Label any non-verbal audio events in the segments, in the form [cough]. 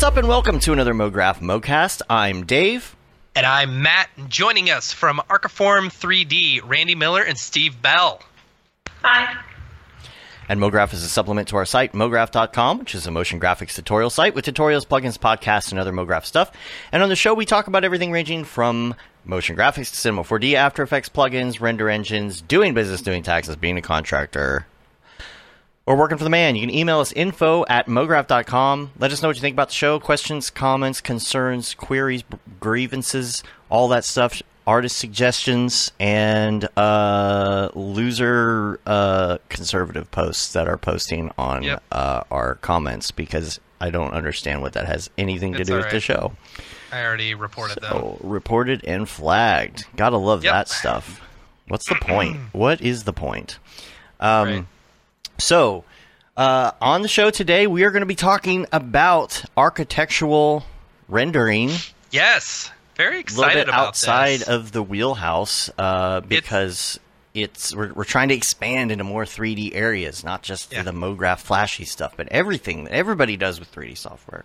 What's up, and welcome to another MoGraph MoCast. I'm Dave. And I'm Matt. Joining us from Archiform 3D, Randy Miller and Steve Bell. Hi. And MoGraph is a supplement to our site, MoGraph.com, which is a motion graphics tutorial site with tutorials, plugins, podcasts, and other MoGraph stuff. And on the show, we talk about everything ranging from motion graphics to Cinema 4D, After Effects plugins, render engines, doing business, doing taxes, being a contractor, or working for the man. You can email us info at mograph.com. Let us know what you think about the show. Questions, comments, concerns, queries, grievances, all that stuff. Artist suggestions and uh, loser uh, conservative posts that are posting on Yep. uh, our comments because I don't understand what that has anything to It's do with all the show. I already reported them. Reported and flagged. Gotta love Yep. that stuff. What's the point? [clears throat] what is the point? Um, Right. So, uh, on the show today, we are going to be talking about architectural rendering, Yes. Very excited. a little bit about outside this. of the wheelhouse, uh, because it's we're, we're trying to expand into more 3D areas, not just Yeah. the MoGraph flashy stuff, but everything that everybody does with 3D software.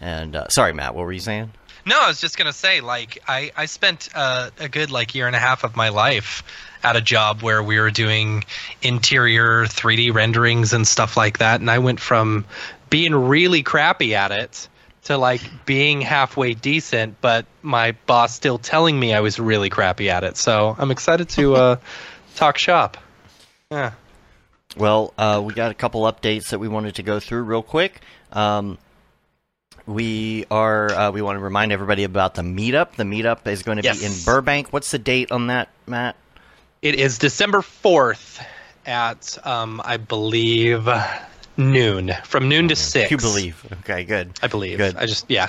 And uh, sorry, Matt, what were you saying? No, I was just gonna say, like, I I spent uh, a good like year and a half of my life at a job where we were doing interior 3D renderings and stuff like that, and I went from being really crappy at it to like being halfway decent, but my boss still telling me I was really crappy at it. So I'm excited to uh, [laughs] talk shop. Yeah. Well, uh, we got a couple updates that we wanted to go through real quick. Um, we are uh, we want to remind everybody about the meetup. The meetup is going to Yes. be in Burbank. What's the date on that, Matt? It is December 4th at, um, I believe, noon. From noon to 6. You believe? Okay, good. I believe. Good. I just, yeah.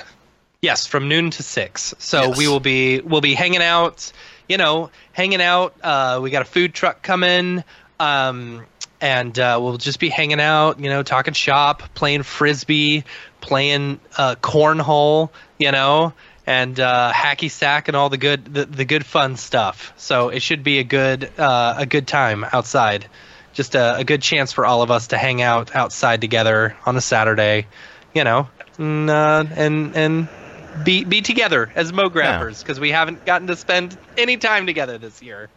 Yes, from noon to 6. So Yes. we will be, we'll be hanging out, you know, hanging out. Uh, we got a food truck coming. Um, and uh, we'll just be hanging out, you know, talking shop, playing frisbee, playing uh, cornhole, you know, and uh, hacky sack and all the good the, the good fun stuff. So it should be a good uh, a good time outside. Just a, a good chance for all of us to hang out outside together on a Saturday, you know, and uh, and, and be be together as mo mographers because we haven't gotten to spend any time together this year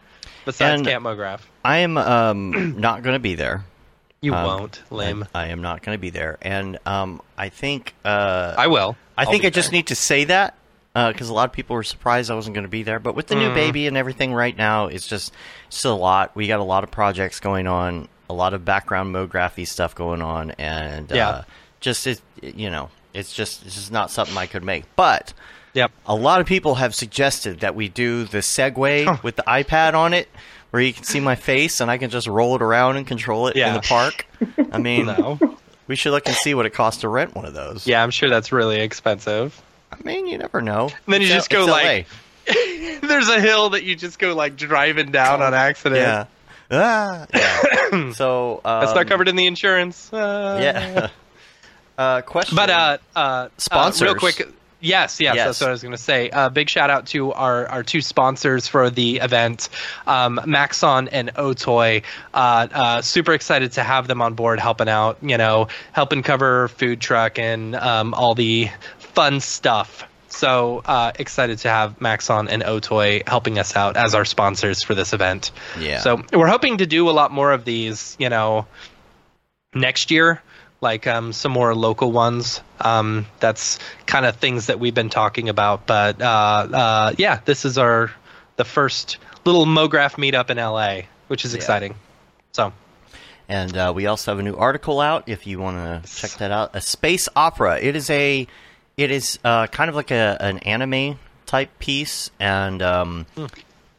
besides And- Camp Mograph. I am um, [clears throat] not going to be there. You Um, won't, lame. I, I am not going to be there, and um, I think uh, I will. I I'll think I just need to say that because a lot of people were surprised I wasn't going to be there. But with the new Mm. baby and everything right now, it's just still a lot. We got a lot of projects going on, a lot of background MoGraphy stuff going on, and Yeah. uh, just it, you know, it's just it's just not something I could make. But Yep. a lot of people have suggested that we do the Segway [laughs] with the iPad on it. Where you can see my face and I can just roll it around and control it in the park. [laughs] I mean, No. we should look and see what it costs to rent one of those. Yeah, I'm sure that's really expensive. I mean, you never know. And then you It's just go like, [laughs] there's a hill that you just go like driving down on accident. Yeah, ah, yeah. [coughs] so um, That's not covered in the insurance. Uh, Yeah. [laughs] uh, question. But uh, uh, Sponsors. Uh, real quick. Yes, yes, Yes. that's what I was going to say. Uh, big shout out to our, our two sponsors for the event, um, Maxon and Otoy. Uh, uh, super excited to have them on board, helping out. You know, helping cover food truck and um, all the fun stuff. So uh, excited to have Maxon and Otoy helping us out as our sponsors for this event. Yeah. So we're hoping to do a lot more of these. You know, next year like um, some more local ones um, that's kind of things that we've been talking about but uh, uh, yeah this is our the first little mograph meetup in la which is Yeah. exciting so And uh, we also have a new article out. If you want to check that out, a space opera. It is a, it is uh, kind of like a an anime type piece, and um,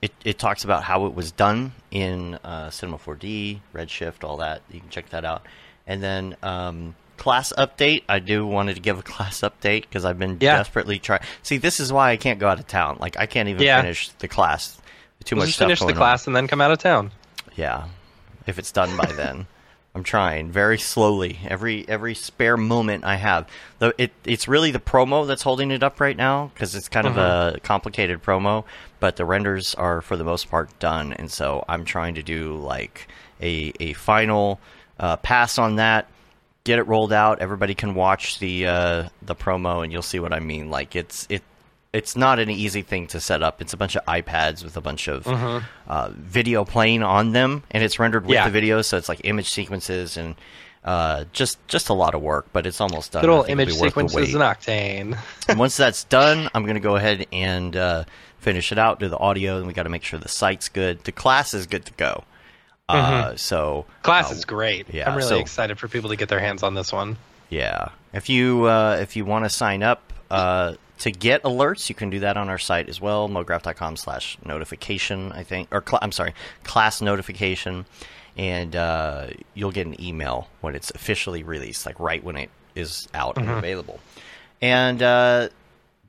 it it talks about how it was done in uh, Cinema 4D, Redshift, all that. You can check that out. And then um, class update. I do wanted to give a [laughs] class update because I've been Yeah. desperately trying. See, this is why I can't go out of town. Like I can't even Yeah. finish the class. Too we'll much just stuff finish the on. class and then come out of town Yeah, if it's done by then. [laughs] I'm trying very slowly. Every every spare moment I have. Though it it's really the promo that's holding it up right now because it's kind of a complicated promo. But the renders are for the most part done, and so I'm trying to do like a a final uh, pass on that. get it rolled out. Everybody can watch the uh, the promo, and you'll see what I mean. Like it's it it's not an easy thing to set up. It's a bunch of iPads with a bunch of uh, video playing on them, and it's rendered with Yeah. the video, so it's like image sequences and uh, just just a lot of work. But it's almost done. Good old image be worth the sequences in Octane. [laughs] And once that's done, I'm going to go ahead and uh, finish it out, do the audio, and we got to make sure the site's good. The class is good to go. Uh, so Class uh, is great. yeah, I'm really so- excited for people to get their hands on this one. Yeah. If you uh, if you want to sign up uh, to get alerts, you can do that on our site as well, mograph.com slash notification, I think. Or, cl- I'm sorry, class notification. And uh, you'll get an email when it's officially released, like right when it is out and available. And uh,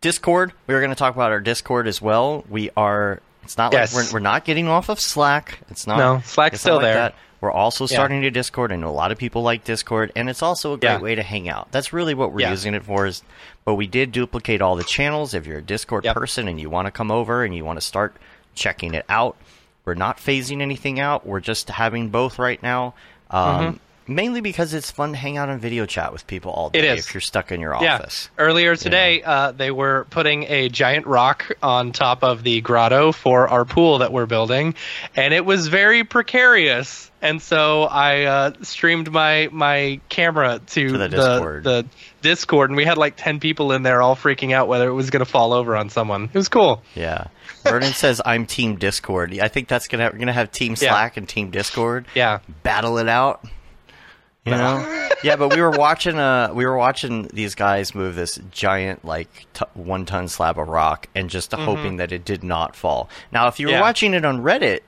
Discord, we are going to talk about our Discord as well. We are, it's not Yes. like we're, we're not getting off of Slack. It's not. No, Slack's it's still like there. that. We're also Yeah. starting to Discord. I know a lot of people like Discord, and it's also a great Yeah. way to hang out. That's really what we're Yeah. using it for. Is but we did duplicate all the channels. If you're a Discord Yep. person and you want to come over and you want to start checking it out, we're not phasing anything out. We're just having both right now. Um, Mainly because it's fun to hang out and video chat with people all day. Mm-hmm. If you're stuck in your Yeah. office. Earlier today, uh, they were putting a giant rock on top of the grotto for our pool that we're building, and it was very precarious. And so I uh, streamed my my camera to, To the Discord. the Discord, and we had like ten people in there, all freaking out whether it was going to fall over on someone. It was cool. Yeah. Vernon [laughs] says I'm Team Discord. I think that's gonna we're gonna have Team Yeah. Slack and Team Discord. Yeah. battle it out. You know? [laughs] yeah, but we were watching uh we were watching these guys move this giant like t- one ton slab of rock and just hoping that it did not fall. Now, if you were Mm-hmm. Yeah. watching it on Reddit,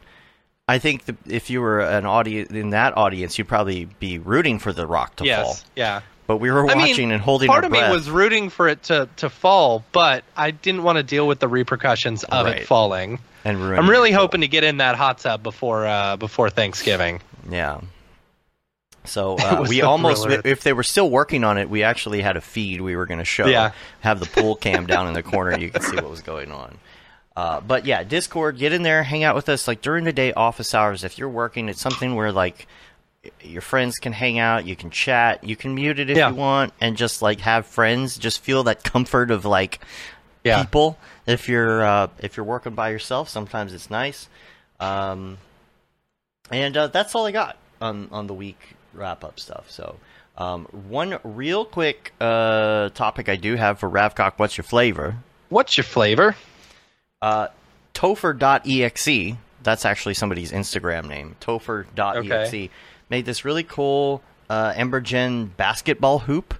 I think the, if you were an audience in that audience, you'd probably be rooting for the rock to yes. fall. Yeah. But we were I watching mean, and holding part our of breath. me was rooting for it to, to fall, but I didn't want to deal with the repercussions of Right. it falling. and I'm really hoping to get in that hot tub before uh, before Thanksgiving. Yeah. So [laughs] uh, we almost, thriller. if they were still working on it, we actually had a feed we were going to show. Yeah. Have the pool cam down in the corner, you can see what was going on. Uh, but yeah, Discord, get in there, hang out with us. Like during the day, office hours. If you're working, it's something where like your friends can hang out, you can chat, you can mute it if Yeah. you want, and just like have friends. Just feel that comfort of like Yeah. people. If you're uh, if you're working by yourself, sometimes it's nice. Um, and uh, that's all I got on on the week wrap up stuff. So, um, one real quick uh, topic I do have for Ravcock. What's your flavor? What's your flavor? Uh, Topher.exe. That's actually somebody's Instagram name. Topher.exe Okay. made this really cool uh, Embergen basketball hoop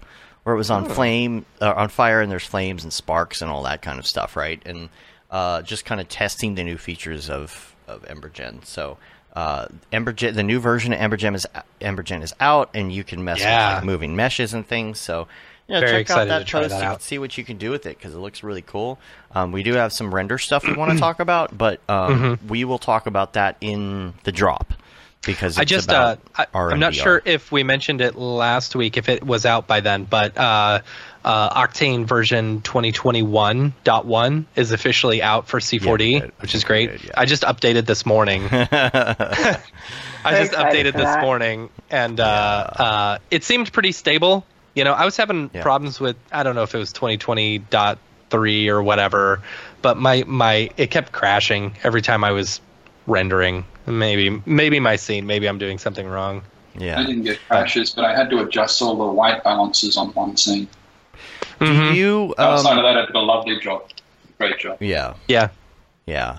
where it was on flame, uh, on fire, and there's flames and sparks and all that kind of stuff, right? And uh, just kind of testing the new features of of Embergen. So. Uh, Embergen, the new version of Embergen is Embergen is out, and you can mess Yeah. with like, moving meshes and things. So, you know, Very check out that to post. that you out. can see what you can do with it because it looks really cool. Um, we do have some render stuff we want [clears throat] to talk about, but um, we will talk about that in the drop because it's Mm-hmm. I just uh, about I, I'm not RMDR. sure if we mentioned it last week if it was out by then, but uh, uh, Octane version 2021.1 is officially out for C4D, Yeah, which is great. did, yeah. I just updated this morning. [laughs] [laughs] I just updated this morning, and uh, uh, it seemed pretty stable. You know, I was having Yeah. problems with I don't know if it was 2020.3 or whatever, but my my it kept crashing every time I was rendering. Maybe maybe my scene. Maybe I'm doing something wrong. Yeah. I didn't get crashes, but I had to adjust all the white balances on one scene. Mhm. Do you? Outside Um, of that, I did a lovely job. Great job. yeah. Yeah. Yeah.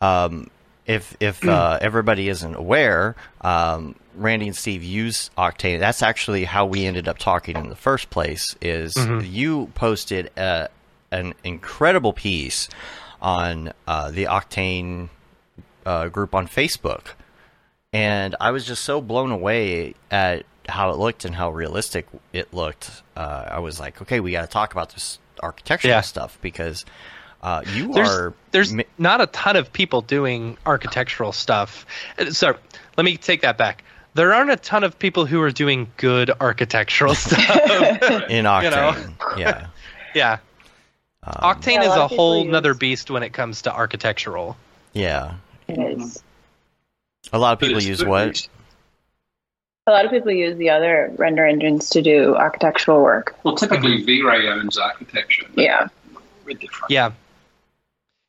Um, if if uh, everybody isn't aware, um, Randy and Steve use Octane. That's actually how we ended up talking in the first place. Is you posted uh an incredible piece on uh, the Octane uh, group on Facebook, and I was just so blown away at how it looked and how realistic it looked. Uh, I was like, okay, we got to talk about this architectural Yeah. stuff because uh, you there's are there's mi- not a ton of people doing architectural stuff. Uh, So let me take that back. There aren't a ton of people who are doing good architectural [laughs] stuff. [laughs] in know. Octane. yeah. yeah. Um, Octane Yeah, a is lot a whole use- nother beast when it comes to architectural. yeah. It is. A lot of people use what? A lot of people use the other render engines to do architectural work. Well, typically V-Ray owns architecture. Yeah. We're different. Yeah.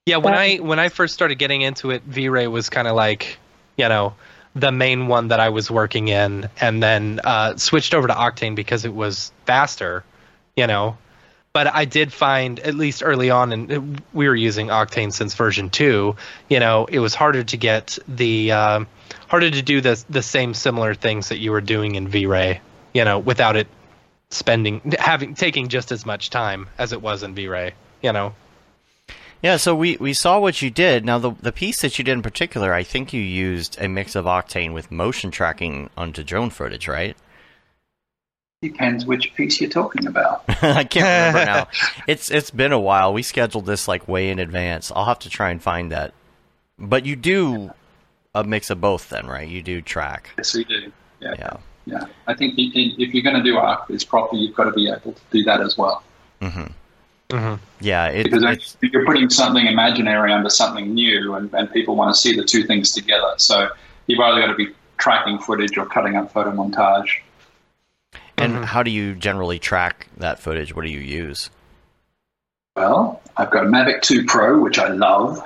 Yeah, when That- I when I first started getting into it, V-Ray was kind of like, you know, the main one that I was working in, and then uh, switched over to Octane because it was faster, you know. But I did find, at least early on, and we were using Octane since version two. You know, it was harder to get the uh, harder to do the the same similar things that you were doing in V-Ray. You know, without it spending having taking just as much time as it was in V-Ray. You know. Yeah, so we, we saw what you did. Now, the the piece that you did in particular, I think you used a mix of Octane with motion tracking onto drone footage, right? Depends which piece you're talking about. [laughs] I can't remember [laughs] now. It's it's been a while. We scheduled this like way in advance. I'll have to try and find that. But you do a mix of both, then, right? You do track. Yes, we do. Yeah. Yeah. Yeah. I think if you're going to do arc this properly, you've got to be able to do that as well. Mm-hmm. Yeah, it, Because it's you're putting something imaginary under something new, and, and people want to see the two things together. So you've either got to be tracking footage or cutting up photo montage. and Mhm. how do you generally track that footage? What do you use? Well, I've got a Mavic 2 Pro, which I love,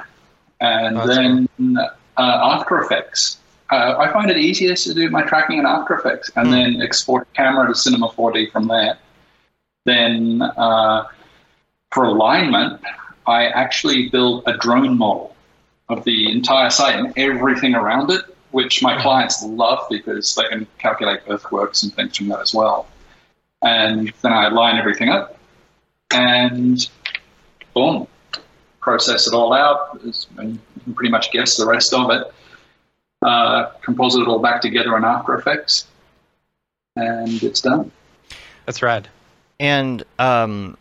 and That's then uh, After Effects. Uh, I find it easiest to do my tracking in After Effects and Hmm. then export camera to Cinema 4D from there. Then uh, for alignment, I actually build a drone model of the entire site and everything around it, which my clients love because they can calculate earthworks and things from that as well. And then I line everything up and boom, process it all out, and you can pretty much guess the rest of it. Uh, composite it all back together in After Effects, and it's done. That's rad. And um,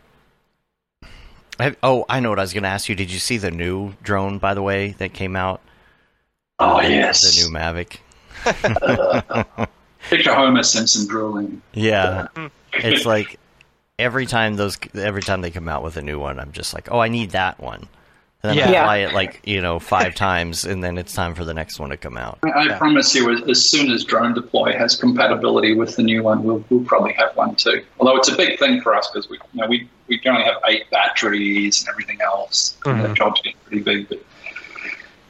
have, oh, I know what I was going to ask you. Did you see the new drone, by the way, that came out? Oh yes, the new Mavic. [laughs] picture Homer Simpson drooling. Yeah, [laughs] it's like every time those every time they come out with a new one, I'm just like, oh, I need that one. And then I Yeah. it like you know five times, and then it's time for the next one to come out. I, I Yeah. promise you, as, as soon as Drone Deploy has compatibility with the new one, we'll, we'll probably have one too. Although it's a big thing for us because we, you know, we we can only have eight batteries and everything else. Mhm. That job's getting pretty big, but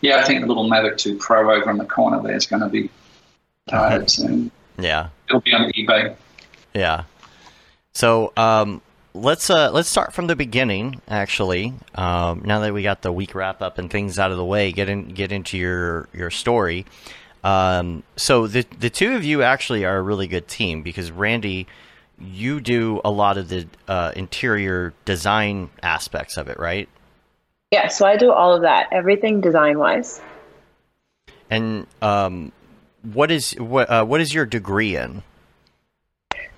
yeah, I think the little Mavic 2 Pro over in the corner there is going to be tired [laughs] soon. Yeah, It'll be on eBay. yeah. So um, let's uh, let's start from the beginning. Actually, um, now that we got the week wrap up and things out of the way, get in get into your your story. Um, so the the two of you actually are a really good team because Randy, you do a lot of the uh, interior design aspects of it, right? Yeah, so I do all of that, everything design wise. And um, what is what uh, what is your degree in?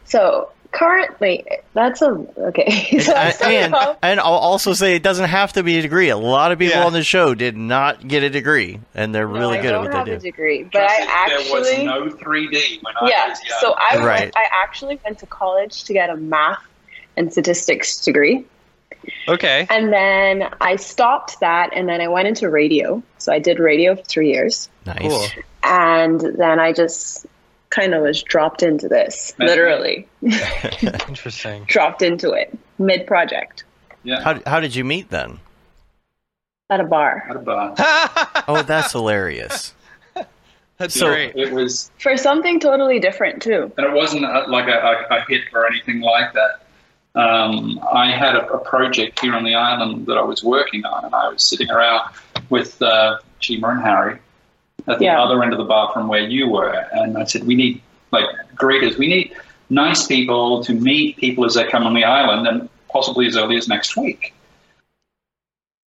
So currently, that's a okay. [laughs] so and, and, and I'll also say it doesn't have to be a degree. A lot of people Yeah. on the show did not get a degree, and they're no, really I good at don't what have they a do. degree, but I there was actually no 3D when I yeah. was young. So I Right. went, I actually went to college to get a math and statistics degree, Okay. and then I stopped that, and then I went into radio. So I did radio for three years, Nice. Cool. and then I just kind of was dropped into this, Math. literally [laughs] Interesting. dropped into it mid project yeah, How how did you meet then? at a bar. at a bar. [laughs] Oh, that's hilarious. [laughs] That's So- great. It was For something totally different too. and it wasn't a, like a, a, a hit or anything like that. Um, I had a, a project here on the island that I was working on, and I was sitting around with uh, Chima and Harry at the Yeah. other end of the bar from where you were, and I said, "We need like greeters. We need nice people to meet people as they come on the island, and possibly as early as next week."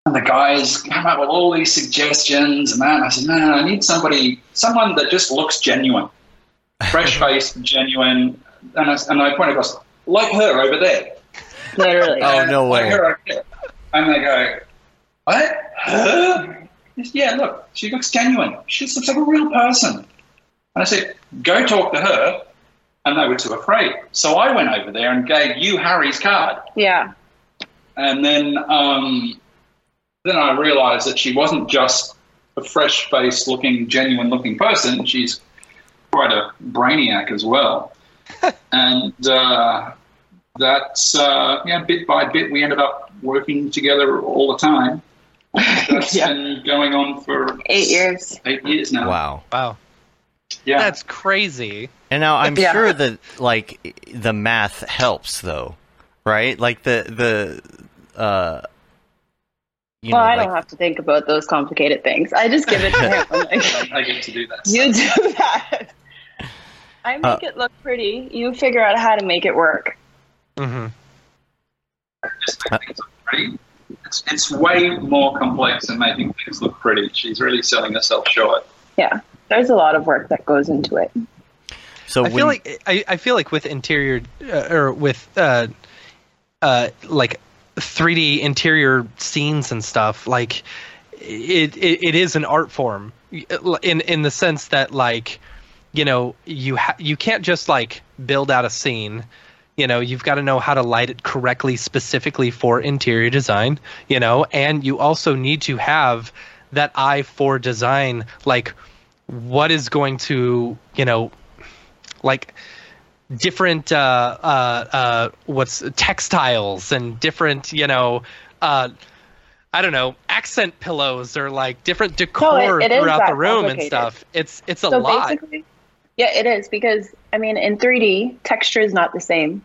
And the guys come up with all these suggestions, and that. And I said, "No, no, I need somebody, someone that just looks genuine." fresh [laughs] faced, genuine, and I, and I point across, like her over there. Literally. [laughs] Oh, And no like way. there. And they go, what? Her? Yeah, look, she looks genuine. She looks like a real person. And I said, go talk to her. And they were too afraid. So I went over there and gave you Harry's card. Yeah. And then, um, then I realised that she wasn't just a fresh-faced, looking, genuine-looking person. She's quite a brainiac as well. [laughs] and uh, that's uh, yeah, bit by bit, we ended up working together all the time. [laughs] That's Yeah. been going on for Eight years. eight years now. Wow. Wow. Yeah, That's crazy. And now I'm Yeah. sure that like the math helps though, right? Like the the uh you well, know, I like, don't have to think about those complicated things. I just give it to [laughs] him. I'm [laughs] like, I get to do that. you do that. I make Uh, it look pretty. You figure out how to make it work. hmm just make things look pretty. It's, it's way more complex than making things look pretty. She's really selling herself short. Yeah. There's a lot of work that goes into it. so I when, feel like I, I feel like with interior uh, or with uh, uh, like 3D interior scenes and stuff, like it, it, it is an art form in in the sense that like you know you ha- you can't just like build out a scene. You know, you've got to know how to light it correctly, specifically for interior design. You know, and you also need to have that eye for design, like what is going to you know like different uh, uh, uh, what's textiles and different you know uh, I don't know accent pillows or like different decor it is throughout the room and stuff. It's it's a so lot. basically, yeah, it is because I mean, in 3D, texture is not the same.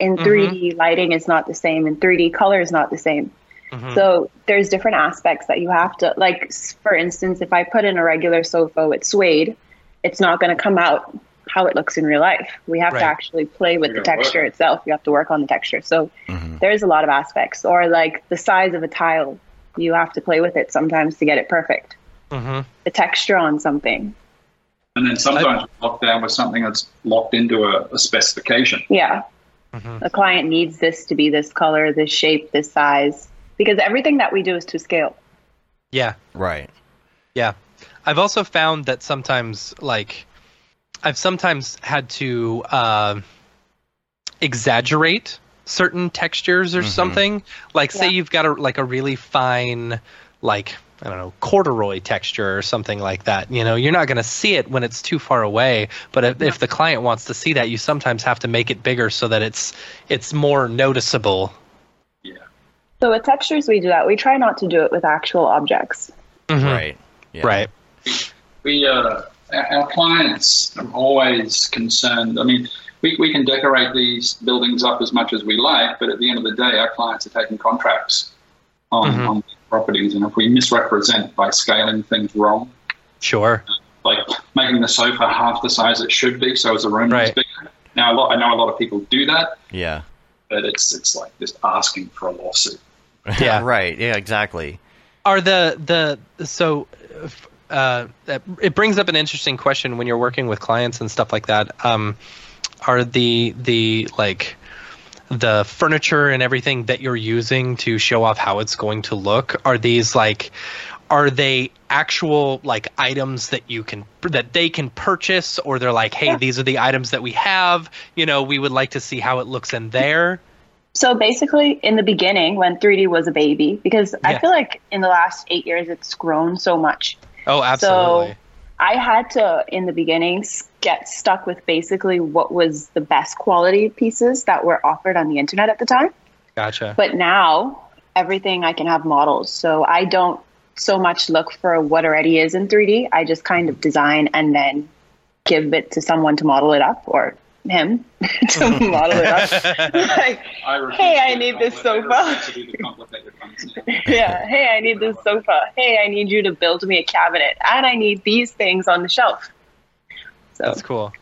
In Mhm. 3D, lighting is not the same. In 3D, color is not the same. Mhm. So there's different aspects that you have to like. For instance, if I put in a regular sofa with suede, it's not going to come out how it looks in real life. We have Right. to actually play with You the gotta work. texture itself. You have to work on the texture. So Mhm. there's a lot of aspects. Or like the size of a tile, you have to play with it sometimes to get it perfect. Mhm. The texture on something. And then sometimes we lock down with something that's locked into a, a specification. Yeah. Mhm. The client needs this to be this color, this shape, this size. Because everything that we do is to scale. Yeah. right. Yeah. I've also found that sometimes, like, I've sometimes had to uh, exaggerate certain textures or Mhm. something. Like, say Yeah. you've got a like a really fine, like I don't know, corduroy texture or something like that. You know, you're not going to see it when it's too far away. But if, if the client wants to see that, you sometimes have to make it bigger so that it's it's more noticeable. Yeah. So with textures, we do that. We try not to do it with actual objects. Mhm. Right. Yeah. Right. We, uh, our our clients are always concerned. I mean, we, we can decorate these buildings up as much as we like, but at the end of the day, our clients are taking contracts on, Mhm. on these properties. And if we misrepresent by scaling things wrong, Sure. like making the sofa half the size it should be, so as the room Right. is bigger. Now, a lot, I know a lot of people do that, Yeah. but it's it's like just asking for a lawsuit. [laughs] Yeah. right. Yeah, exactly. are the the so uh, that- it brings up an interesting question when you're working with clients and stuff like that um, are the the like the furniture and everything that you're using to show off how it's going to look are these like are they actual like items that you can that they can purchase or they're like hey Yeah. these are the items that we have you know we would like to see how it looks in there So basically, in the beginning, when 3D was a baby, because Yeah. I feel like in the last eight years, it's grown so much. oh absolutely So, I had to, in the beginning, s- get stuck with basically what was the best quality pieces that were offered on the internet at the time. gotcha But now, everything I can have models. So I don't so much look for what already is in 3D. I just kind of design and then give it to someone to model it up or him [laughs] to [laughs] model it up. [laughs] like, I Hey, I need this sofa. refuse to do the complicated ones. yeah, hey, I need this sofa. Hey, I need you to build me a cabinet. And I need these things on the shelf. So, that's cool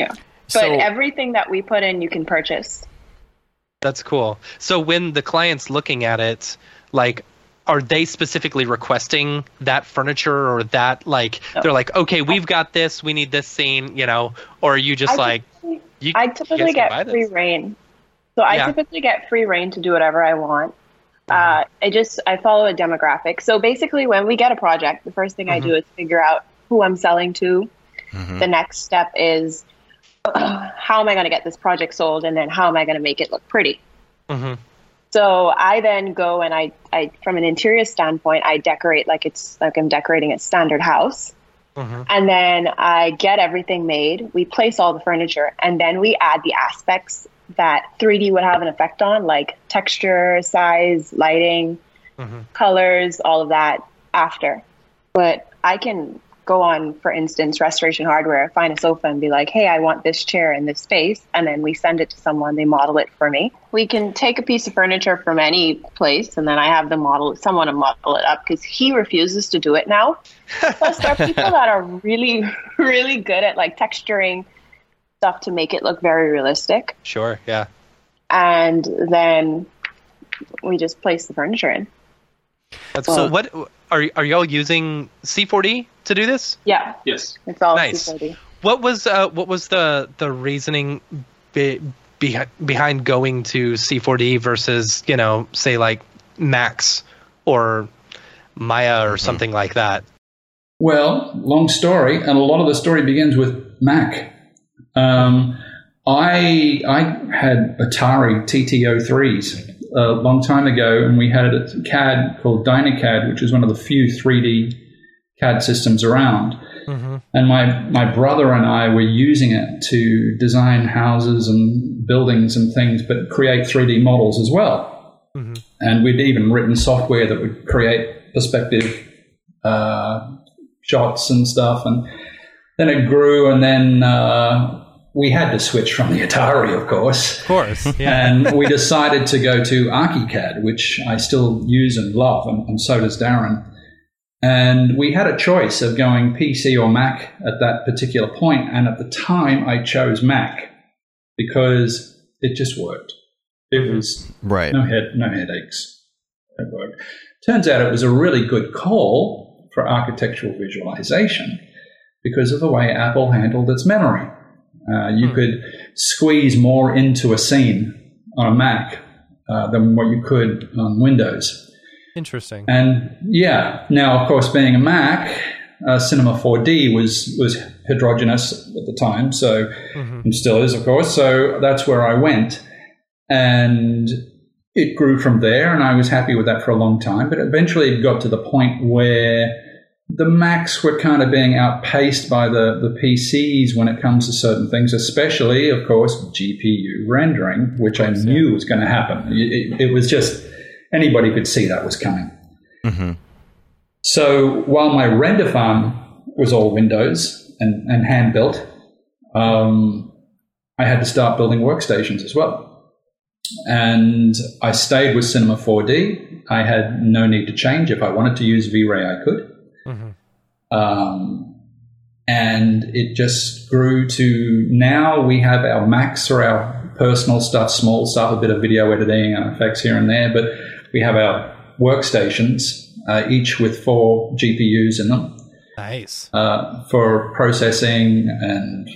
yeah. But So- everything that we put in, you can purchase. That's cool. So when the client's looking at it, like, are they specifically requesting that furniture or that like No. they're like, okay, we've got this, we need this scene, you know, or are you just I like, typically- you, I typically get free reign. So I Yeah. typically get free reign to do whatever I want. Mm-hmm. Uh, I just I follow a demographic. So basically, when we get a project, the first thing I Mm-hmm. do is figure out who I'm selling to. Mhm. The next step is [clears throat] how am I going to get this project sold, and then how am I going to make it look pretty. Mhm. So I then go and I, I, from an interior standpoint, I decorate like it's like I'm decorating a standard house. And then I get everything made. We place all the furniture, and then we add the aspects that 3D would have an effect on, like texture, size, lighting, colors, all of that after. But I can go on, for instance, Restoration Hardware, find a sofa and be like, hey, I want this chair in this space. And then we send it to someone, they model it for me. We can take a piece of furniture from any place and then I have them model someone to model it up because he refuses to do it now. Plus, there are [laughs] people that are really, really good at like texturing stuff to make it look very realistic. Sure. Yeah. And then we just place the furniture in. That's So- cool. What are are y'all using C4D to do this? Yeah, Yes. it's all Nice. C4D. What was uh, what was the the reasoning be, behi- behind going to C4D versus you know say like Max or Maya or something like that? Well, long story, and a lot of the story begins with Mac. Um, I I had Atari TT03s a long time ago, and we had a CAD called Dynacad, which is one of the few 3D CAD systems around. Mm-hmm. And my, my brother and I were using it to design houses and buildings and things, but create 3D models as well. And we'd even written software that would create perspective uh, shots and stuff. And then it grew, and then uh, we had to switch from the Atari, of course. Of course. And we decided to go to ArchiCAD, which I still use and love, and, and so does Darren. And we had a choice of going PC or Mac at that particular point, And at the time, I chose Mac because it just worked. It mm-hmm. was Right. no head, no headaches. It worked. Turns out it was a really good call for architectural visualization because of the way Apple handled its memory. Uh, you could squeeze more into a scene on a Mac uh, than what you could on Windows. Interesting. And yeah, now of course, being a Mac, uh, Cinema 4D was was heterogeneous at the time, so and still is, of course. So that's where I went, and it grew from there, and I was happy with that for a long time. But eventually, it got to the point where the Macs were kind of being outpaced by the, the PCs when it comes to certain things, especially, of course, GPU rendering, which I knew was going to happen. It, it was just anybody could see that was coming. So while my render farm was all Windows and, and hand built, um, I had to start building workstations as well. And I stayed with Cinema 4D. I had no need to change. If I wanted to use V-Ray, I could. Um, and it just grew to now we have our Macs for our personal stuff, small stuff, a bit of video editing and effects here and there, but we have our workstations, uh, each with four GPUs in them Nice. uh, for processing and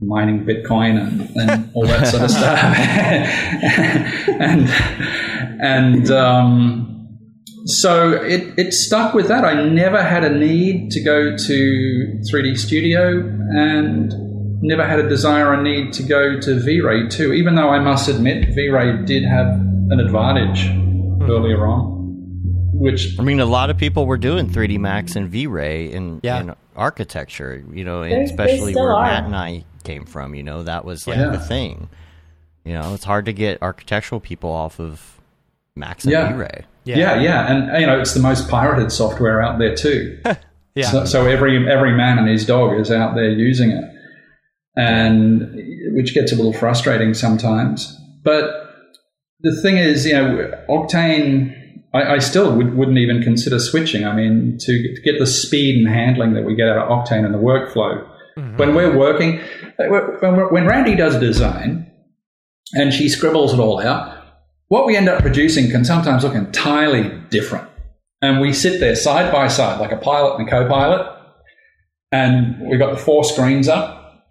mining Bitcoin and, and all that sort of [laughs] stuff. [laughs] and and um, so it, it stuck with that. I never had a need to go to 3D Studio and never had a desire or need to go to V-Ray too, even though I must admit V-Ray did have an advantage hmm. earlier on. Which I mean, a lot of people were doing 3D Max and V-Ray in, Yeah. in architecture, you know, They- they especially still where are. Matt and I came from, you know, that was like Yeah. the thing. You know, it's hard to get architectural people off of Max and Yeah. V-Ray. Yeah. yeah, yeah, and uh, you know it's the most pirated software out there too. [laughs] Yeah. So, so every every man and his dog is out there using it, and which gets a little frustrating sometimes. But the thing is, you know, Octane, I, I still would, wouldn't even consider switching. I mean, to, to get the speed and handling that we get out of Octane and the workflow. Mm-hmm. When we're working, uh, when, when Randy does design and she scribbles it all out, what we end up producing can sometimes look entirely different. And we sit there side by side, like a pilot and a co pilot, and we've got the four screens up,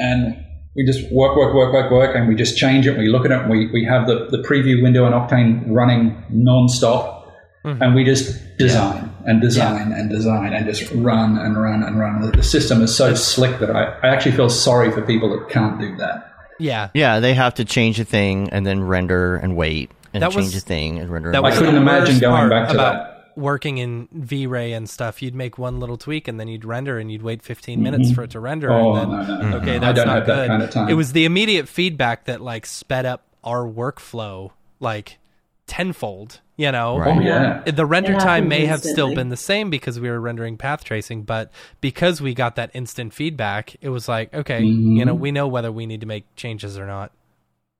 and we just work, work, work, work, work, and we just change it. We look at it, and we, we have the, the preview window and Octane running non stop, mm-hmm. and we just design and design and design and just run and run and run. The- The system is so slick that I, I actually feel sorry for people that can't do that. Yeah. Yeah, they have to change a thing and then render and wait and That change was- a thing and render. that and was I wait. couldn't the imagine going part back to about that. working in V-Ray and stuff, you'd make one little tweak and then you'd render and you'd wait 15 mm-hmm. minutes for it to render. Oh, and then, no, no, no, okay, no. that's I don't not have good. that kind of time. It was the immediate feedback that like sped up our workflow like tenfold. You know, Right. Oh, yeah. the render It time happens may have still been the same because we were rendering path tracing, but because we got that instant feedback, it was like, okay, Mm-hmm. you know, we know whether we need to make changes or not.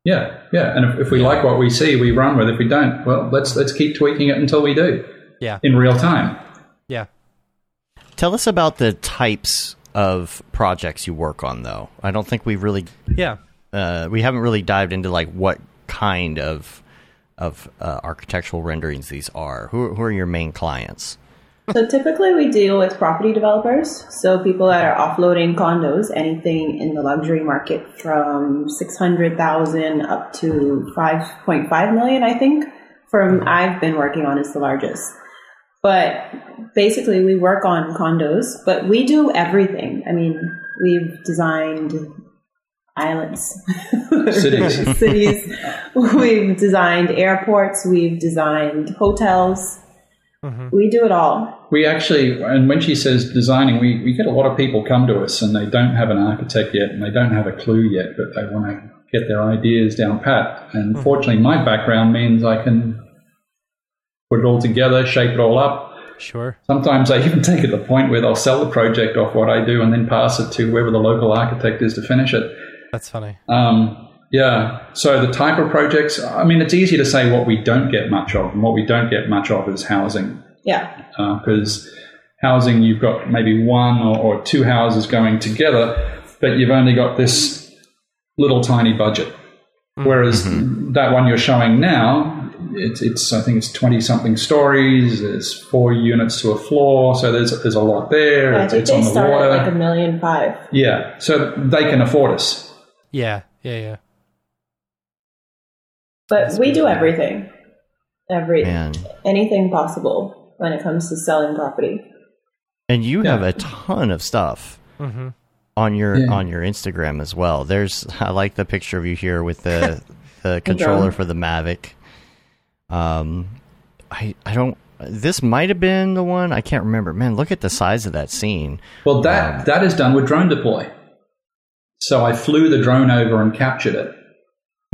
Yeah, yeah. And if, if we like what we see, we run with. it. If we don't, well, let's let's keep tweaking it until we do Yeah, in real time. yeah. Tell us about the types of projects you work on, though. I don't think we really Yeah. uh, we haven't really dived into like what kind of of uh, architectural renderings these are. Who who are your main clients? So typically we deal with property developers, so people that are offloading condos, anything in the luxury market from 600,000 up to 5.5 million, I think, from I've been working on is the largest. But basically we work on condos, but we do everything. I mean, we've designed islands, [laughs] Cities. [laughs] cities. We've designed airports, we've designed hotels. Mm-hmm. We do it all. We actually, and when she says designing, we, we get a lot of people come to us and they don't have an architect yet and they don't have a clue yet, but they want to get their ideas down pat. And mm. fortunately, my background means I can put it all together, shape it all up. Sure. Sometimes I even take it to the point where they'll sell the project off what I do and then pass it to whoever the local architect is to finish it. That's funny. Um, yeah. So the type of projects, I mean, it's easy to say what we don't get much of, and what we don't get much of is housing. Yeah. Because housing, you've got maybe one or, or two houses going together, but you've only got this little tiny budget. Whereas that one you're showing now, it's, it's I think it's twenty something stories. There's four units to a floor, so there's there's a lot there. I it's think it's they on the start water. at like a million five. yeah, so they can afford us. Yeah, yeah, yeah. But we do everything. Every Man. anything possible when it comes to selling property. And you Yeah. have a ton of stuff hmm on your Yeah. on your Instagram as well. There's I like the picture of you here with the [laughs] the controller for the Mavic. Um, I I don't. This might have been the one. I can't remember. Man, look at the size of that scene. Well, that that is done with DroneDeploy. So I flew the drone over and captured it.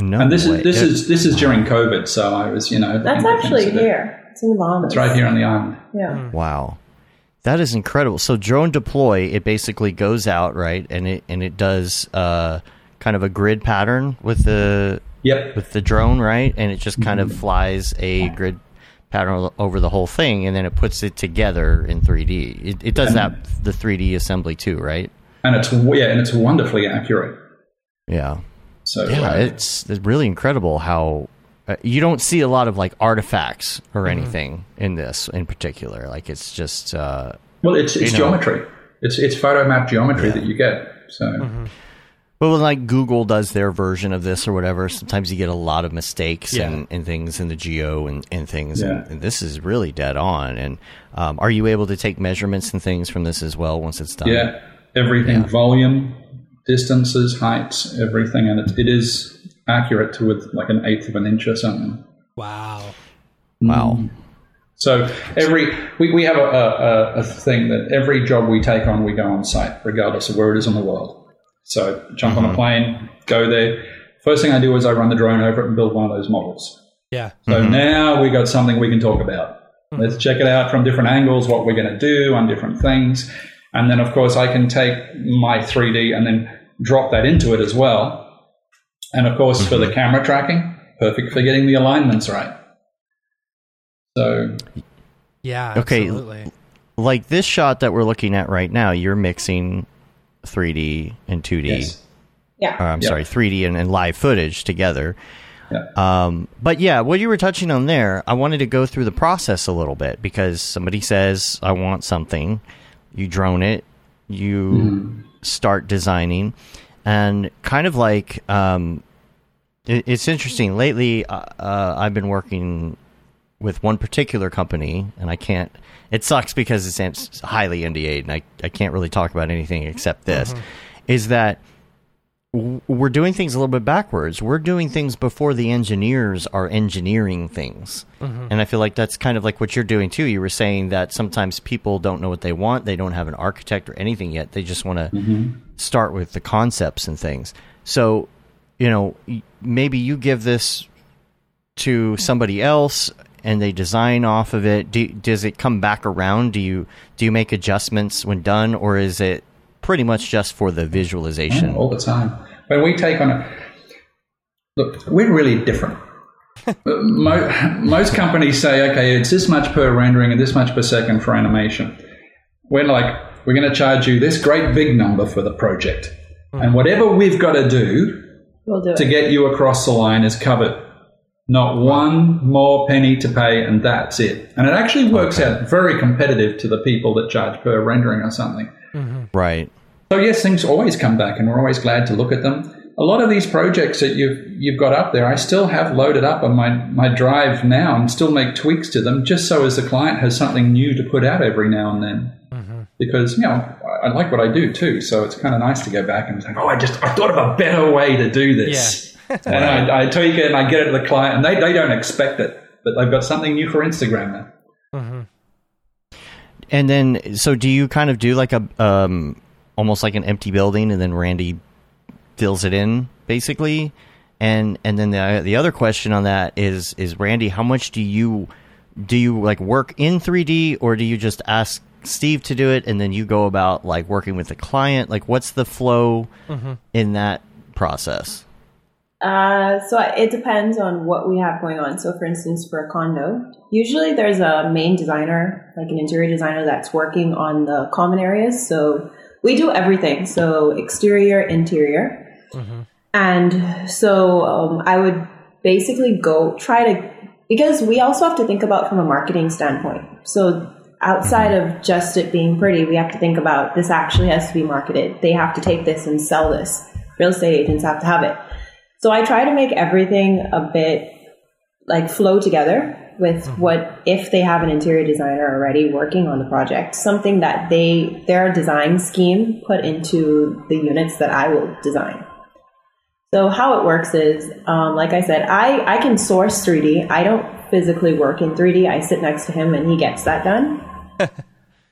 No and this way. is this It- is this is during COVID, so I was you know. That's actually things to here. It's in the Bahamas. It's right here on the island. Yeah. Wow. That is incredible. So DroneDeploy, it basically goes out, right? And it and it does uh kind of a grid pattern with the Yep. with the drone, right? And it just kind of flies a grid pattern over the whole thing and then it puts it together in 3D. It, it does that the 3D assembly too, right? And it's yeah, and it's wonderfully accurate. Yeah. So Yeah, uh, it's, it's really incredible how uh, you don't see a lot of like artifacts or anything in this in particular. Like it's just uh well, it's it's you know. geometry. It's it's photo map geometry that you get. So But when like Google does their version of this or whatever, sometimes you get a lot of mistakes Yeah. and, and things in the geo and, and things. Yeah. And, and this is really dead on. And um, are you able to take measurements and things from this as well once it's done? yeah, everything volume, distances, heights, everything, and it, it is accurate to with like an eighth of an inch or something. Wow. Mm. Wow. So every we, we have a, a, a thing that every job we take on, we go on site, regardless of where it is in the world. So jump on a mm-hmm. plane, go there. First thing I do is I run the drone over it and build one of those models. Yeah. So mm-hmm. now we got something we can talk about. Let's mm-hmm. check it out from different angles, what we're going to do on different things. And then, of course, I can take my 3D and then drop that into it as well. And of course, for the camera tracking, perfect for getting the alignments right. So, Yeah. Okay. Absolutely. Like this shot that we're looking at right now, you're mixing 3D and 2D. yes. Yeah. Or, I'm Yeah. sorry, 3D and, and live footage together. Yeah. Um, but yeah, what you were touching on there, I wanted to go through the process a little bit because somebody says, I want something. You drone it, you start designing, and kind of like, um, it, it's interesting. Lately, uh, uh, I've been working with one particular company, and I can't. It sucks because it's highly NDA, and I, I can't really talk about anything except this. Is that we're doing things a little bit backwards. We're doing things before the engineers are engineering things. Mm-hmm. And I feel like that's kind of like what you're doing too. You were saying that sometimes people don't know what they want, they don't have an architect or anything yet. They just want to mm-hmm. start with the concepts and things. So, you know, maybe you give this to somebody else and they design off of it. Do, does it come back around? Do you do you make adjustments when done or is it pretty much just for the visualization? all the time. When we take on a look, we're really different. [laughs] Mo- most companies say, okay, it's this much per rendering and this much per second for animation. We're like, we're going to charge you this great big number for the project, and whatever we've got to do We'll do to it. get you across the line is covered. Not one more penny to pay, and that's it. And it actually works out very competitive to the people that charge per rendering or something. Mm-hmm. Right. So yes, things always come back, and we're always glad to look at them. A lot of these projects that you've you've got up there, I still have loaded up on my, my drive now, and still make tweaks to them, just so as the client has something new to put out every now and then. Mm-hmm. Because you know, I, I like what I do too, so it's kind of nice to go back and say, "Oh, I just I thought of a better way to do this," [laughs] and I, I tweak it and I get it to the client, and they, they don't expect it, but they've got something new for Instagram now. And then, so do you kind of do like a um, almost like an empty building, and then Randy fills it in, basically? And and then the the other question on that is is Randy, how much do you do you like work in 3D, or do you just ask Steve to do it, and then you go about like working with the client? Like, what's the flow in that process? Uh, so it depends on what we have going on. So, for instance, for a condo, usually there's a main designer, like an interior designer, that's working on the common areas. So we do everything. So exterior, interior, Mm-hmm. and so um, I would basically go try to because we also have to think about from a marketing standpoint. So outside of just it being pretty, we have to think about this actually has to be marketed. They have to take this and sell this. Real estate agents have to have it. So I try to make everything a bit like flow together with what if they have an interior designer already working on the project, something that they their design scheme put into the units that I will design. So how it works is, um, like I said, I, I can source 3D. I don't physically work in 3D. I sit next to him and he gets that done. [laughs]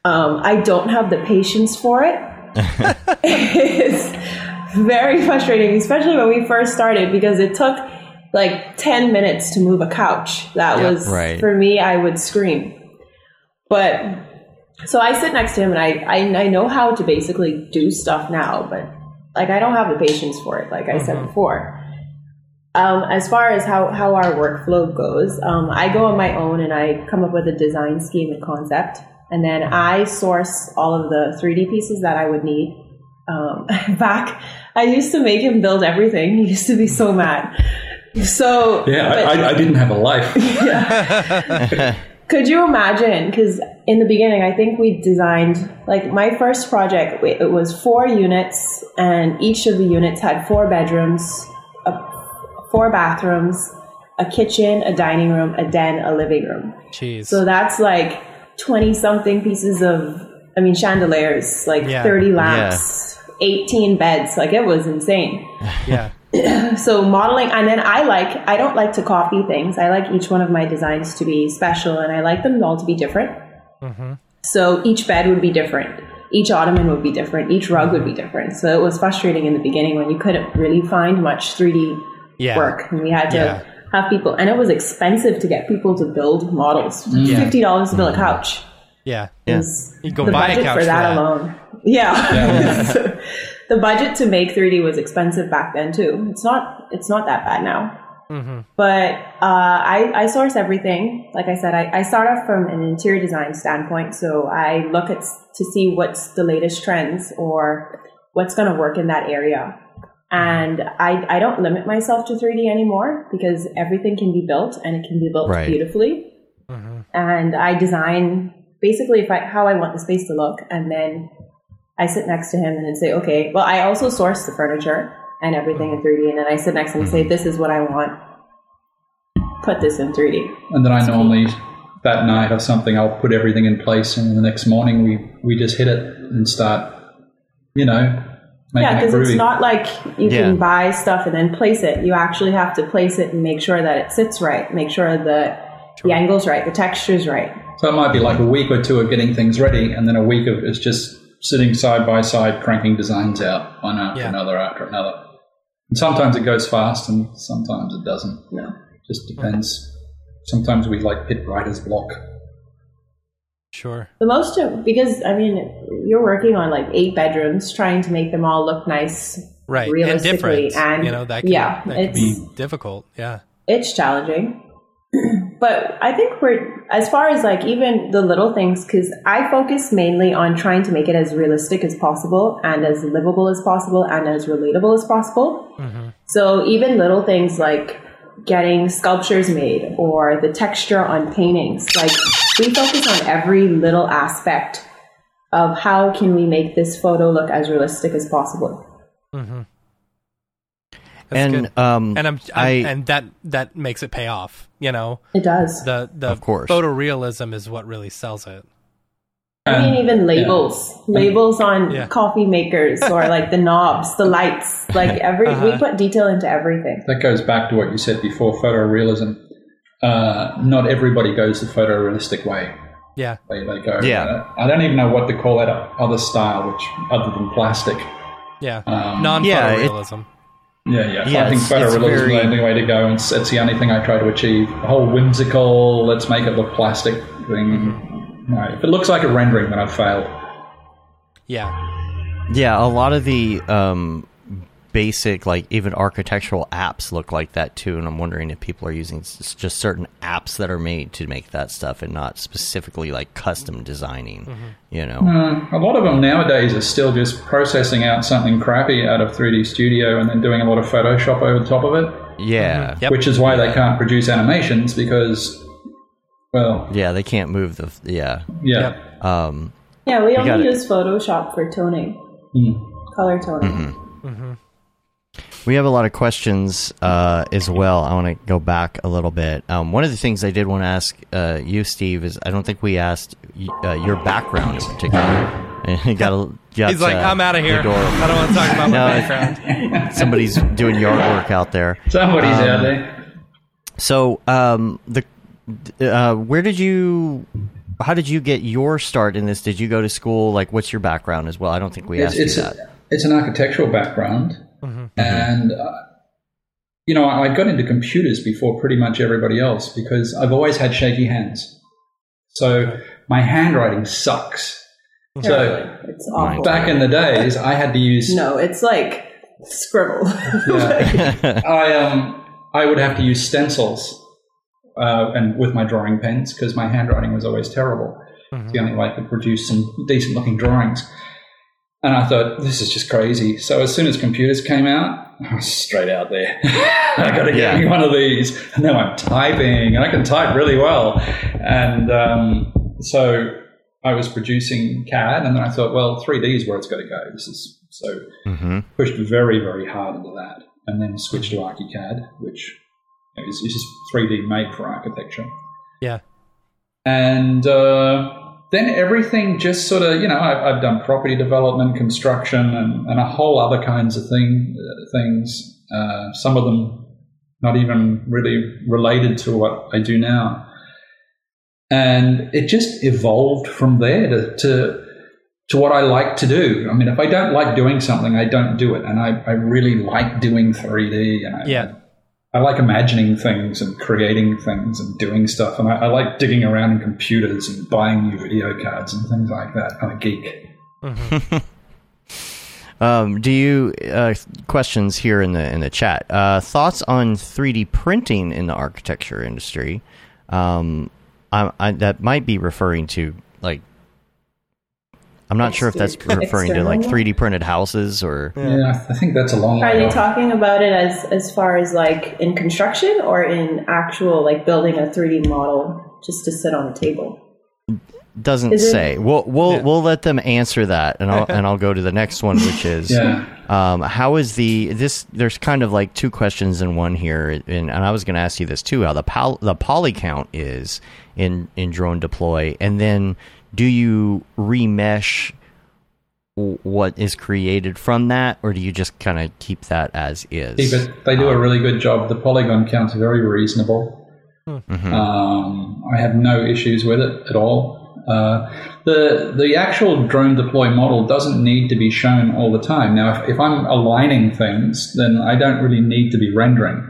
um, I don't have the patience for it. [laughs] [laughs] it's very frustrating, especially when we first started because it took like 10 minutes to move a couch. That Yeah, was, right. for me, I would scream. But so I sit next to him and I, I, I know how to basically do stuff now, but like I don't have the patience for it, like I said before. Um, as far as how, how our workflow goes, um, I go on my own and I come up with a design scheme and concept, and then I source all of the 3D pieces that I would need. Um, [laughs] back, I used to make him build everything. He used to be so mad. So Yeah, but- I, I, I didn't have a life. [laughs] [laughs] could you imagine? Because in the beginning, I think we designed like my first project. It it was four units, and each of the units had four bedrooms, a, four bathrooms, a kitchen, a dining room, a den, a living room. Jeez. So that's like twenty something pieces of, I mean, chandeliers, like Yeah. thirty lamps, eighteen beds. Like it was insane yeah. [clears throat] so modeling and then i like i don't like to copy things i like each one of my designs to be special and i like them all to be different mm-hmm. so each bed would be different each ottoman would be different each rug would be mm-hmm. different so it was frustrating in the beginning when you couldn't really find much 3d Yeah. work and we had to Yeah. have people and it was expensive to get people to build models mm-hmm. Yeah. $50 to build a couch Yeah. Yeah. is You go buy a couch for for that, that. alone. Yeah. [laughs] [laughs] the budget to make 3D was expensive back then too. It's not it's not that bad now. Mm-hmm. But uh, I, I source everything. Like I said, I, I start off from an interior design standpoint. So I look at to see what's the latest trends or what's going to work in that area. And I, I don't limit myself to 3D anymore because everything can be built and it can be built Right. beautifully and I design basically if I, how I want the space to look, and then I sit next to him and then say, okay. Well, I also source the furniture and everything in 3D, and then I sit next to him and say, this is what I want. Put this in 3D. And then I normally that night or something I'll put everything in place and the next morning we, we just hit it and start, you know, Yeah, because groovy. it's not like you Yeah. can buy stuff and then place it. You actually have to place it and make sure that it sits right, make sure the the angle's right, the texture's right. So it might be like a week or two of getting things ready, and then a week of it's just sitting side by side, cranking designs out one after Yeah. another after another. And sometimes it goes fast, and sometimes it doesn't. No. Just depends. Sometimes we like hit writer's block. Sure. The most of, because I mean, you're working on like eight bedrooms, trying to make them all look nice, Right. And realistically, different. and you know, that can, yeah, that can it's be difficult. Yeah. it's challenging. [clears throat] but I think we're as far as like even the little things because I focus mainly on trying to make it as realistic as possible and as livable as possible and as relatable as possible. Mm-hmm. So even little things like getting sculptures made or the texture on paintings, like we focus on every little aspect of how can we make this photo look as realistic as possible. Mm-hmm. That's and good. um, and I'm, I I'm and that that makes it pay off. You know, It does. the the Of course. photorealism is what really sells it. I mean, even labels, labels on Yeah. coffee makers or [laughs] like the knobs, the lights, like every, we Uh-huh. put detail into everything. That goes back to what you said before, photorealism. Uh, not everybody goes the photorealistic way. Yeah. They, they go. Yeah. I don't even know what to call that other style, which other than plastic. Yeah. Um, Non Yeah, it- photorealism. Yeah, yeah. Yeah, I think it's- it's is the only way to go, and it's, it's the only thing I try to achieve. The whole whimsical, let's make it look plastic thing. No, if it looks like a rendering, then I've failed. yeah. Yeah, a lot of the um, basic, like even architectural apps look like that too. And I'm wondering if people are using just certain apps that are made to make that stuff and not specifically like custom designing. You know, Uh, a lot of them nowadays are still just processing out something crappy out of 3D Studio and then doing a lot of Photoshop over the top of it, yeah, Yep. which is why they can't produce animations because, well, yeah, they can't move the yeah. yeah. Yep. Um, Yeah, we got only it. use Photoshop for toning, Mm. color toning. Mm-hmm. We have a lot of questions uh, as well. I want to go back a little bit. Um, one of the things I did want to ask uh, you, Steve, is I don't think we asked y- uh, your background in particular. [laughs] You got a, got, He's like, uh, I'm out of here. the door open. I don't want to talk about my [laughs] No, background. [laughs] Somebody's doing yard work out there. Somebody's Um, out there. So, um, the uh, where did you? How did you get your start in this? Did you go to school? Like, what's your background as well? I don't think we It's, asked it's, you that. it's an architectural background. Mm-hmm. And, uh, you know, I I got into computers before pretty much everybody else because I've always had shaky hands. So my handwriting sucks. So It's awful. back in the days, I had to use No, it's like scribble. Yeah. [laughs] I um I would have to use stencils uh, and with my drawing pens because my handwriting was always terrible. It's the only way I could produce some decent looking drawings. And I thought this is just crazy. So as soon as computers came out, I was straight out there. [laughs] I got to get Yeah. me one of these. And now I'm typing, and I can type really well. And um, so I was producing CAD, and then I thought, well, 3D is where it's got to go. This is so hmm pushed very, very hard into that, and then switched to ArchiCAD, which is, is just 3D made for architecture. Yeah. And uh, then everything just sort of, you know, I've, I've done property development, construction, and, and a whole other kinds of thing, uh, things. Uh, some of them not even really related to what I do now. And it just evolved from there to, to to what I like to do. I mean, if I don't like doing something, I don't do it. And I, I really like doing 3D. And I, Yeah. I, like imagining things and creating things and doing stuff. And I, I like digging around in computers and buying new video cards and things like that. I'm a geek. [laughs] Um, do you uh, questions here in the in the chat? Uh, thoughts on 3D printing in the architecture industry? Um, I, I, that might be referring to like. I'm not sure if that's Exter- referring to like 3D printed houses or. Yeah, I, I think that's a long Are way you off. talking about it as as far as like in construction or in actual like building a 3D model just to sit on a table? Doesn't Is it- say. We'll we'll Yeah. we'll let them answer that, and I'll and I'll go to the next one, which is Yeah. um, how is the this? There's kind of like two questions in one here, and, and I was going to ask you this too: how the pol- the poly count is in in DroneDeploy, and then do you remesh what is created from that, or do you just kind of keep that as is? Keep it. They do a really good job. The polygon count's very reasonable. Mhm. Um, I have no issues with it at all. Uh, the the actual DroneDeploy model doesn't need to be shown all the time. Now, if, if I'm aligning things, then I don't really need to be rendering.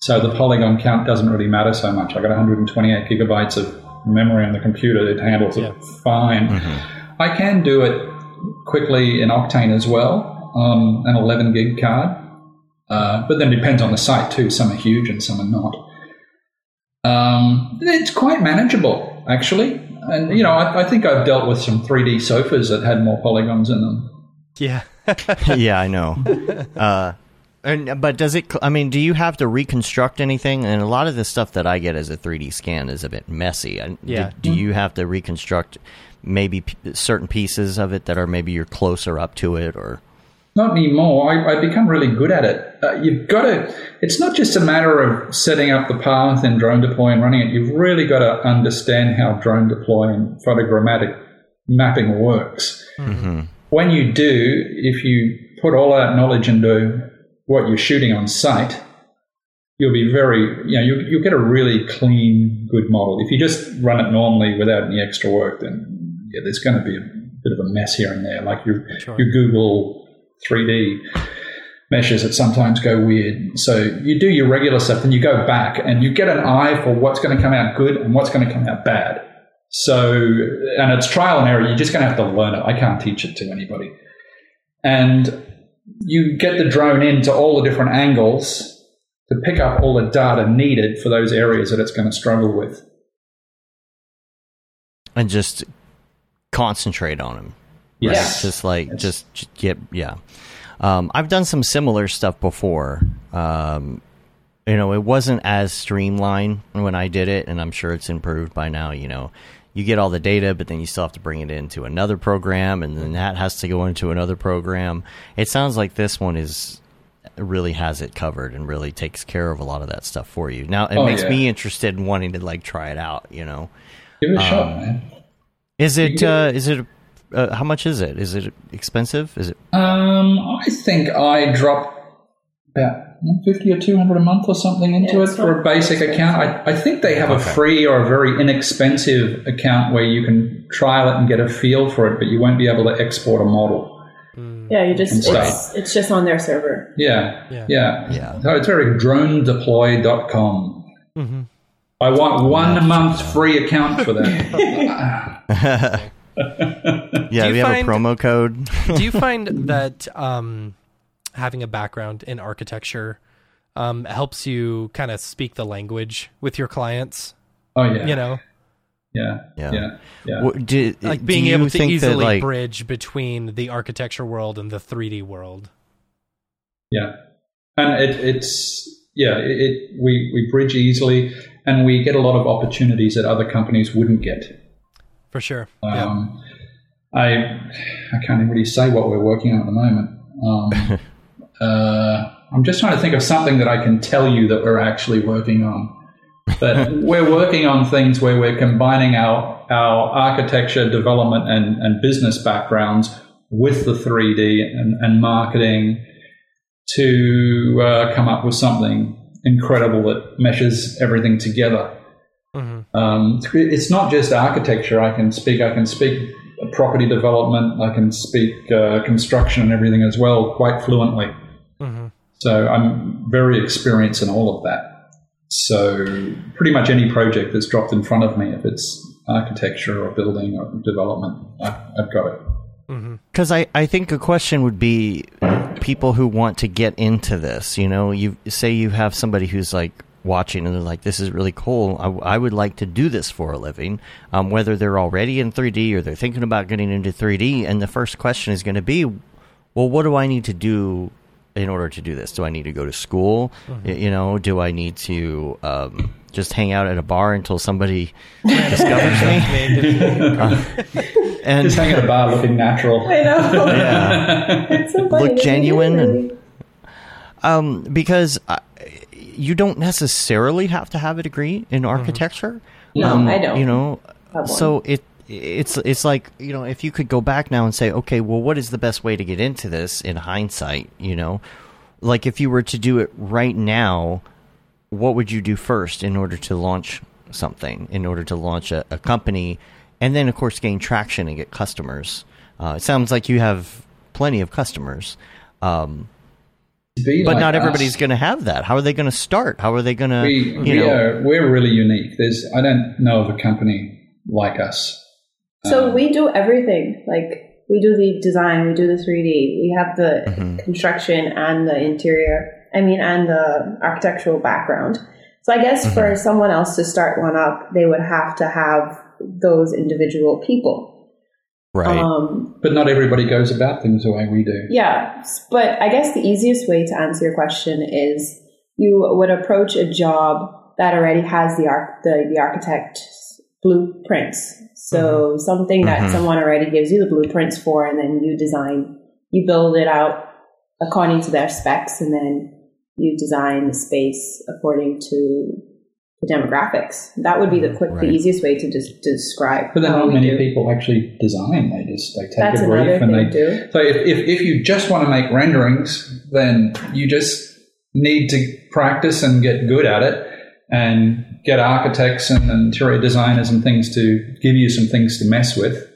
So the polygon count doesn't really matter so much. I got 128 gigabytes of memory on the computer; it handles Yeah. it fine. I can do it quickly in Octane as well, um, an 11 gig card. Uh, but then it depends on the site too. Some are huge and some are not. Um, it's quite manageable, actually. And, you know, I, I think I've dealt with some 3D sofas that had more polygons in them. Yeah. [laughs] yeah, I know. [laughs] Uh, and but does it? I mean, do you have to reconstruct anything? And a lot of the stuff that I get as a 3D scan is a bit messy. And Yeah. Do, do you have to reconstruct maybe p- certain pieces of it that are maybe you're closer up to it, or? Not anymore. I, I've become really good at it. Uh, you've got to, it's not just a matter of setting up the path and DroneDeploy and running it. You've really got to understand how DroneDeploy and photogrammetric mapping works. When you do, if you put all that knowledge into what you're shooting on site, you'll be very, you know, you'll, you'll get a really clean, good model. If you just run it normally without any extra work, then yeah, there's going to be a bit of a mess here and there. Like your, Sure. your Google 3D meshes that sometimes go weird. So you do your regular stuff, and you go back and you get an eye for what's going to come out good and what's going to come out bad. So, and it's trial and error. You're just going to have to learn it. I can't teach it to anybody. And you get the drone into all the different angles to pick up all the data needed for those areas that it's going to struggle with. and just concentrate on them. Yes. Just like Yes. just, just get yeah. Um, I've done some similar stuff before. Um, you know, it wasn't as streamlined when I did it, and I'm sure it's improved by now. You know, you get all the data, but then you still have to bring it into another program, and then that has to go into another program. It sounds like this one is really has it covered and really takes care of a lot of that stuff for you. Now it Oh, makes yeah. me interested in wanting to like try it out. You know. Give it a Um, shot, man. Is it? Uh, is it? Uh, how much is it? Is it expensive? Is it? Um, I think I drop about 50 or 200 a month or something into Yeah, it for a basic account. I, I think they have a free or a very inexpensive account where you can trial it and get a feel for it, but you won't be able to export a model. Yeah, you just it's, it's just on their server. Yeah, Yeah. yeah, Yeah. So it's very dronedeploy.com. hmm I want one month free account for that. [laughs] [laughs] [laughs] Yeah, you we have a promo code. Do you find that um, having a background in architecture um, helps you kind of speak the language with your clients? oh yeah, You know, yeah, Yeah. yeah, yeah. What- do, like do being you able to think easily that, like, bridge between the architecture world and the 3D world. Yeah, and it, it's yeah, it, it we we bridge easily, and we get a lot of opportunities that other companies wouldn't get. For sure. yeah. Um, I I can't even really say what we're working on at the moment. Um, [laughs] uh, I'm just trying to think of something that I can tell you that we're actually working on. But [laughs] we're working on things where we're combining our our architecture, development, and, and business backgrounds with the 3D and, and marketing to uh, come up with something incredible that meshes everything together. Mm-hmm. Um, it's not just architecture. I can speak. I can speak property development. I can speak uh, construction and everything as well, quite fluently. So I'm very experienced in all of that. So pretty much any project that's dropped in front of me, if it's architecture or building or development, I've, I've got it. mm-hmm. Because I, I think a question would be people who want to get into this. You know, you say you have somebody who's like watching and they're like, "This is really cool. I, I would like to do this for a living." Um, whether they're already in 3D or they're thinking about getting into 3D, and the first question is going to be, "Well, what do I need to do in order to do this? Do I need to go to school? Y- You know, do I need to um, just hang out at a bar until somebody [laughs] discovers me?" [laughs] And Just hang at a bar looking natural. I know. [laughs] yeah. It's so funny. Look genuine and- um, because uh, you don't necessarily have to have a degree in architecture. No, um, I don't You know, so it it's it's like you know if you could go back now and say okay well what is the best way to get into this in hindsight you know? Like if you were to do it right now what would you do first in order to launch something in order to launch a, a company? And then of course gain traction and get customers. Uh, it sounds like you have plenty of customers um, but like not us, everybody's going to have that. How are they going to start? How are they going to We, we are, we're really unique. There's I don't know of a company like us. So Um, we do everything. Like we do the design, we do the 3D, we have the Mhm. construction and the interior. I mean, and the architectural background. So I guess for someone else to start one up, they would have to have those individual people. right Um, but not everybody goes about things the way we do. yeah, but I guess the easiest way to answer your question is you would approach a job that already has the arch- the, the architect's blueprints. So something that Mhm. someone already gives you the blueprints for, and then you design, you build it out according to their specs, and then you design the space according to the demographics. That would be the quick, Right. the easiest way to just describe. But then how not we many do. people actually design. They just they take That's a another brief and thing they too. So if, if, if you just want to make renderings, then you just need to practice and get good at it and get architects and interior designers and things to give you some things to mess with.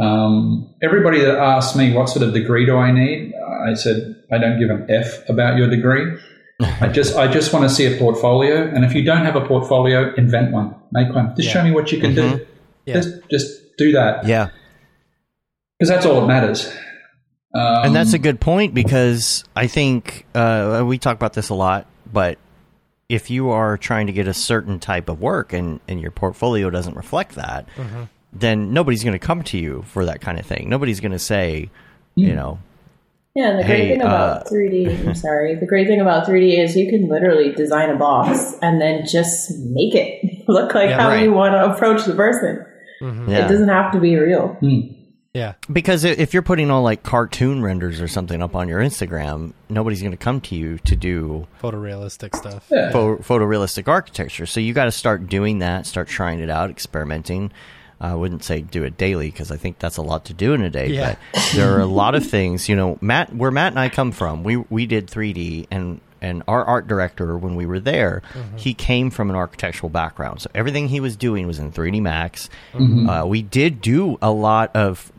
Um, everybody that asks me what sort of degree do I need, I said I don't give an F about your degree. I just I just want to see a portfolio, and if you don't have a portfolio, invent one, make one. Just Yeah. show me what you can do. Yeah. Just just do that yeah because that's all that matters. Um, and that's a good point because I think uh, we talk about this a lot, but if you are trying to get a certain type of work and, and your portfolio doesn't reflect that, mm-hmm. then nobody's going to come to you for that kind of thing. Nobody's going to say, you mm. know, Yeah, and the great Hey, thing about uh, 3D, [laughs] I'm sorry, the great thing about 3D is you can literally design a box and then just make it [laughs] look like Yeah, how right. you want to approach the person. Mm-hmm. yeah. It doesn't have to be real. Hmm. Yeah. because if you're putting all like cartoon renders or something up on your Instagram, nobody's going to come to you to do Photorealistic stuff. Yeah. pho- photorealistic architecture. So you got to start doing that, start trying it out, experimenting. I wouldn't say do it daily because I think that's a lot to do in a day. Yeah. But there are a lot of things, you know, Matt, where Matt and I come from, we we did 3D and and our art director when we were there, he came from an architectural background. So everything he was doing was in 3D Max. Uh, we did do a lot of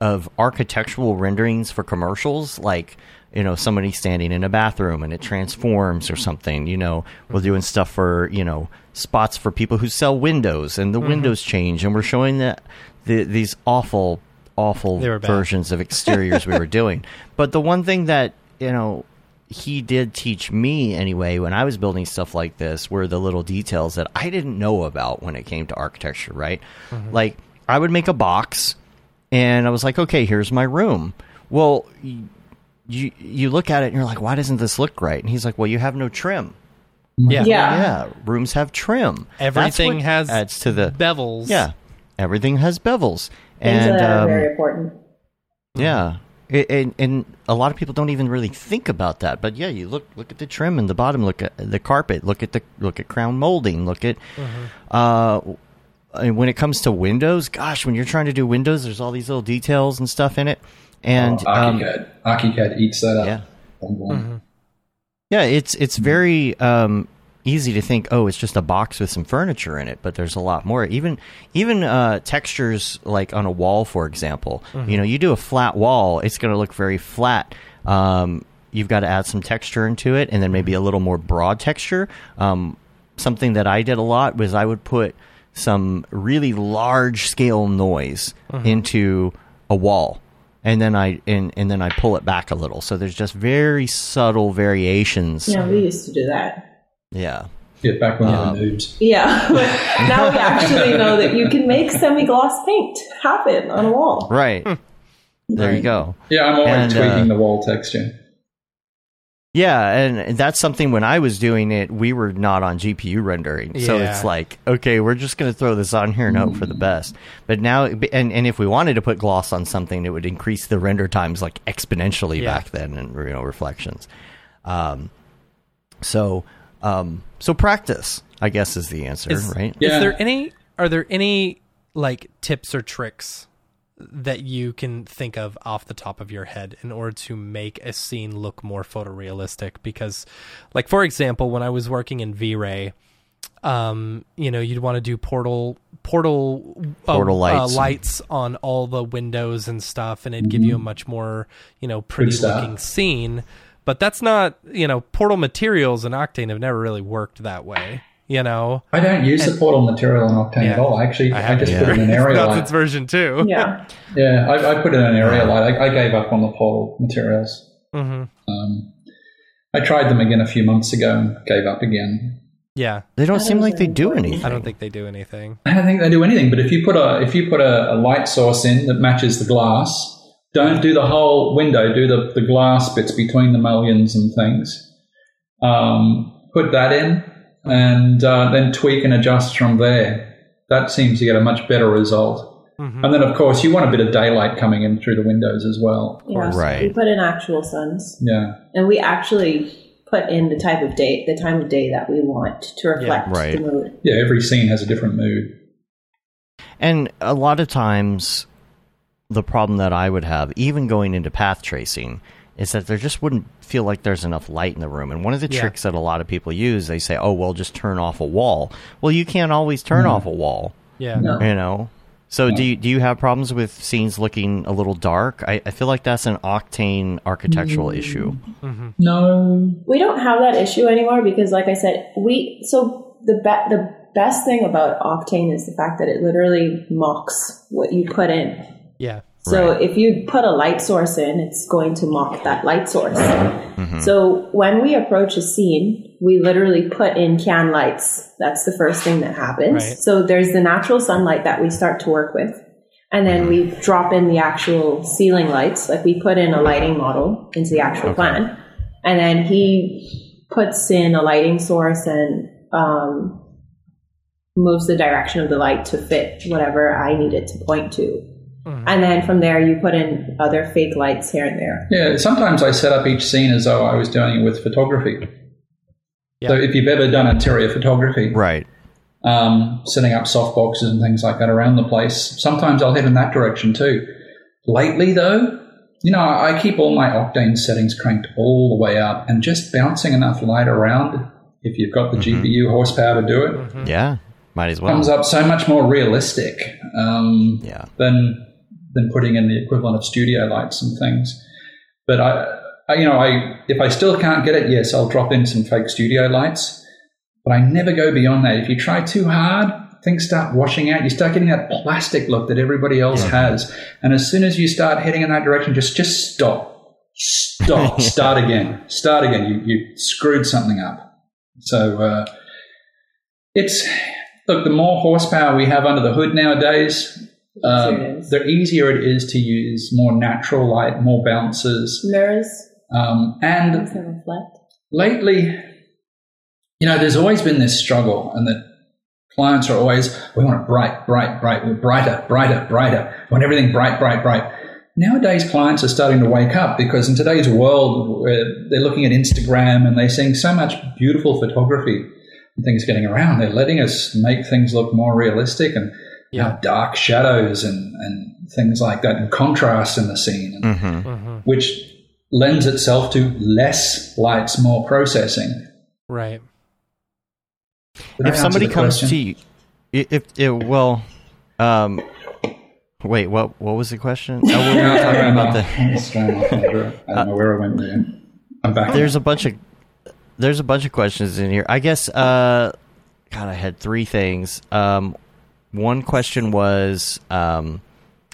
of architectural renderings for commercials, like you know somebody standing in a bathroom and it transforms or something. You know, we're doing stuff for you know spots for people who sell windows and the mm-hmm. windows change, and we're showing that the, these awful, awful They were bad. versions of exteriors we were doing. [laughs] But the one thing that you know he did teach me anyway when I was building stuff like this were the little details that I didn't know about when it came to architecture, right? Mm-hmm. Like I would make a box and I was like, okay, here's my room. Well, you you look at it and you're like, why doesn't this look right? And he's like, well, you have no trim. Yeah. Yeah. Yeah, rooms have trim. That's Everything has adds to the bevels. yeah. Everything has bevels, Things and that are um, very important. yeah, It- and, and a lot of people don't even really think about that. But yeah, you look look at the trim in the bottom, look at the carpet, look at the look at crown molding, look at uh, and when it comes to windows, gosh, when you're trying to do windows, there's all these little details and stuff in it, and oh, um, ArchiCAD. ArchiCAD eats that up. yeah. Boom, boom. Yeah, it's it's very um, easy to think, oh, it's just a box with some furniture in it, but there's a lot more. Even even uh, textures like on a wall, for example. You know, you do a flat wall, it's going to look very flat. Um, you've got to add some texture into it, and then maybe a little more broad texture. Um, something that I did a lot was I would put some really large scale noise into a wall and then I and, and then I pull it back a little. So there's just very subtle variations. Yeah, we used to do that. Yeah. Get back when Um, we were noobs. Yeah, [laughs] [laughs] now we actually know that you can make semi-gloss paint happen on a wall. Right. There you go. Yeah, I'm always And, tweaking uh, the wall texture. Yeah, and that's something when I was doing it, we were not on GPU rendering. So it's like, okay, we're just going to throw this on here and hope for the best. But now, and, and if we wanted to put gloss on something, it would increase the render times like exponentially Yeah. back then and, you know, reflections. Um, so, um, so practice, I guess, is the answer, Is- right? Yeah. Is there any? Are there any like tips or tricks that you can think of off the top of your head in order to make a scene look more photorealistic because like for example when i was working in v-ray um you know you'd want to do portal portal uh, Portal uh, lights. lights on all the windows and stuff and it'd give you a much more you know pretty stuff. looking scene but that's not you know portal materials in octane have never really worked that way you know I don't use the portal material in Octane Yeah. at all. Actually, I, have just yeah. put in an [laughs] area that's light. its version two Yeah. [laughs] Yeah, I, I put in an area light. I, I gave up on the portal materials. Mm-hmm. Um, I tried them again a few months ago and gave up again. yeah They don't That seem like they do anything. i don't think they do anything I don't think they do anything. But if you put a if you put a, a light source in that matches the glass, don't do the whole window. Do the, the glass bits between the mullions and things. Um, put that in, and uh, then tweak and adjust from there. That seems to get a much better result. Mhm. And then, of course, you want a bit of daylight coming in through the windows as well. Yeah. Right. We put in actual suns, Yeah. and we actually put in the type of day, the time of day that we want to reflect right. the mood. Yeah, every scene has a different mood. And a lot of times, the problem that I would have, even going into path tracing, is that there just wouldn't feel like there's enough light in the room. And one of the Yeah. tricks that a lot of people use, they say, "Oh, well, just turn off a wall." Well, you can't always turn mm-hmm. off a wall, yeah No. you know. So, do you, do you have problems with scenes looking a little dark? I, I feel like that's an octane architectural mm. issue. Mm-hmm. No. We don't have that issue anymore because, like I said, we so the be- the best thing about Octane is the fact that it literally mocks what you put in. yeah So Right. if you put a light source in, it's going to mock that light source. Mm-hmm. So when we approach a scene, we literally put in can lights. That's the first thing that happens. Right. So there's the natural sunlight that we start to work with. And then we drop in the actual ceiling lights. Like we put in a lighting model into the actual plan. And then he puts in a lighting source and um, moves the direction of the light to fit whatever I need it to point to. And then from there, you put in other fake lights here and there. Yeah, sometimes I set up each scene as though I was doing it with photography. Yeah. So if you've ever done interior photography, Right. um, setting up soft boxes and things like that around the place, sometimes I'll head in that direction too. Lately, though, you know, I keep all my octane settings cranked all the way up and just bouncing enough light around, if you've got the GPU horsepower to do it, Yeah. Might as well. comes up so much more realistic um, Yeah. than than putting in the equivalent of studio lights and things. But I, I, you know, I if I still can't get it, yes, I'll drop in some fake studio lights. But I never go beyond that. If you try too hard, things start washing out. You start getting that plastic look that everybody else has. And as soon as you start heading in that direction, just just stop, stop, [laughs] start again, start again. You you screwed something up. So uh, it's look. The more horsepower we have under the hood nowadays, um, the easier it is to use more natural light, more bounces, Mirrors, um, and reflect. lately, you know, there's always been this struggle, and that clients are always, we want it bright, bright, bright, we're brighter, brighter, brighter, we want everything bright, bright, bright. Nowadays, clients are starting to wake up because in today's world, they're looking at Instagram and they're seeing so much beautiful photography and things getting around. They're letting us make things look more realistic and Yeah. have dark shadows and, and things like that, and contrast in the scene. And hmm which lends itself to less lights, more processing. right Did if answer somebody the comes question? to you, if it, well, um, wait, what what was the question? Oh, we were Yeah, talking I about the. I'm straying off on a bit. I don't know where I went there. I'm back. There's a bunch of there's a bunch of questions in here. I guess. Uh, God, I had three things. Um, one question was, um,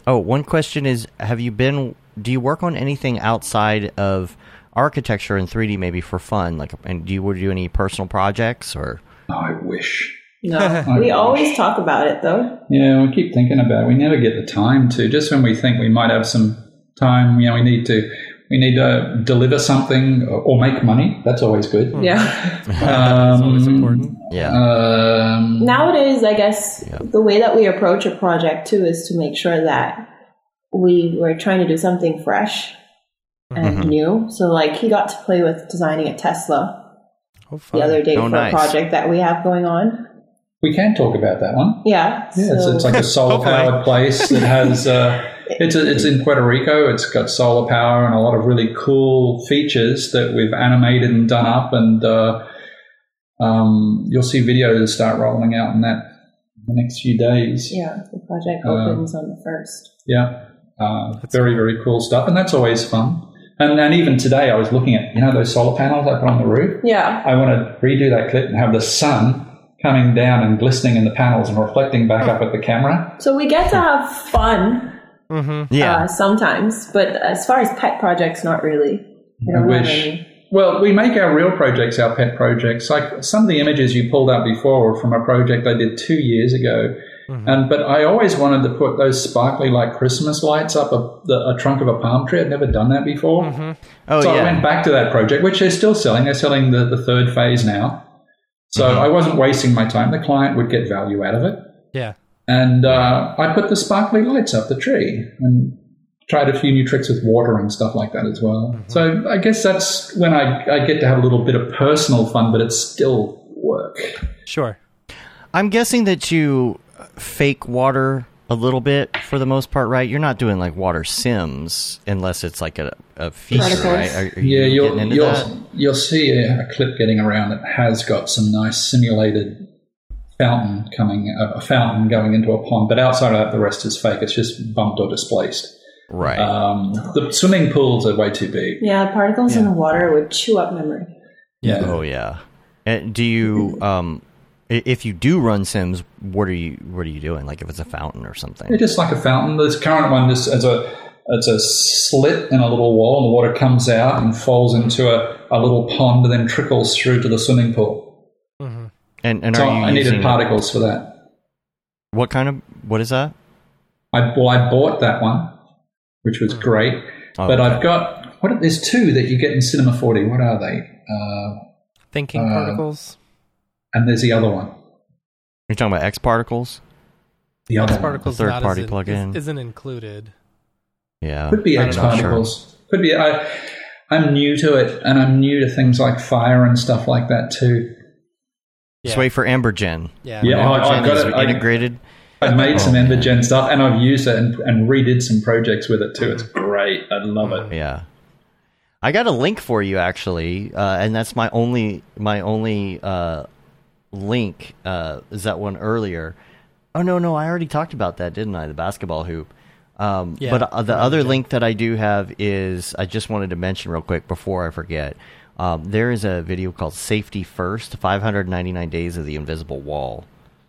oh, one question is, have you been? Do you work on anything outside of architecture and 3D, maybe for fun? Like, and do you would do any personal projects or? Oh, I wish. No, we always talk about it though. Yeah, we keep thinking about it. We never get the time to. Just when we think we might have some time, you know, we need to. We need to deliver something or, or make money. That's always good. Yeah. [laughs] that's always Um, important Yeah. Um, Nowadays, I guess Yeah. the way that we approach a project too is to make sure that we were trying to do something fresh and Mhm. new. So, like, he got to play with designing a Tesla oh, the other day Oh, for nice. a project that we have going on. We can talk about that one. Yeah. Yeah, so so it's like a solar powered place that has. Uh, it's a, it's in Puerto Rico. It's got solar power and a lot of really cool features that we've animated and done up, and uh, um, you'll see videos start rolling out in that in the next few days. yeah, the project Um, opens on the first. Yeah, uh, very very cool stuff, and that's always fun. And and even today, I was looking at you know those solar panels I put on the roof. Yeah. I want to redo that clip and have the sun coming down and glistening in the panels and reflecting back up at the camera. So we get to have fun Mm-hmm. Yeah. uh, sometimes, but as far as pet projects, not really. We I don't have wish. any. Well, we make our real projects our pet projects. Like some of the images you pulled up before were from a project I did two years ago. And but I always wanted to put those sparkly like Christmas lights up a, the, a trunk of a palm tree. I'd never done that before. oh so I went back to that project, which they're still selling. They're selling the, the third phase now. So Mm-hmm. I wasn't wasting my time. The client would get value out of it. Yeah. And uh, I put the sparkly lights up the tree and tried a few new tricks with water and stuff like that as well. So I guess that's when I, I get to have a little bit of personal fun, but it's still work. Sure. I'm guessing that you fake water a little bit for the most part, right? You're not doing like water sims unless it's like a, a feature, Particles. right? Are, are you Yeah, you'll getting you'll, you'll see a, a clip getting around that has got some nice simulated fountain coming, a, a fountain going into a pond, but outside of that, the rest is fake. It's just bumped or displaced. Right. Um, the swimming pools are way too big. Yeah, particles in the water would chew up memory. Yeah. oh yeah. And do you um if you do run sims, what are you what are you doing? Like if it's a fountain or something? They're just like a fountain. This current one just as a it's a slit in a little wall, and the water comes out and falls into a, a little pond, and then trickles through to the swimming pool. And and So are you I needed particles for that. what kind of what is that? I well, I bought that one, which was great. Oh, but okay. I've got what? There's two that you get in Cinema 4D. What are they? Uh, Thinking Uh, particles. and there's the other one. You're talking about X particles? The other one. Particles third party isn't, plugin. is- isn't included. Yeah. Could be I'm X not sure. particles. Could be. I, I'm new to it, and I'm new to things like fire and stuff like that too. Just Yeah. wait for EmberGen. Yeah. Yeah, I- EmberGen I've got is it. Integrated. I've made some Oh, man. Embergen stuff, and I've used it and, and redid some projects with it too. It's great. I love it. Yeah. I got a link for you actually, uh, and that's my only my only uh, link. Uh, is that one earlier? Oh no, no, I already talked about that, didn't I? The basketball hoop. Um, Yeah, but uh, the other link that I do have is I just wanted to mention real quick before I forget. Um, there is a video called "Safety First: 599 Days of the Invisible Wall."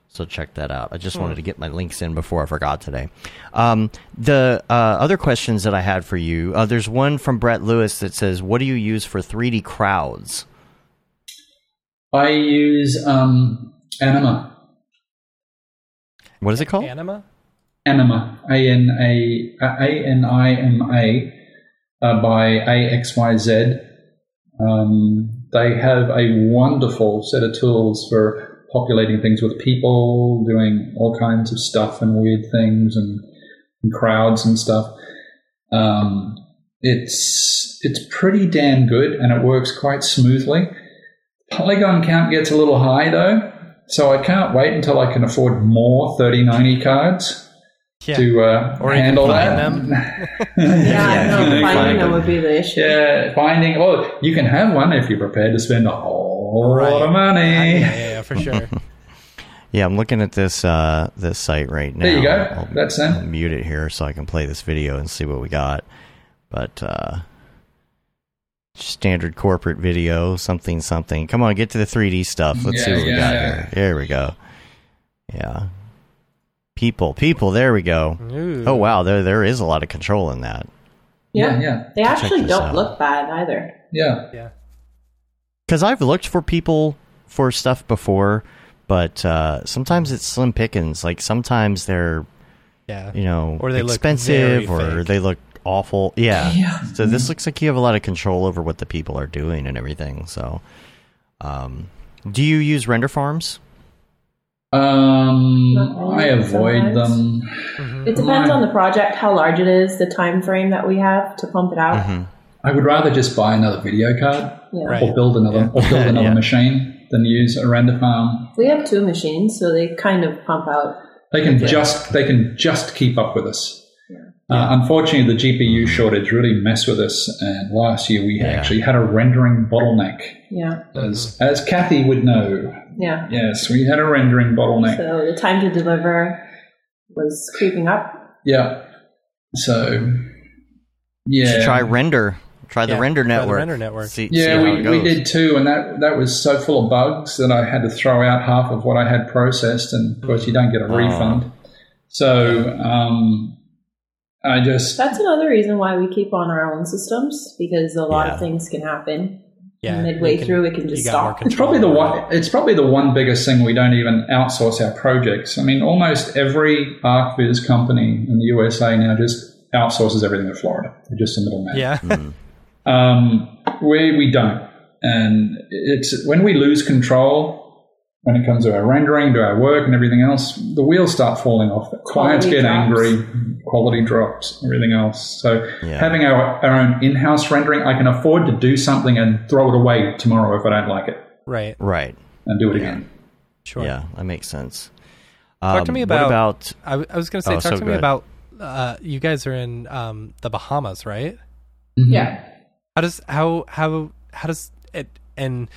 So check that out. I just wanted to get my links in before I forgot today. Um, the uh, other questions that I had for you, uh, there's one from Brett Lewis that says, "What do you use for 3D crowds?" I use um, Anima. What is it called? Anima? Anima. A N A A N I M A uh, by A X Y Z. Um, they have a wonderful set of tools for populating things with people, doing all kinds of stuff and weird things and, and crowds and stuff. Um, it's it's pretty damn good and it works quite smoothly. Polygon count gets a little high though, so I can't wait until I can afford more 3090 cards Yeah. to uh, Or handle find that. [laughs] Yeah, Yeah, no, finding find them them. would be the issue. Yeah, finding. Oh, you can have one if you're prepared to spend a whole Right. lot of money. Yeah, yeah, yeah, for sure. [laughs] Yeah, I'm looking at this uh, this site right now. There you go. I'll, That's them. I'll mute it here so I can play this video and see what we got. But uh, standard corporate video, something something. Come on, get to the 3D stuff. Let's see Yeah, what we got yeah. here. There we go. Yeah, people, people. There we go. Ooh. Oh wow, there there is a lot of control in that. Yeah. Yeah, yeah, They actually don't out. look bad either. yeah. Yeah. Because I've looked for people for stuff before, but uh, sometimes it's slim pickings. Like sometimes they're Yeah. you know Or they look expensive very or fake. they look awful. Yeah. [laughs] Yeah. So this looks like you have a lot of control over what the people are doing and everything. So, um, do you use render farms? Um, I avoid sometimes. them. It depends on the project, how large it is, the time frame that we have to pump it out. Mhm. I would rather just buy another video card Yeah. Right. or build another Yeah. or build [laughs] another Yeah. machine. than use a render farm. We have two machines, so they kind of pump out. They can Yeah. just they can just keep up with us. Uh, unfortunately, the GPU shortage really messed with us, and last year we Yeah. actually had a rendering bottleneck, Yeah, as as Kathy would know. Yeah. Yes, we had a rendering bottleneck. So the time to deliver was creeping up. Yeah. So, yeah. should try render. Try the Yeah, render try the network. render network. See, see Yeah, how we, we did too, and that that was so full of bugs that I had to throw out half of what I had processed, and of course you don't get a Oh. refund. So um, I just That's another reason why we keep on our own systems because a lot Yeah. of things can happen. Yeah, midway can- through, it can just stop. it's probably the over one. It's probably the one biggest thing we don't even outsource our projects. I mean, almost every ArchViz company in the USA now just outsources everything to Florida. They're just a middleman. it. Yeah, Mm. Um, we we don't, and it's when we lose control when it comes to our rendering, to our work, and everything else. The wheels start falling off. The clients get drops. angry. Quality drops. Everything else. So Yeah. having our, our own in-house rendering, I can afford to do something and throw it away tomorrow if I don't like it, right. Right. and do it again. Sure. Yeah, that makes sense. Talk Um, to me what about- I, I, w- I was going to say, Oh, talk so to me good. about. Uh, you guys are in um, the Bahamas, right? Mhm. Yeah. How does how how how does it and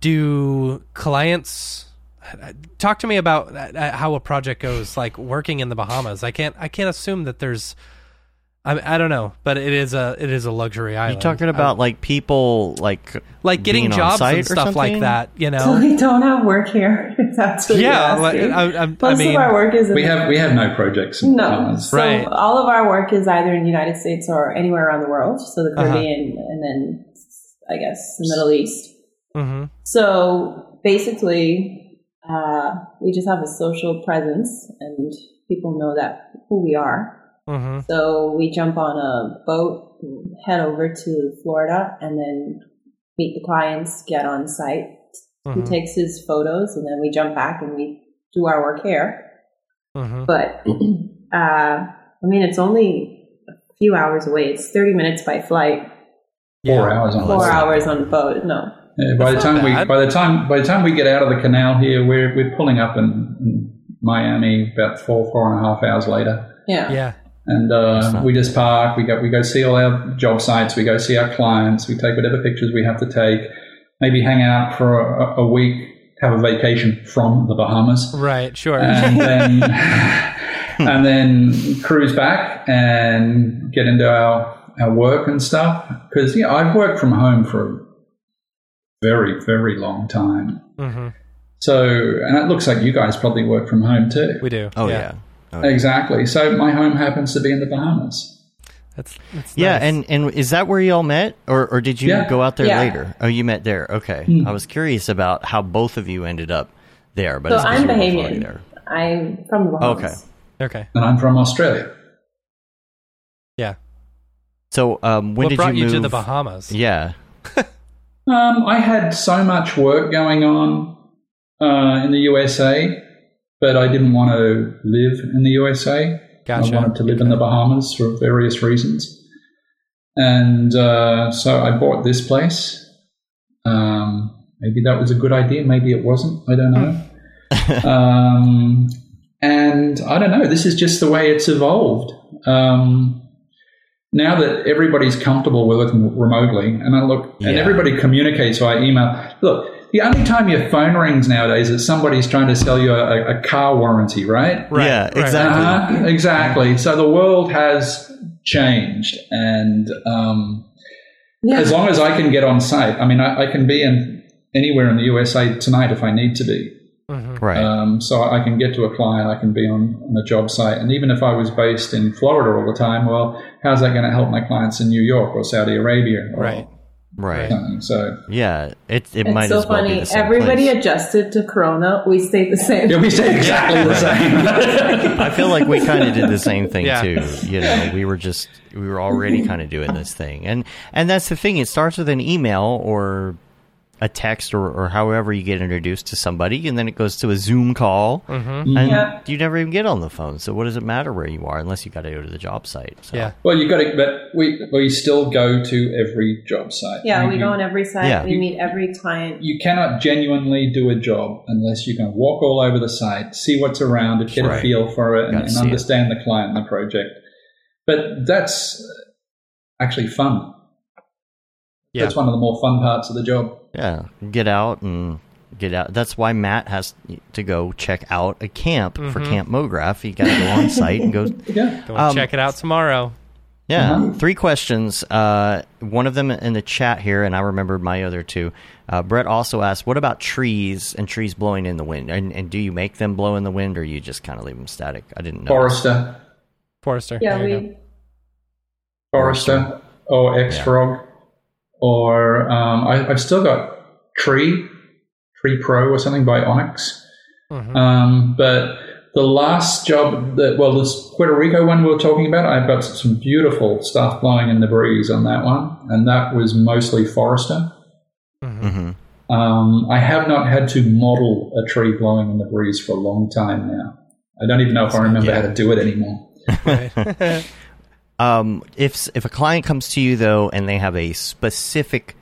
do clients talk to me about uh, how a project goes like working in the Bahamas? I can't I can't assume that there's I I don't know, but it is a it is a luxury island. you island. talking about like people like like getting jobs and or stuff like that, you So know? we don't have work here. [laughs] That's what yeah, like, asking. I, I, I Most mean, of our work is in We have we have no projects. In no. Bahamas. So Right. all of our work is either in the United States or anywhere around the world. So the Uh-huh. Caribbean and then I guess the Middle East. Mhm. So basically, uh, we just have a social presence and people know that who we are. Mm-hmm. So we jump on a boat, head over to Florida, and then meet the clients, get on site. He Mhm. takes his photos, and then we jump back and we do our work here. Mhm. But [clears throat] uh, I mean, it's only a few hours away. It's thirty minutes by flight, Four Yeah. hours on four hours on the boat. No, Yeah, by the That's not time we by the time by the time we get out of the canal here, we're we're pulling up in, in Miami about four four and a half hours later, yeah, Yeah. and uh, we just park. We go we go see all our job sites. We go see our clients. We take whatever pictures we have to take. Maybe hang out for a, a week, have a vacation from the Bahamas, Right. Sure. and [laughs] then [laughs] and then cruise back and get into our our work and stuff. Because yeah, I've worked from home for a very very long time. Mm-hmm. So, and it looks like you guys probably work from home too. We do. oh yeah. Oh, yeah. Exactly. So my home happens to be in the Bahamas. That's, that's Yeah, nice. and and is that where you all met, or or did you Yeah. go out there Yeah. later? Oh, you met there. Okay, Hmm. I was curious about how both of you ended up there. But So it's 'cause I'm you were both already Bahamian. there. I'm from the Bahamas. Okay. okay. And I'm from Australia. Yeah. So, um, when what did brought you you, move? to the Bahamas? Yeah, [laughs] Um, I had so much work going on uh, in the USA, but I didn't want to live in the USA. Gotcha. I wanted to live in the Bahamas for various reasons. And uh, so I bought this place. Um, maybe that was a good idea. Maybe it wasn't. I don't know. [laughs] um, and I don't know. This is just the way it's evolved. Um, now that everybody's comfortable with it remotely, and I look, and everybody communicates via email. Look, the only time your phone rings nowadays is somebody's trying to sell you a, a car warranty, right? Right, yeah, right. exactly. Uh-huh, exactly. So the world has changed, and um, Yeah. as long as I can get on site, I mean, I, I can be in anywhere in the USA tonight if I need to be. Right. Um, so I can get to a client, I can be on, on a job site, and even if I was based in Florida all the time, well, how's that going to help my clients in New York or Saudi Arabia? Or Right. right. something? So Yeah. It it It's might so as well be funny. the same Everybody place. adjusted to Corona. We stayed the same. yeah, we say exactly the same. [laughs] I feel like we kind of did the same thing Yeah. too. You know, we were just we were already kind of doing this thing, and and that's the thing. It starts with an email or a text or, or however you get introduced to somebody, and then it goes to a Zoom call, Mm-hmm. and Yeah. you never even get on the phone. So what does it matter where you are unless you got to go to the job site? So. Yeah. Well, you got to, but we we still go to every job site. Yeah, You- we go on every site. Yeah. We meet every client. You cannot genuinely do a job unless you can walk all over the site, see what's around get Right. a feel for it, and, and see it. understand the client and the project. But that's actually fun. Yeah. That's one of the more fun parts of the job. Yeah, get out and get out. That's why Matt has to go check out a camp for Mhm. Camp MoGraph. You got to go on site and go. [laughs] Yeah. Go Um, check it out tomorrow. Yeah, Uh-huh. three questions. Uh, one of them in the chat here, and I remembered my other two. Uh, Brett also asked, "What about trees and trees blowing in the wind? And, and do you make them blow in the wind, or you just kind of leave them static?" I didn't know. Forester, Forrester. Yeah, there we. go. Forester, or Xfrog, or um, I, I've still got Tree, Tree Pro or something by Onyx. Mhm. Um, but the last job that, well, this Puerto Rico one we were talking about, I've got some beautiful stuff blowing in the breeze on that one, and that was mostly Forester. hmm Um, I have not had to model a tree blowing in the breeze for a long time now. I don't even know if I remember Yeah. how to do it anymore. Right. [laughs] Um, if if a client comes to you though, and they have a specific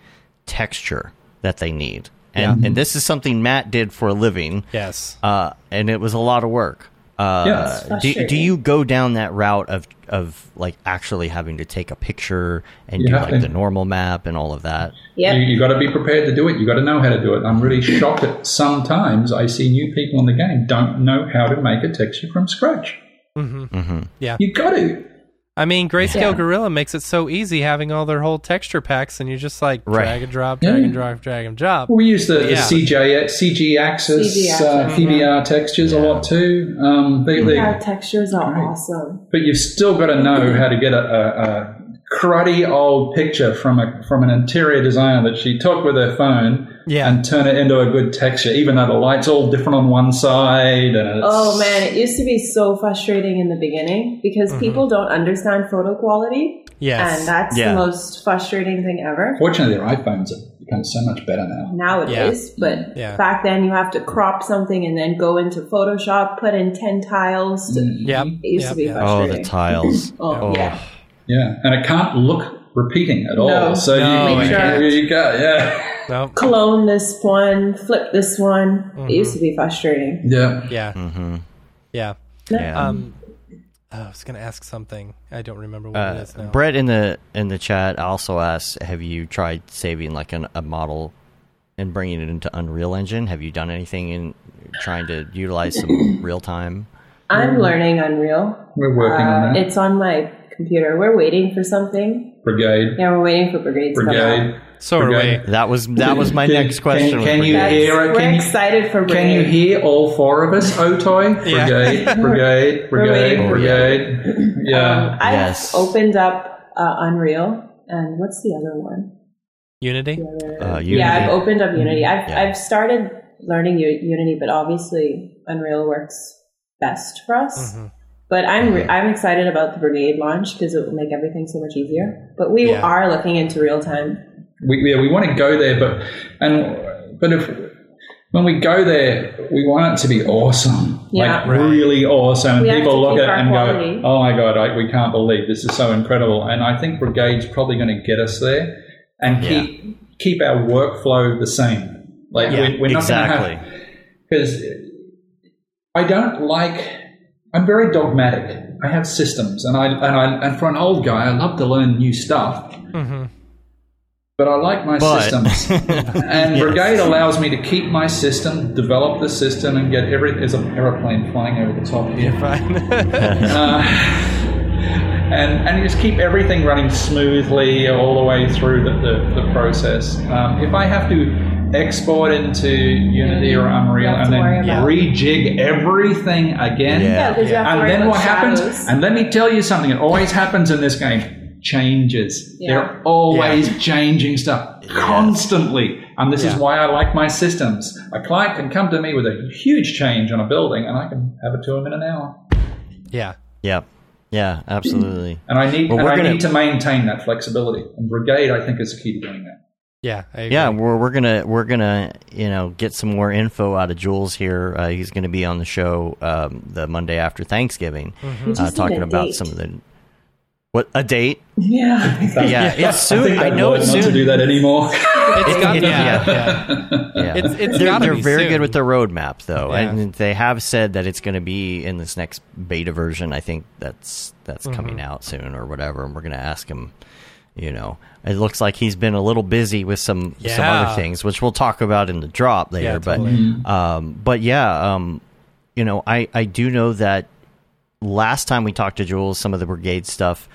texture that they need, and and this is something Matt did for a living, yes. uh, and it was a lot of work. Uh, Yeah, do, do you go down that route of of like actually having to take a picture and You do like to. the normal map and all of that? Yeah. You, you got to be prepared to do it. You got to know how to do it. I'm really shocked that sometimes I see new people in the game don't know how to make a texture from scratch. hmm hmm You got to. I mean, Grayscale Yeah. Gorilla makes it so easy having all their whole texture packs, and you just like Right. drag and drop, Yeah. drag and drop, drag and drop. We use the, the Yeah. CJ, CG Axis, CG uh, Axis, PBR textures a lot too. Um, they, they, textures are Right. awesome. but you've still got to know how to get a, a, a cruddy old picture from a from an interior designer that she took with her phone Yeah. and turn it into a good texture, even though the light's all different on one side. And it's, Oh man, it used to be so frustrating in the beginning because mm-hmm. people don't understand photo quality, Yes. and that's Yeah. the most frustrating thing ever. Fortunately, their iPhones have become so much better now. nowadays, but Yeah. back then you have to crop something and then go into Photoshop, put in 10 tiles. To, mm-hmm. Yep. It used Yep, to be yep. Oh, the tiles. [laughs] Oh, oh, yeah. Yeah, and it can't look repeating at all. No. So No, you, it you, can't. you got yeah, Nope. Clone this one, flip this one. Mm-hmm. It used to be frustrating. yeah. Yeah. Mm-hmm. Yeah. Yeah. Um, oh, I was gonna ask something. I don't remember what it Uh, is now. Brett in the in the chat also asked, "Have you tried saving like an, a model and bringing it into Unreal Engine? Have you done anything in trying to utilize some [coughs] real time?" I'm learning Unreal. We're working on Uh, that. it's on my computer. We're waiting for something. Brigade, Yeah, we're waiting for Brigade to come out. brigade. So are we. That was that was my Can- next question. Can, can you hear it? we're Can you, excited for Brigade. can you hear all four of us? Otoy, [laughs] Yeah. brigade, brigade, [laughs] We're brigade, brigade. Yeah. Um, I've Yes. opened up uh, Unreal, and what's the other one? Unity. Other- Uh, Yeah, I've opened up Unity. I've Yeah. I've started learning U- Unity, but obviously Unreal works best for us. Mhm. But I'm re- I'm excited about the Brigade launch because it will make everything so much easier. But we Yeah. are looking into real time. We, yeah, we want to go there, but and but if when we go there, we want it to be awesome, Yeah. like really awesome. And We have people look at it and quality. go, "Oh my god, I, we can't believe this is so incredible." And I think Brigade's probably going to get us there and Yeah. keep keep our workflow the same. Like Yeah, we, we're not exactly. going to have because I don't like. I'm very dogmatic. I have systems, and I and I and for an old guy, I love to learn new stuff hmm but I like my But- systems. [laughs] and Yes. Brigade allows me to keep my system, develop the system, and get every. There's an aeroplane flying over the top here. Fine. [laughs] Uh, and, and you just keep everything running smoothly all the way through the, the, the process. Um, if I have to export into Unity or Unreal and then worry about- rejig everything again, Yeah. Yeah, because you have to and then about what happens? shadows. And let me tell you something. It always happens in this game. Changes. Yeah. They're always changing stuff constantly. And this is why I like my systems. A client can come to me with a huge change on a building, and I can have it to them in an hour. yeah. yeah, yeah, absolutely. And I need, Well, and I gonna- need to maintain that flexibility. And Brigade, I think, is the key to doing that. Yeah, I agree. Yeah, we're we're gonna we're gonna you know get some more info out of Jules here. Uh, he's gonna be on the show um, the Monday after Thanksgiving, We uh, talking about date. some of the what a date. Yeah. Yeah, it's I soon. think I, know learned it's not to do that anymore. [laughs] It's got, It- yeah, yeah. yeah. [laughs] Yeah. It's it's they're, they're be very soon. good with the roadmap, though, Yeah. and they have said that it's going to be in this next beta version. I think that's that's Mm-hmm. coming out soon or whatever. And we're going to ask him. You know, it looks like he's been a little busy with some some other things, which we'll talk about in the drop later. Yeah, but totally. um, but yeah, um, you know, I I do know that last time we talked to Jules, some of the brigade stuff,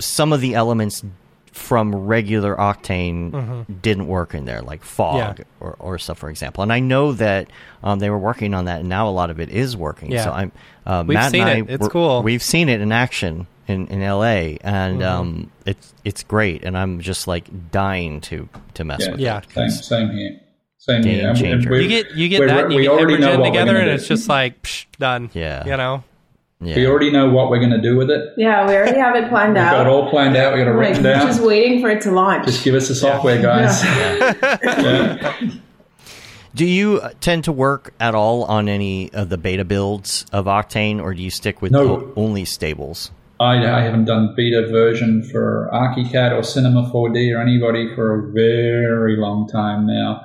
some of the elements from regular Octane didn't work in there, like fog Mm-hmm. Yeah. or, or stuff, for example. And I know that um, they were working on that, and now a lot of it is working. Yeah. So I'm uh, We've Matt seen and I, it. It's we're- cool. We've seen it in action in, in LA, and Mm-hmm. um, it's it's great. And I'm just like dying to to mess Yeah. with Yeah. it. Same, same here. Same Game here. And we- changer. You get you get that, and you we get already know what together, and do. it's just like psh, done. Yeah. you know. Yeah. We already know what we're going to do with it. Yeah, we already have it planned We've out. got it all planned out. We've got it like, written we're down. just waiting for it to launch. Just give us the software, guys. Yeah. Do you tend to work at all on any of the beta builds of Octane, or do you stick with No. o- only stables? I, I haven't done beta version for ArchiCAD or Cinema 4D or anybody for a very long time now.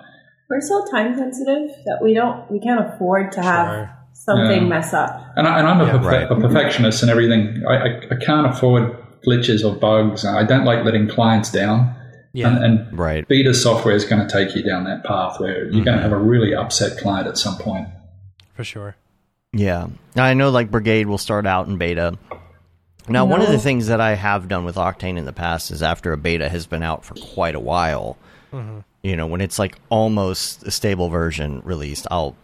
We're so time sensitive that we don't, we can't afford to have Sure. Something Yeah. mess up. And, I, and I'm a, perfe- right. a perfectionist and everything. I, I, I can't afford glitches or bugs. I don't like letting clients down. Yeah. And, and Right. beta software is going to take you down that path where you're going to mm-hmm. have a really upset client at some point. for sure. Yeah. Now, I know like Brigade will start out in beta. Now, one of the things that I have done with Octane in the past is after a beta has been out for quite a while, mm-hmm. you know, when it's like almost a stable version released, I'll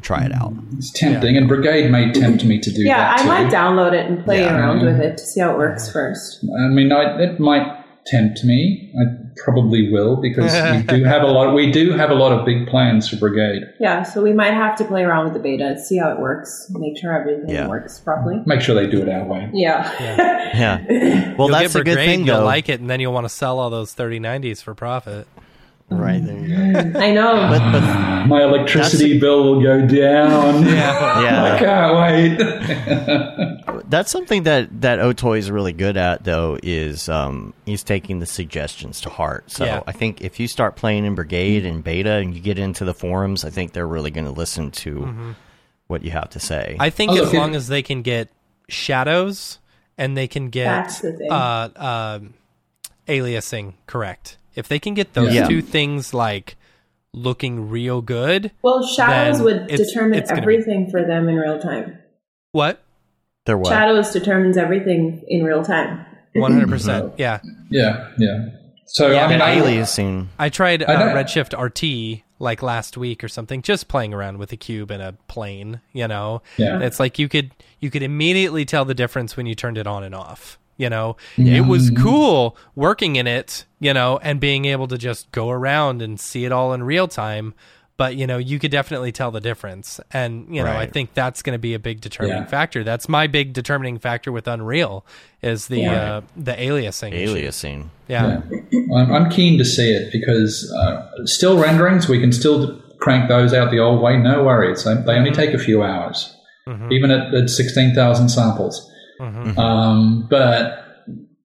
try it out. It's tempting, and Brigade may tempt me to do Yeah, that I too. might download it and play Yeah. around mm-hmm. with it to see how it works first. I mean, I, it might tempt me. I probably will because we do [laughs] have a lot. We do have a lot of big plans for Brigade. Yeah, so we might have to play around with the beta, see how it works, make sure everything Yeah. works properly. Make sure they do it our way. Yeah. Yeah. [laughs] Well, You'll that's get a good Brigade, thing, You'll though. like it, and then you'll want to sell all those 3090s for profit. Right. There you go. I know. But, but [sighs] My electricity bill will go down. [laughs] I yeah, I can't wait. [laughs] that's something that that Otoy is really good at, though. Is um, he's taking the suggestions to heart. So Yeah. I think if you start playing in Brigade and beta, and you get into the forums, I think they're really going to listen to what you have to say. I think Oh, as look, it- long as they can get shadows and they can get That's the thing. uh, um aliasing correct. If they can get those Yeah. two things like looking real good, well, shadows would it's- determine it's gonna be- everything for them in real time. what? They're what? Shadows determines everything in real time. One hundred percent. Yeah, Yeah, yeah. So Yeah, I mean, And I, aliasing. I tried uh, I. Redshift RT like last week or something, just playing around with a cube and a plane. You know, Yeah. it's like you could you could immediately tell the difference when you turned it on and off. You know, it was cool working in it. You know, and being able to just go around and see it all in real time. But you know, you could definitely tell the difference, and you know, I think that's going to be a big determining Yeah. factor. That's my big determining factor with Unreal is the Yeah. uh, the aliasing. Aliasing. Yeah. I'm, I'm keen to see it because uh, still renderings, we can still crank those out the old way. No worries. They, they only take a few hours, even at, at 16,000 samples. Um, but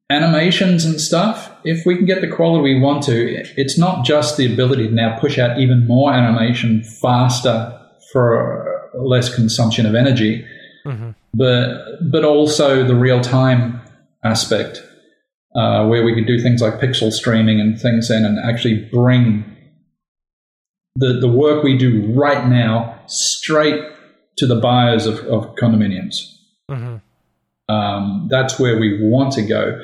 animations and stuff, if we can get the quality we want to, it's not just the ability to now push out even more animation faster for less consumption of energy, but but also the real time aspect, uh, where we could do things like pixel streaming and things in, and actually bring the the work we do right now straight to the buyers of, of condominiums. Mhm. Um, that's where we want to go.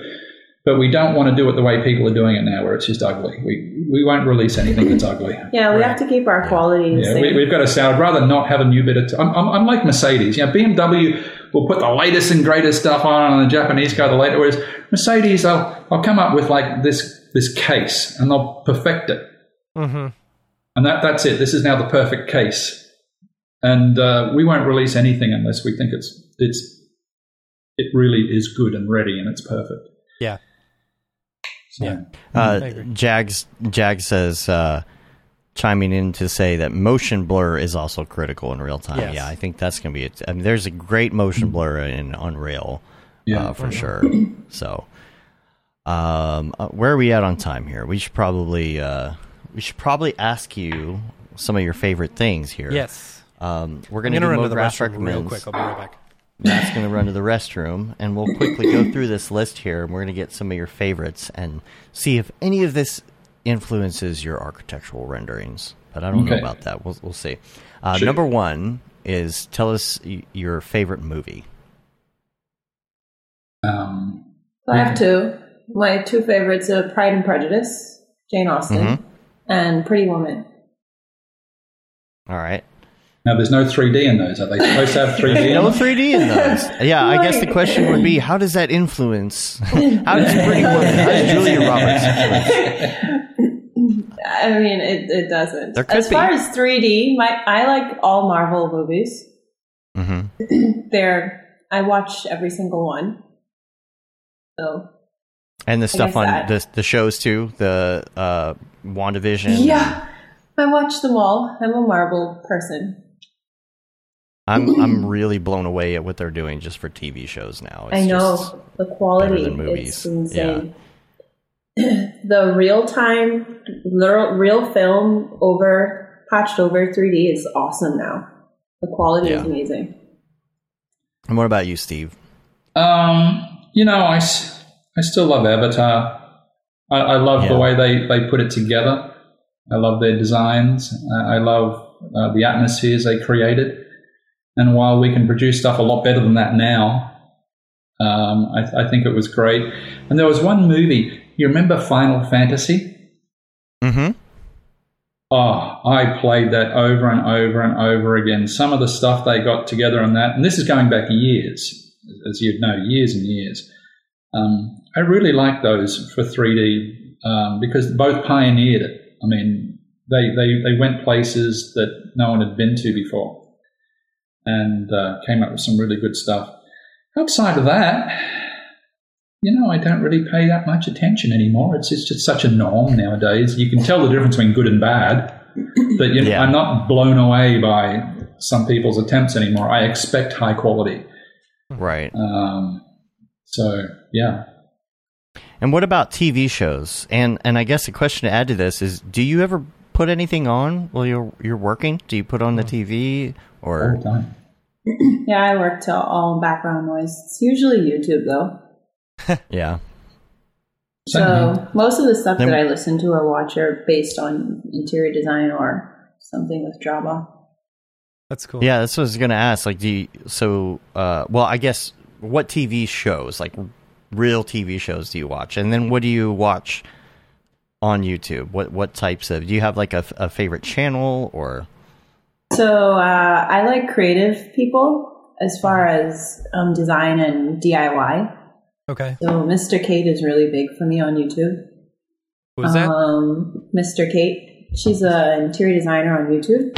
But we don't want to do it the way people are doing it now, where it's just ugly. We we won't release anything that's ugly. [laughs] Yeah, we Right. have to keep our quality Yeah, we, we've got to say, I'd rather not have a new bit of. T- I'm, I'm, I'm like Mercedes. You know, BMW will put the latest and greatest stuff on, and the Japanese car the latest. Whereas Mercedes, I'll, they'll come up with like this this case, and they'll perfect it, hmm and that that's it. This is now the perfect case, and uh, we won't release anything unless we think it's it's it really is good and ready and it's perfect. Yeah. So, Yeah. Uh, Jags Jags says uh, chiming in to say that motion blur is also critical in real time. Yes. Yeah, I think that's going to be it. I mean, there's a great motion blur in Unreal, Yeah. uh, for sure. So, um, uh, where are we at on time here? We should probably uh, we should probably ask you some of your favorite things here. Yes. Um, we're going to gonna do run to the MoGraph restroom real quick. I'll be right back. Matt's going to run to the restroom, and we'll quickly go through this list here, and we're going to get some of your favorites and see if any of this influences your architectural renderings. But I don't know about that. We'll, we'll see. Uh, Sure. Number one is tell us y- your favorite movie. Um, I have two. My two favorites are Pride and Prejudice, Jane Austen, Mhm. and Pretty Woman. All right. Now, there's no 3D in those. Are they supposed to have 3D? in No them? 3D in those. [laughs] Yeah, I guess the question would be how does that influence? how does Pretty Woman, how does Julia Roberts influence? [laughs] I mean, it, it doesn't. There could as far be. as 3D, my I like all Marvel movies. hmm [clears throat] They're I watch every single one. So And the stuff on that. the, the shows too, the uh, WandaVision. yeah, I watch them all. I'm a Marvel person. I'm I'm [clears throat] really blown away at what they're doing just for TV shows now. It's I know just- the quality. than movies. It's insane. [clears throat] the real time, real, real film over patched over 3D is awesome now. The quality is amazing. and what about you, Steve? Um, you know, I, I still love Avatar. I, I love the way they, they put it together. I love their designs. I, I love uh, the atmospheres they created. And while we can produce stuff a lot better than that now, um, I, I think it was great. And there was one movie. You remember Final Fantasy? Mm-hmm. Oh, I played that over and over and over again. Some of the stuff they got together on that, and this is going back years, as you'd know, years and years. Um, I really like those for 3D um, because both pioneered it. I mean, they, they, they went places that no one had been to before and uh, came up with some really good stuff. Outside of that, you know, I don't really pay that much attention anymore. It's, it's just such a norm nowadays. You can tell the difference between good and bad, but you know, Yeah. I'm not blown away by some people's attempts anymore. I expect high quality. Right. Um, so, yeah. And what about TV shows? And and I guess the question to add to this is: Do you ever put anything on while you're you're working? Do you put on the TV or? [clears throat] Yeah, I work to all background noise. It's usually YouTube though. [laughs] Yeah. Same here. So most of the stuff Then- that I listen to or watch are based on interior design or something with Java. That's cool. Yeah, that's what I was gonna ask. Like, do you, so? Uh, well, I guess what TV shows, like real TV shows, do you watch? And then what do you watch on YouTube? What what types of? Do you have like a, a favorite channel or? So uh, I like creative people as far as um, design and DIY. Okay. So Mr. Kate is really big for me on YouTube. Who's that? Um, Mr. Kate. She's an interior designer on YouTube.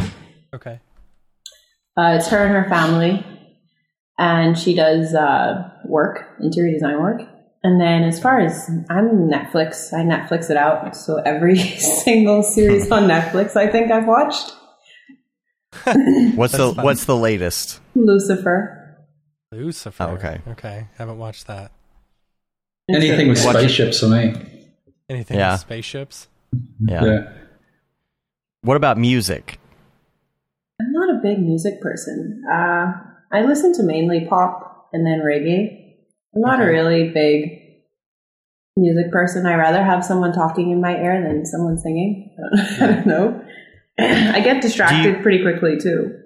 Okay. Uh, it's her and her family, and she does uh, work, interior design work. And then as far as I'm Netflix, I Netflix it out. So every [laughs] single series on Netflix, I think I've watched. [laughs] What's the That's fun. What's the latest? Lucifer. Lucifer. Oh, okay. Okay. Haven't watched that. Anything with Watch spaceships for me. Anything Yeah. with spaceships? Yeah. Yeah. What about music? I'm not a big music person. Uh, I listen to mainly pop and then reggae. I'm not a really big music person. I rather have someone talking in my ear than someone singing. [laughs] I don't know. [clears throat] I get distracted pretty quickly too.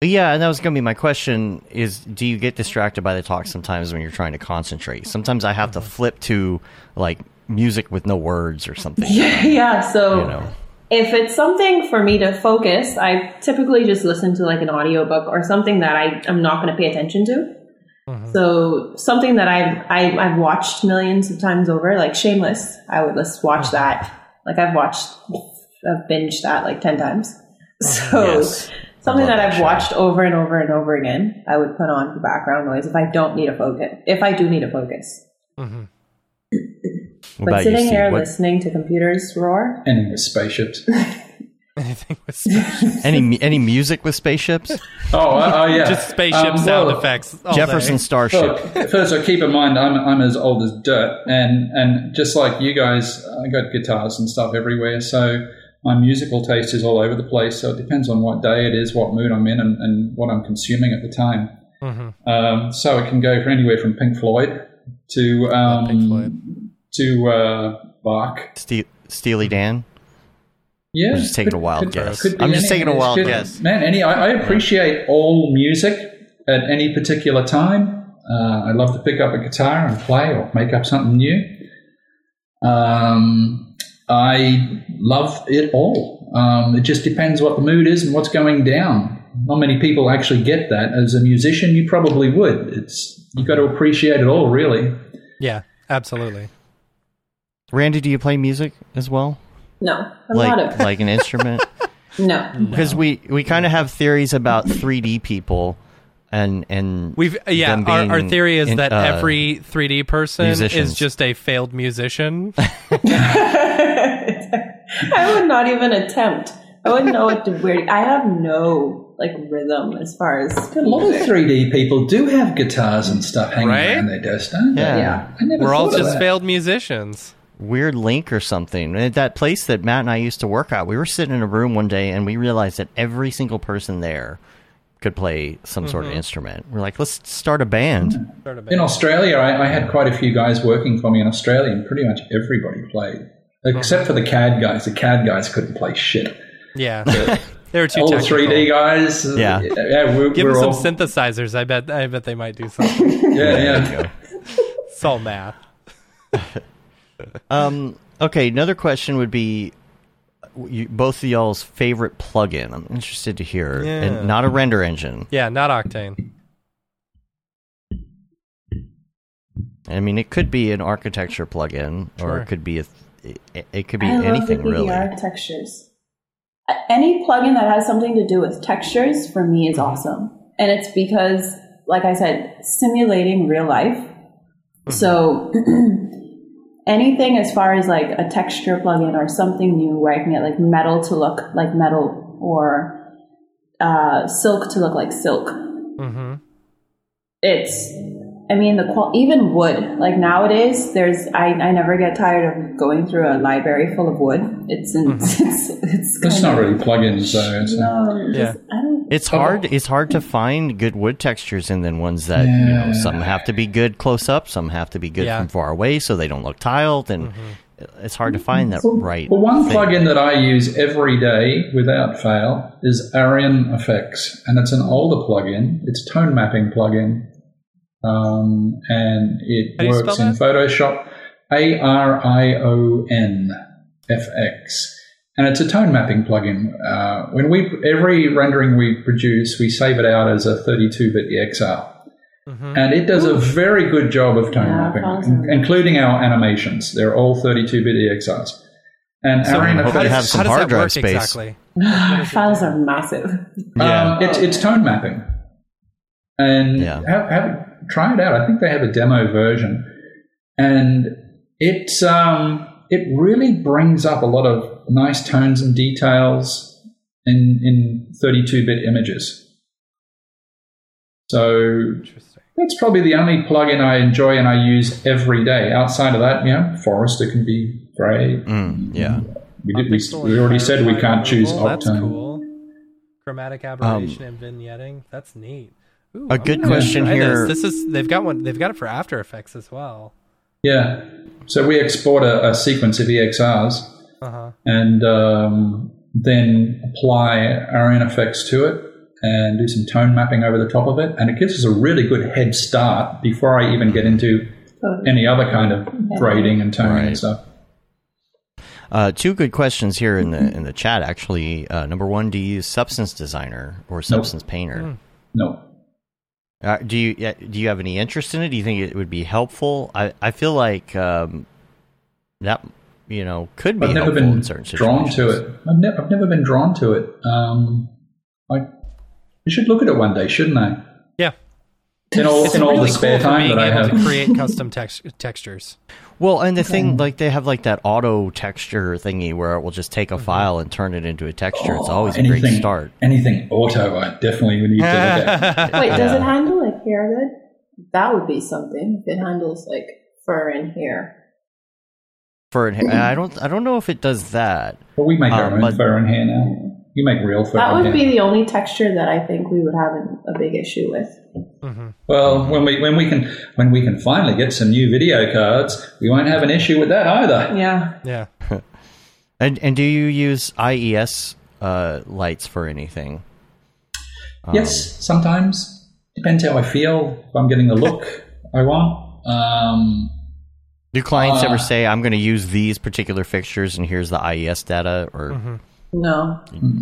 Yeah, and that was going to be my question: Is do you get distracted by the talk sometimes when you're trying to concentrate? Sometimes I have to mm-hmm. flip to like music with no words or something. Yeah, [laughs] yeah. So You know. if it's something for me to focus, I typically just listen to like an audiobook or something that I, I'm not going to pay attention to. Mhm. So something that I've I, I've watched millions of times over, like Shameless. I would just watch that. Like I've watched, I've binged that like ten times. [laughs] So Yes. something that that I've show. watched over and over and over again, I would put on for background noise if I don't need a focus. If I do need a focus. Mm-hmm. But about you, sitting here What- listening to computers roar, Ending with spaceships. [laughs] Anything with spaceships. any any music with spaceships? Oh, uh, oh yeah. Just spaceship Um, sound well, effects. Jefferson day. Starship. Well, first, I keep in mind I'm I'm as old as dirt, and and just like you guys, I got guitars and stuff everywhere. So my musical taste is all over the place. So it depends on what day it is, what mood I'm in, and, and what I'm consuming at the time. Mhm. Um, so it can go for anywhere from Pink Floyd to um, Pink Floyd. to uh, Bach. Ste- Steely Dan. Yeah, I'm just taking a wild guess. be I'm just any- taking a wild good. guess. Man, any I, I appreciate all music at any particular time. Uh, I love to pick up a guitar and play or make up something new. Um, I love it all. Um, it just depends what the mood is and what's going down. Not many people actually get that. As a musician, you probably would. It's you got to appreciate it all, really. Yeah, absolutely. Randy, do you play music as well? No, a lot Like of like an instrument? no. Because we we kind of have theories about 3D people, and and We've yeah. them Our, our theory is in- that uh, every 3D person musicians. is just a failed musician. [laughs] I would not even attempt. I wouldn't know what to wear. I have no like rhythm as far as A lot of 3D people do have guitars and stuff hanging Right? around their desk, don't they? Yeah. Yeah. I never We're all just failed musicians. Weird link or something. At that place that Matt and I used to work at, we were sitting in a room one day and we realized that every single person there could play some sort of mm-hmm. instrument. We're like, let's start a band. Sort of In Australia, I, I had quite a few guys working for me in Australia, and pretty much everybody played, except for the CAD guys. The CAD guys couldn't play shit. Yeah, [laughs] they were too All the 3D guys, uh, Yeah. yeah, we're, Give we're them all, some synthesizers. I bet. I bet they might do [laughs] something. yeah, yeah. it's all math. [laughs] Um, okay, another question would be you, both of y'all's favorite plugin. I'm interested to hear, Yeah. and not a render engine. Yeah, not Octane. I mean, it could be an architecture plugin, or it could be a. It, it could be I love anything the really. Textures. Any plugin that has something to do with textures for me is awesome, and it's because, like I said, simulating real life. So [clears throat] anything as far as like a texture plugin or something new where I can get like metal to look like metal or uh, silk to look like silk. Mm-hmm. It's, I mean, the qual even wood. Like nowadays, there's I, I never get tired of going through a library full of wood. It's in, [laughs] it's it's It's kind not of- really plugins, though. It's no. Yeah. just- I don't. It's hard. It's hard to find good wood textures, and then ones that you know some have to be good close up, some have to be good Yeah. from far away, so they don't look tiled, and it's hard to find that right. Well, one thing. plugin that I use every day without fail is ArionFX, and it's an older plugin. It's tone mapping plugin, um, and it How works in? Photoshop. A R I O N F X, and it's a tone mapping plugin. Uh, when we every rendering we produce, we save it out as a 32-bit EXR. hmm And it does a very good job of tone Yeah, mapping, awesome. in- including our animations. They're all 32-bit EXRs. And So Arion I hope How have some how does hard that drive work space. exactly? [sighs] files are massive. um, it's, it's tone mapping. And Yeah. have, have, try it out. I think they have a demo version. And it's, um, it really brings up a lot of nice tones and details in, in 32-bit images. So That's probably the only plugin I enjoy and I use every day. Outside of that, you know, Forester can be great. Mm, yeah. We, did, we, we already said we can't choose removal, That's cool. Chromatic aberration and vignetting. That's neat. Ooh, A I'm good question here- This. this is they've got one. They've got it for After Effects as well. Yeah. So we export a, a sequence of EXRs Uh huh. and um, then apply ArionFX to it and do some tone mapping over the top of it. And it gives us a really good head start before I even get into any other kind of grading and toning Right. and stuff. Uh, two good questions here in the in the chat. Actually, uh, number one, do you use Substance Designer or Substance Painter? No. Uh, do you do you have any interest in it? Do you think it would be helpful? I, I feel like um, that you know could be I've never been in certain drawn situations. to it. I've, ne- I've never been drawn to it. Um, I, I should look at it one day, shouldn't I? Yeah. in all It's in all really the spare cool for time being that I able have. to create custom tex- textures. Well, and the thing, like they have like that auto texture thingy where it will just take a file and turn it into a texture. it's always a great start. Anything auto, I definitely would need to look at. [laughs] Wait, does it handle like hair good? That would be something. If it handles like fur and hair. For an, I don't, I don't know if it does that. Well, we make our Um, own but- fur and hair now. You make real fur That would hair. be the only texture that I think we would have a big issue with. Well, when we when we can when we can finally get some new video cards, we won't have an issue with that either. Yeah. Yeah. [laughs] And and do you use IES uh, lights for anything? Um, yes, sometimes depends how I feel. If I'm getting the look I want. Um, Do clients Uh, ever say, "I'm going to use these particular fixtures, and here's the IES data"? Or No.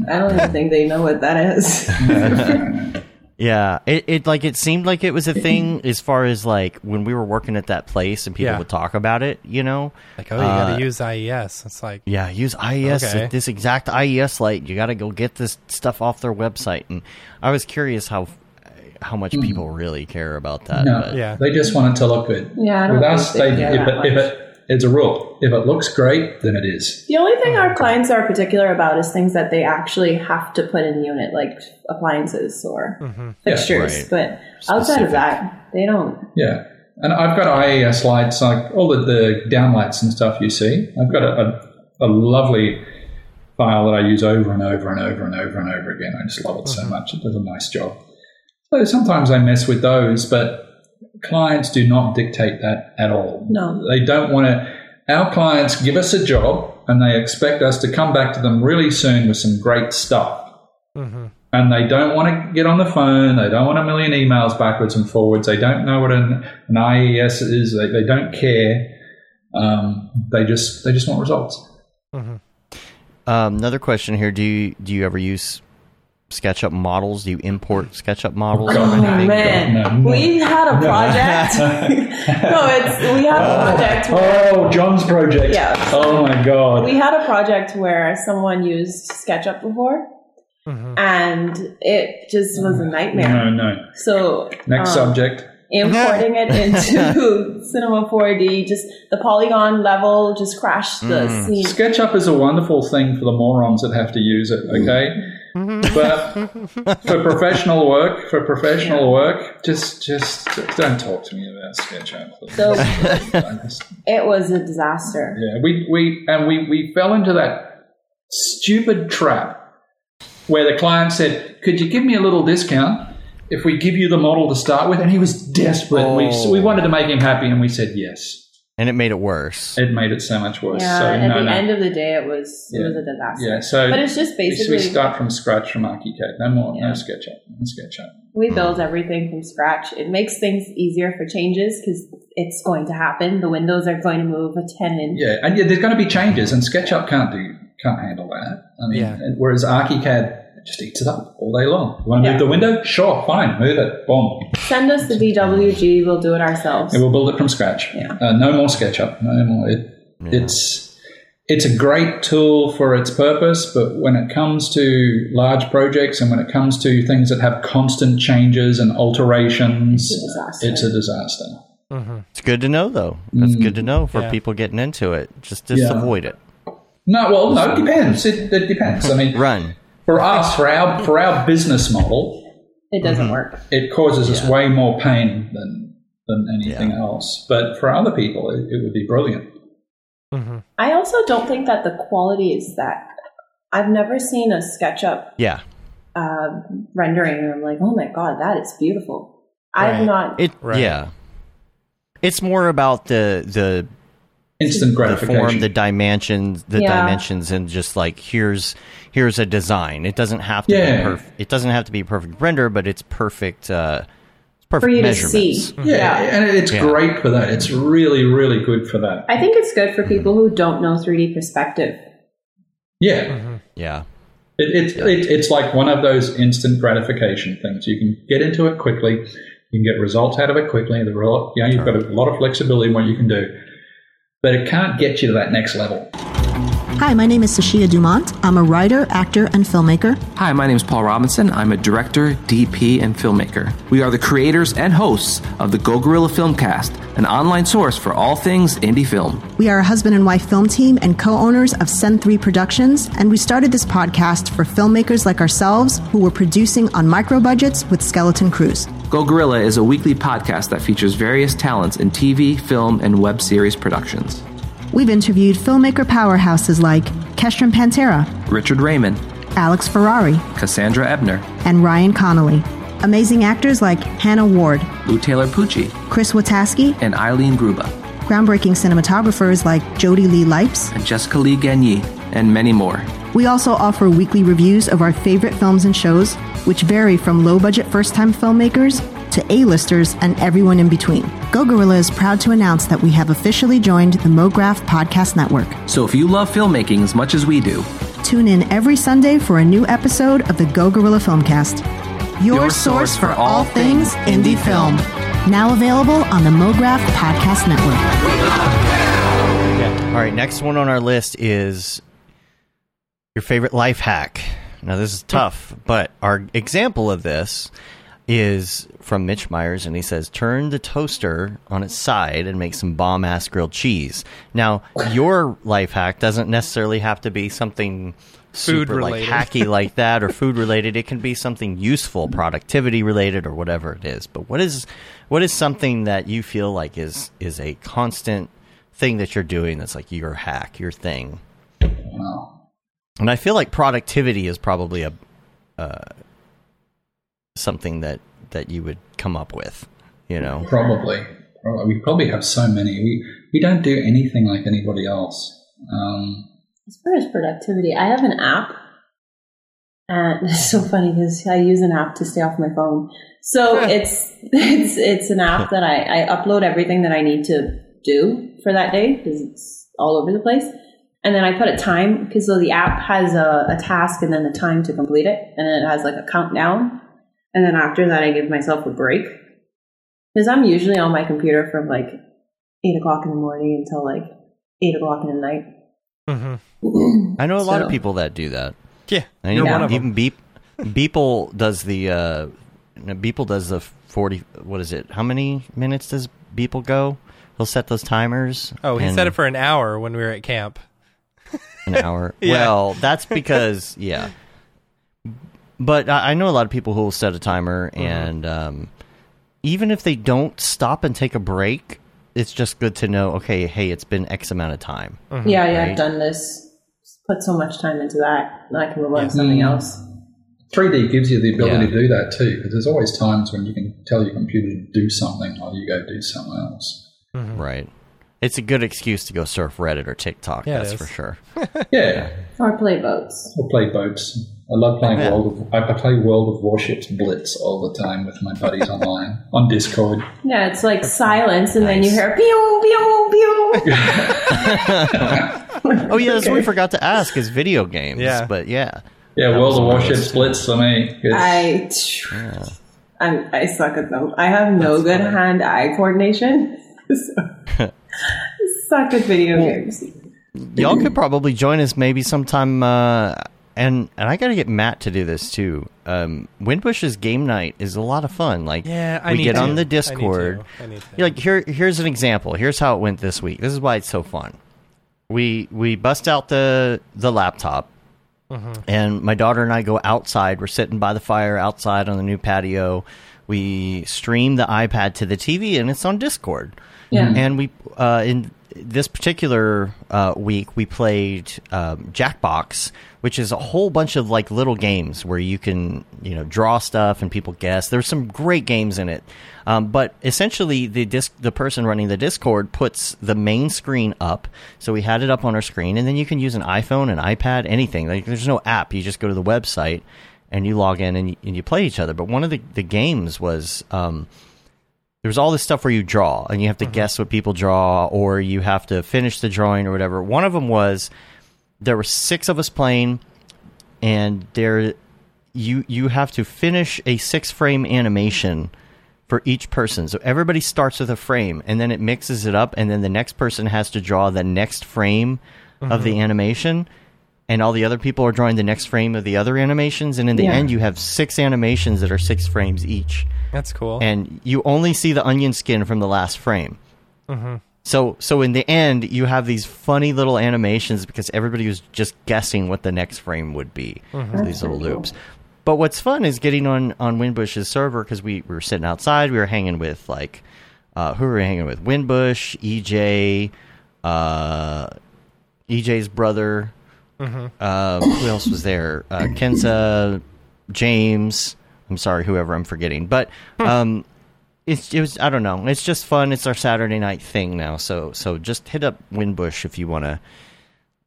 I don't even think they know what that is. [laughs] yeah, it, it like it seemed like it was a thing as far as like when we were working at that place and people Yeah. would talk about it. You know, Like, oh, you got Uh, to use IES. It's like, Yeah, use IES, Okay. this exact IES light. You got to go get this stuff off their website. And I was curious how how much hmm. people really care about that. no, but- Yeah. they just want it to look good. Yeah, I don't With think us, they they, care if, that it, if much. it it's a rule. If it looks great, then it is. the only thing oh, our clients are particular about is things that they actually have to put in the unit, like appliances or mm-hmm. fixtures. Right. But outside of that, they don't. Yeah. And I've got IES lights, like all the, the downlights and stuff you see. I've got a, a, a lovely file that I use over and over and over and over and over again. I just love it so mm-hmm. much. It does a nice job. So sometimes I mess with those, but clients do not dictate that at all. No. They don't want to. Our clients give us a job and they expect us to come back to them really soon with some great stuff and they don't want to get on the phone. They don't want a million emails backwards and forwards. They don't know what an, an IES is. They, they don't care. Um, they just they just want results. Um, another question here: Do you do you ever use SketchUp models? Do you import SketchUp models? God, or Oh anything? man, no, no. we had a [laughs] project. [laughs] no, it's we had a project. Where, Oh, John's project. Yeah. Oh my God. we had a project where someone used SketchUp before, and it just was a nightmare. no, no. So Next um, subject. importing it [laughs] into Cinema 4D, just the polygon level just crashed the Mm. scene. SketchUp is a wonderful thing for the morons that have to use it. Okay. But for professional work, for professional work, just just don't talk to me about SketchUp. So [laughs] it was a disaster. Yeah, we, we and we, we fell into that stupid trap where the client said, Could you give me a little discount if we give you the model to start with? And he was desperate. We, Oh. we wanted to make him happy and we said yes. And it made it worse. It made it so much worse. Yeah, so, at no, the no. end of the day, it was it was a disaster. yeah, so But it's just we, basically we start from scratch from ArchiCAD. No more, no Yeah. SketchUp. No SketchUp. we build everything from scratch. It makes things easier for changes because it's going to happen. The windows are going to move a ten inch. Yeah, and yeah, there's going to be changes, and SketchUp can't do can't handle that. I mean, Yeah. whereas ArchiCAD just eats it up all day long. You want to Yeah. move the window? Sure, fine, move it. Boom. Send us the DWG. We'll do it ourselves. And we'll build it from scratch. Yeah. Uh, no more SketchUp. No more. It, It's it's a great tool for its purpose, but when it comes to large projects and when it comes to things that have constant changes and alterations, It's a disaster. it's a disaster. It's good to know, though. That's Mm. good to know for Yeah. people getting into it. Just just Yeah. avoid it. No, well, no, it depends. It, it depends. I mean, Run. For us, for our for our business model, it doesn't work. it causes us way more pain than than anything else. But for other people, it, it would be brilliant. Mm-hmm. I also don't think that the quality is that. I've never seen a SketchUp Yeah. uh, rendering and I'm like, oh my god, that is beautiful. I've not. It. Right. Yeah. It's more about the the Instant gratification. The gratification. form, the dimensions, the Yeah. dimensions, and just like here's here's a design. It doesn't have to Yeah. be perfect. It doesn't have to be perfect render, but it's perfect. Uh, it's perfect for you to measurements. see. yeah, and it's Yeah. great for that. It's really, really good for that. I think it's good for people who don't know 3D perspective. Yeah. Yeah. It, it, it, it's like one of those instant gratification things. You can get into it quickly. You can get results out of it quickly. The re- you know, you've got a lot of flexibility in what you can do, but it can't get you to that next level. Hi, my name is Sashia Dumont. I'm a writer, actor, and filmmaker. Hi, my name is Paul Robinson. I'm a director, DP, and filmmaker. We are the creators and hosts of the Go Gorilla Filmcast, an online source for all things indie film. We are a husband and wife film team and co owners of Send 3 Productions, and we started this podcast for filmmakers like ourselves who were producing on micro budgets with skeleton crews. Go Gorilla is a weekly podcast that features various talents in TV, film, and web series productions. We've interviewed filmmaker powerhouses like Kestrin Pantera, Richard Raymond, Alex Ferrari, Cassandra Ebner, and Ryan Connolly. Amazing actors like Hannah Ward, Lou Taylor Pucci, Chris Wataski, and Eileen Grubba, groundbreaking cinematographers like Jody Lee Lipes, and Jessica Lee Gagné, and many more. We also offer weekly reviews of our favorite films and shows, which vary from low budget first time filmmakers to A-listers and everyone in between. Go Gorilla is proud to announce that we have officially joined the MoGraph Podcast Network. So if you love filmmaking as much as we do, tune in every Sunday for a new episode of the Go Gorilla Filmcast. Your, Your source, source for all things indie film. Now available on the MoGraph Podcast Network. Yeah. All right, next one on our list is your favorite life hack. Now, this is tough, but our example of this is from Mitch Myers, and he says, "Turn the toaster on its side and make some bomb ass grilled cheese." Now, your life hack doesn't necessarily have to be something super like hacky [laughs] like that or food related. It can be something useful, productivity related, or whatever it is. But what is what is something that you feel like is is a constant thing that you're doing that's like your hack, your thing? Wow. And I feel like productivity is probably a uh, something that that you would come up with you know? Probably, probably. we probably have so many. We we don't do anything like anybody else. Um, as far as productivity i have an app and [laughs] it's so funny because i use an app to stay off my phone. So [laughs] it's it's it's an app that I, I upload everything that i need to do for that day because it's all over the place and then I put a time because so the app has a, a, task and then the time to complete it, and then it has like a countdown. And then after that, I give myself a break. Because I'm usually on my computer from like 8 o'clock in the morning until like 8 o'clock in the night. Mm-hmm. [clears throat] I know a so, lot of people that do that. Yeah. I know yeah. even Beep, Beeple does the, uh, Beeple does the 40, what is it? How many minutes does Beeple go? He'll set those timers. Oh, he set it for an hour when we were at camp. An [laughs] hour. yeah. Well, that's because, [laughs] yeah but I know a lot of people who will set a timer, mm-hmm. and um, even if they don't stop and take a break, it's just good to know. Okay, hey, it's been X amount of time. Mm-hmm. Yeah, yeah, right? I've done this. Put so much time into that, and I can move on to something mm-hmm. else. 3D gives you the ability yeah. to do that too, because there's always times when you can tell your computer to do something while you go do something else. Mm-hmm. Right. It's a good excuse to go surf Reddit or TikTok. Yeah, that's for sure. [laughs] yeah. [laughs] Or play boats. Or play boats. I love playing yeah. World of. I, I, play World of Warships Blitz all the time with my buddies online on Discord. Yeah, it's like silence, and nice. then you hear pew pew pew. [laughs] oh yeah, that's okay. what we forgot to ask is video games. Yeah, but yeah. Yeah, World of Warships Blitz for me. I. Yeah. I'm, I suck at them. I have no that's good hand-eye coordination. So. Suck at video well, games. Y'all could probably join us maybe sometime. Uh, and and I got to get Matt to do this too. Um, Windbush's game night is a lot of fun. Like, yeah, I we get to. on the Discord. Like here, here's an example. Here's how it went this week. This is why it's so fun. We we bust out the the laptop, mm-hmm. and my daughter and I go outside. We're sitting by the fire outside on the new patio. We stream the iPad to the TV, and it's on Discord. Yeah. And we uh, in this particular uh, week we played um, Jackbox, which is a whole bunch of like little games where you can you know draw stuff and people guess. There's some great games in it, um, but essentially the disc the person running the Discord puts the main screen up. So we had it up on our screen, and then you can use an iPhone, an iPad, anything. Like there's no app. You just go to the website and you log in and you, and you play each other. But one of the the games was. Um, there's all this stuff where you draw and you have to mm-hmm. guess what people draw or you have to finish the drawing or whatever. One of them was there were six of us playing and there you you have to finish a six frame animation for each person. So everybody starts with a frame and then it mixes it up and then the next person has to draw the next frame of the animation, and all the other people are drawing the next frame of the other animations, and in the Yeah. end, you have six animations that are six frames each, That's cool. and you only see the onion skin from the last frame. So, so in the end, you have these funny little animations because everybody was just guessing what the next frame would be. So these little loops. But what's fun is getting on on Windbush's server because we, we were sitting outside. We were hanging with like uh, who were we hanging with? Windbush, EJ, uh, EJ's brother. Uh, who else was there? Uh, Kenza, James. I'm sorry, whoever I'm forgetting. But um, it's it was I don't know. It's just fun. It's our Saturday night thing now. So so just hit up Windbush if you wanna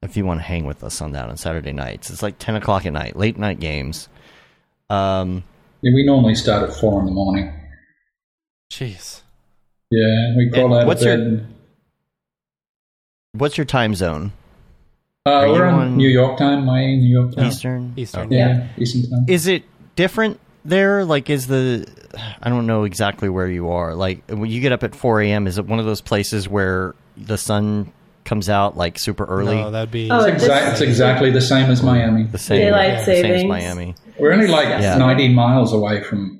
if you want to hang with us on that on Saturday nights. It's like ten o'clock at night, late night games. Um, Yeah, we normally start at four in the morning. Jeez. Yeah, we crawl And out of what's bed. your- and- what's your time zone? Uh, we're on, on- New York time, Miami, New York time. Eastern. Eastern. Okay. Yeah, Eastern time. Is it different there? Like, is the I don't know exactly where you are. Like, when you get up at four a.m., is it one of those places where the sun comes out like super early? No, that'd be. Oh, it's, exact, it's exactly the same as Miami. the same, Daylight yeah, the same as. Miami. We're only like Yeah. 90 miles away from,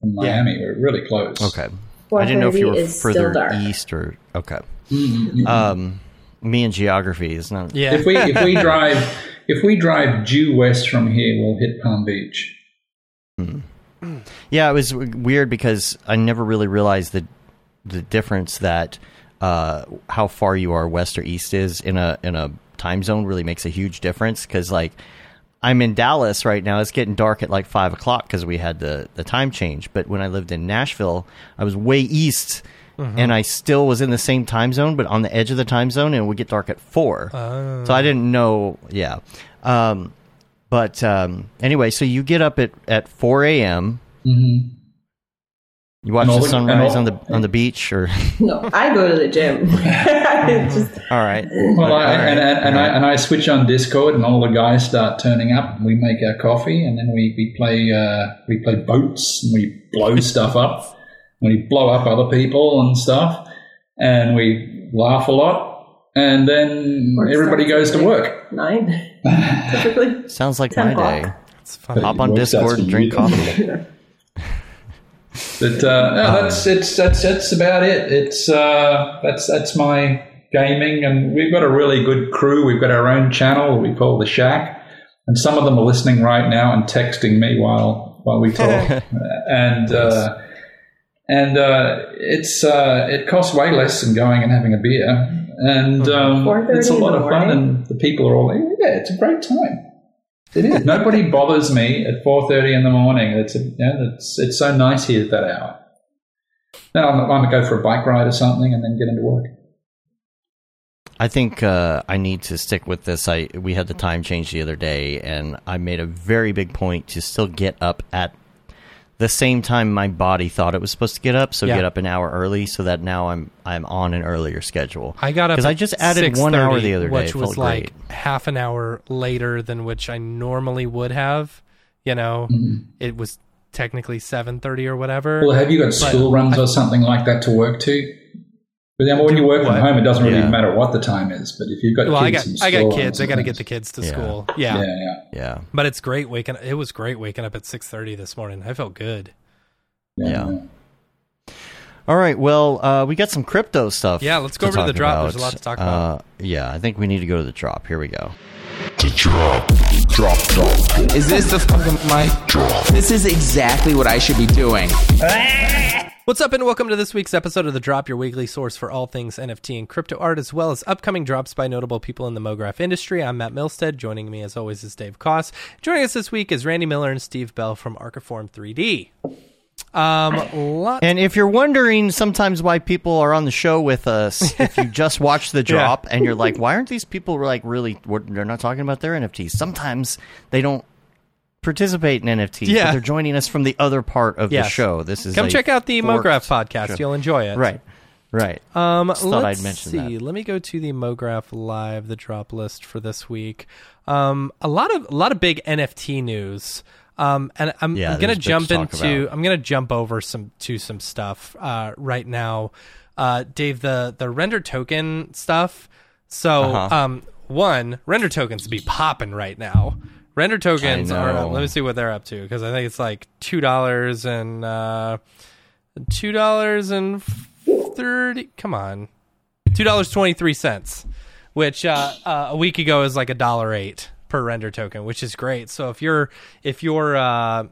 from Miami. We're really close. Okay. I didn't know if you were further east or okay. Mhm. Um, me and geography is not. yeah. If we if we [laughs] drive if we drive due west from here, we'll hit Palm Beach. Yeah, it was w- weird because I never really realized the the difference that uh, how far you are west or east is in a in a time zone really makes a huge difference. Because like I'm in Dallas right now, it's getting dark at like five o'clock because we had the the time change. But when I lived in Nashville, I was way east. And I still was in the same time zone, but on the edge of the time zone, and it would get dark at four. Oh. So I didn't know. Yeah. Um, but um, anyway, so you get up at, at 4 a.m. Mm-hmm. You watch And all the the- sunrise on the on the beach, or [laughs] No, I go to the gym. Just, [laughs] [laughs] all right. Well, I, All right. and, and, and, I, and I switch on Discord, and all the guys start turning up. And we make our coffee, and then we we play uh, we play boats, and we blow stuff up. And we blow up other people and stuff, and we laugh a lot. And then Work everybody goes to work. nine, [laughs] typically. Sounds like my o'clock. day. It's fun. Hop on Discord and drink coffee. [laughs] But uh, no, that's it's that's that's about it. It's uh, that's that's my gaming, and we've got a really good crew. We've got our own channel we call the Shack, and some of them are listening right now and texting me while while we talk. [laughs] and uh, and uh, it's uh, it costs way less than going and having a beer, and um, it's a lot the of fun, and the people are all yeah, it's a great time. It is. Nobody [laughs] bothers me at four thirty in the morning. It's a, you know, it's it's so nice here at that hour. Then I'm, I'm gonna go for a bike ride or something, and then get into work. I think uh, I need to stick with this. I we had the time change the other day, and I made a very big point to still get up at the same time my body thought it was supposed to get up. So Yeah. get up an hour early, so that now I'm I'm on an earlier schedule. I got up because I just added one hour the other day. which was like great. half an hour later than which I normally would have. You know, it was technically seven thirty or whatever. Mm-hmm. Well, have you got school runs or something like that to work to? But then when you work from home, it doesn't really Yeah. matter what the time is. But if you've got well, I kids got I got kids. I got to get the kids to Yeah. school. Yeah, Yeah. yeah, Yeah. but it's great waking. It was great waking up at six thirty this morning. I felt good. yeah. Yeah. yeah. All right. Well, uh, we got some crypto stuff. Yeah, let's go over to the talk drop. There's a lot to talk Uh, about. yeah, I think we need to go to the drop. Here we go. The Drop drop. Is this the fucking mic? This is exactly what I should be doing. [laughs] What's up, and welcome to this week's episode of The Drop, your weekly source for all things NFT and crypto art, as well as upcoming drops by notable people in the MoGraph industry. I'm Matt Milstead. Joining me, as always, is Dave Koss. Joining us this week is Randy Miller and Steve Bell from Archiform 3D. Um, lot. And if you're wondering sometimes why people are on the show with us, if you just watch the [laughs] drop and you're like, why aren't these people like really? They're not talking about their NFTs. Sometimes they don't participate in NFTs. Yeah. they're joining us from the other part of the show. This is Come check out the MoGraph podcast. show. You'll enjoy it. Right, right. Um, Just thought let's I'd mention see. that. Let me go to the MoGraph Live, the drop list for this week. Um, a lot of a lot of big NFT news. Um, and I'm, Yeah, I'm gonna jump to into. about. I'm gonna jump over some to some stuff uh, right now. Uh, Dave, the the render token stuff. So, Uh-huh. um, one, render tokens be popping right now. Render tokens are. Let me see what they're up to because I think it's like two dollars and uh, two dollars and thirty. Come on, two dollars twenty three cents, which uh, uh, a week ago is like a dollar eight per render token, which is great. So if you're if you're uh,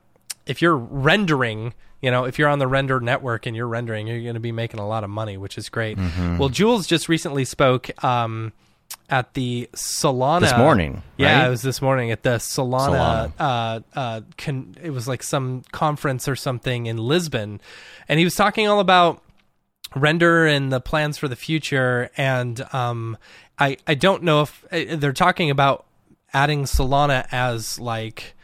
if you're rendering, you know, if you're on the render network and you're rendering, you're going to be making a lot of money, which is great. Mm-hmm. Well, Jules just recently spoke um, at the Solana This morning, Yeah, right? it was this morning at the Solana. Uh, uh, con- it was like some conference or something in Lisbon, and he was talking all about render and the plans for the future. And um, I I don't know if uh, they're talking about adding Solana as like.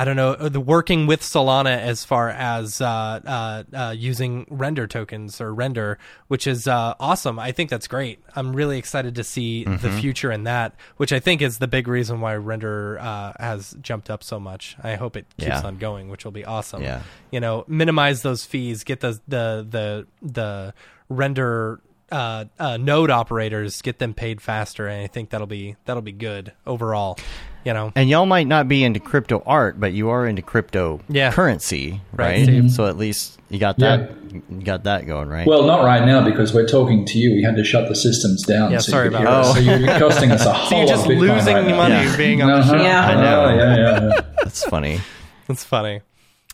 I don't know the working with Solana as far as uh, uh, uh, using render tokens or render, which is uh, awesome. I think that's great. I'm really excited to see the Mm-hmm. future in that, which I think is the big reason why render uh, has jumped up so much. I hope it keeps Yeah. on going, which will be awesome. Yeah. You know, minimize those fees, get the the the the render uh, uh, node operators, get them paid faster, and I think that'll be that'll be good overall. You know. And y'all might not be into crypto art, but you are into crypto Yeah. currency, Right, right? So at least you got Yeah. that you got that going, right? Well, not right now because we're talking to you. We had to shut the systems down. Yeah, so sorry you could about hear that. us. So you're costing us a [laughs] whole. So whole you're just lot of losing right money Yeah. being on Uh-huh. show. Yeah. I know. Oh, yeah, yeah, yeah. That's funny. That's funny.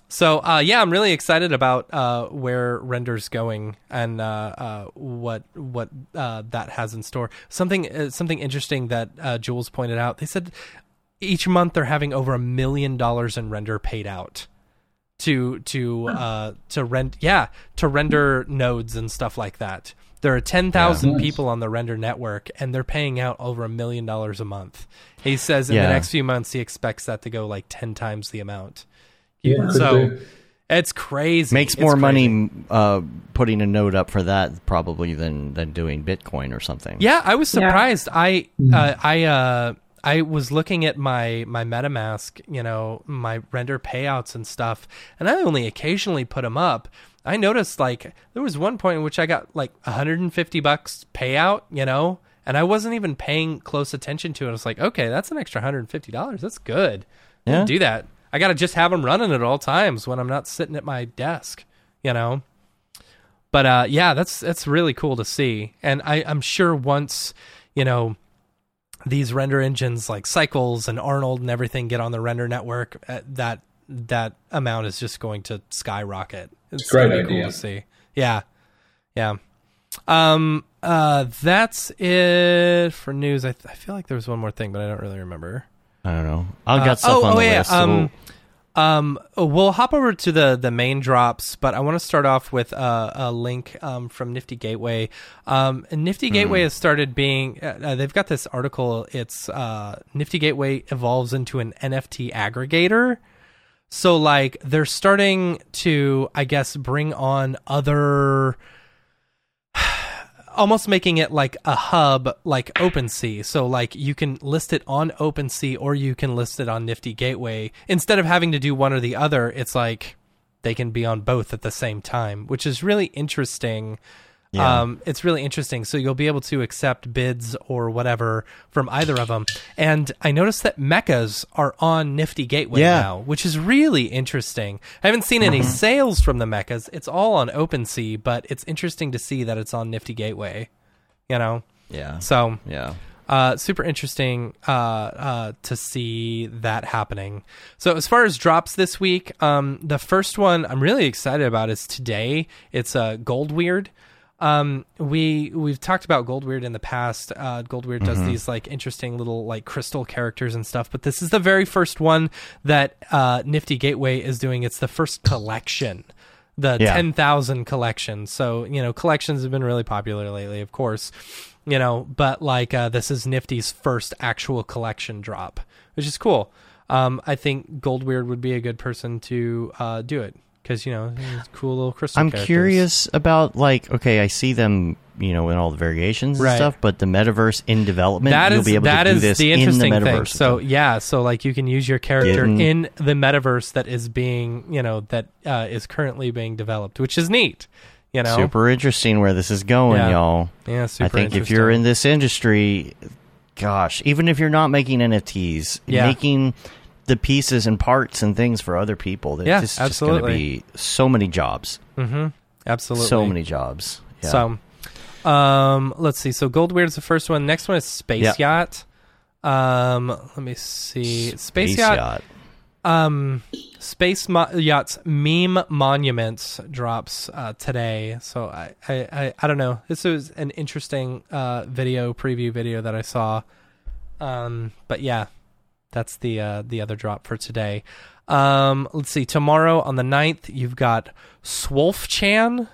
So uh, yeah, I'm really excited about uh, where render's going and uh, uh, what what uh, that has in store. Something uh, something interesting that uh, Jules pointed out. They said each month they're having over a million dollars in render paid out to to uh, to rent yeah to render nodes and stuff like that. There are ten thousand Nice. people on the render network, and they're paying out over a million dollars a month. He says in the next few months he expects that to go like ten times the amount. Yeah, so do. it's crazy. Makes It's more crazy. money uh, putting a node up for that probably than than doing Bitcoin or something. Yeah, I was Yeah. surprised. I uh, I uh, I was looking at my my MetaMask, you know, my render payouts and stuff, and I only occasionally put them up. I noticed like there was one point in which I got like 150 bucks payout, you know, and I wasn't even paying close attention to it. I was like, okay, that's an extra 150 dollars. That's good. Yeah. do that. I got to just have them running at all times when I'm not sitting at my desk, you know. But uh, yeah, that's that's really cool to see, and I, I'm sure once you know these render engines like Cycles and Arnold and everything get on the render network, uh, that that amount is just going to skyrocket. It's Great idea. Cool to see. Yeah, yeah. Um. Uh. That's it for news. I, th- I feel like there was one more thing, but I don't really remember. I don't know. I've Uh, got stuff oh, on oh, the yeah, list. so um, we'll- Um, we'll hop over to the the main drops, but I want to start off with uh, a link um, from Nifty Gateway. Um, Nifty Gateway has started being. Uh, uh, they've got this article. It's uh, Nifty Gateway evolves into an NFT aggregator. So like they're starting to, I guess, bring on other almost making it like a hub like OpenSea. So like you can list it on OpenSea or you can list it on Nifty Gateway. Instead of having to do one or the other, it's like they can be on both at the same time, which is really interesting. Yeah. Um, it's really interesting. So you'll be able to accept bids or whatever from either of them. And I noticed that mechas are on Nifty Gateway Yeah. now, which is really interesting. I haven't seen any sales from the mechas. It's all on OpenSea, but it's interesting to see that it's on Nifty Gateway. You know, yeah. so Yeah. uh, super interesting uh, uh, to see that happening. So as far as drops this week, um, the first one I'm really excited about is today. It's uh, Gold Weird. Um, we we've talked about Gold Weird in the past. Uh, Gold Weird does these like interesting little like crystal characters and stuff, but this is the very first one that uh, Nifty Gateway is doing. It's the first collection the Yeah. 10,000 collection. So, you know, collections have been really popular lately, of course, you know, but like uh, this is Nifty's first actual collection drop, which is cool. Um, I think Goldweird would be a good person to uh, do it because, you know, cool little crystal I'm characters. curious about like okay, I see them, you know, in all the variations and stuff, but the metaverse in development, That you'll is be able that to do this the in the interesting thing. So yeah, so like you can use your character in the metaverse that is being, you know, that uh, is currently being developed, which is neat. You know, super interesting where this is going, Yeah. y'all. yeah, super I think if you're in this industry, gosh, even if you're not making NFTs, Yeah. making the pieces and parts and things for other people, there's Yeah, just, just going to absolutely. be so many jobs. Mm-hmm. Absolutely. So many jobs. Yeah. So, um, let's see. So Goldweird is the first one. Next one is Space Yeah. Yacht. Um, let me see. Space, Space Yacht. yacht. Um, Space Mo- Yacht's meme monuments drops uh, today. So I, I, I, I don't know. This was an interesting uh, video preview video that I saw. Um, but yeah, that's the uh, the other drop for today. Um, let's see. Tomorrow on the 9th, you've got Swolf-chan.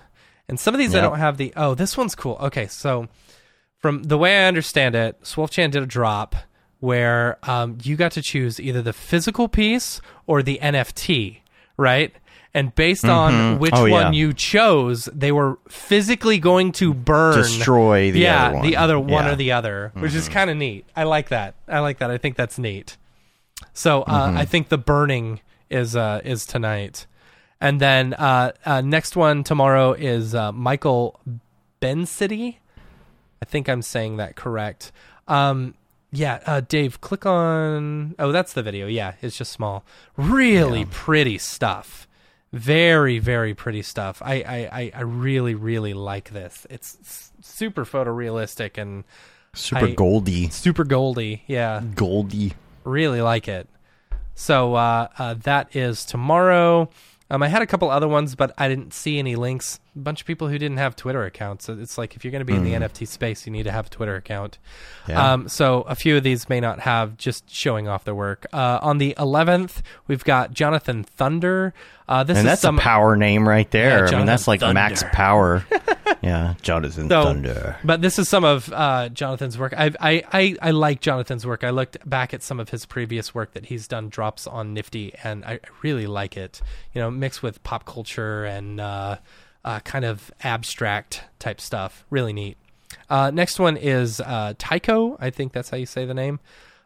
And some of these I don't have the. Oh, this one's cool. Okay, so from the way I understand it, Swolf-chan did a drop where um, you got to choose either the physical piece or the NFT, right? And based on which Oh, yeah. one you chose, they were physically going to burn, Destroy the yeah, other one. the other one Yeah. Mm-hmm. or the other, which is kind of neat. I like that. I like that. I think that's neat. So uh, Mm-hmm. I think the burning is uh, is tonight, and then uh, uh, next one tomorrow is uh, Michael Bencity. I think I'm saying that correct. Um, yeah, uh, Dave, click on. Oh, that's the video. Yeah, it's just small. Really pretty stuff. Very, very pretty stuff. I, I, I, I really, really like this. It's super photorealistic and Super I- goldy. super goldy. Yeah, Goldy. Really like it. So uh, uh, that is tomorrow. Um, I had a couple other ones, but I didn't see any links. A bunch of people who didn't have Twitter accounts. It's like if you're going to be in the NFT space, you need to have a Twitter account. Yeah. Um, so a few of these may not have just showing off their work. Uh, on the 11th, we've got Jonathan Thunder. Uh, this and is that's some a power name right there. I mean, that's like Thunder. max power. [laughs] yeah, Jonathan So- Thunder. But this is some of uh, Jonathan's work. I, I, I, I like Jonathan's work. I looked back at some of his previous work that he's done drops on Nifty, and I I really like it. You know, mixed with pop culture and uh, kind of abstract type stuff. Really neat. Uh, next one is uh, Tycho. I think that's how you say the name.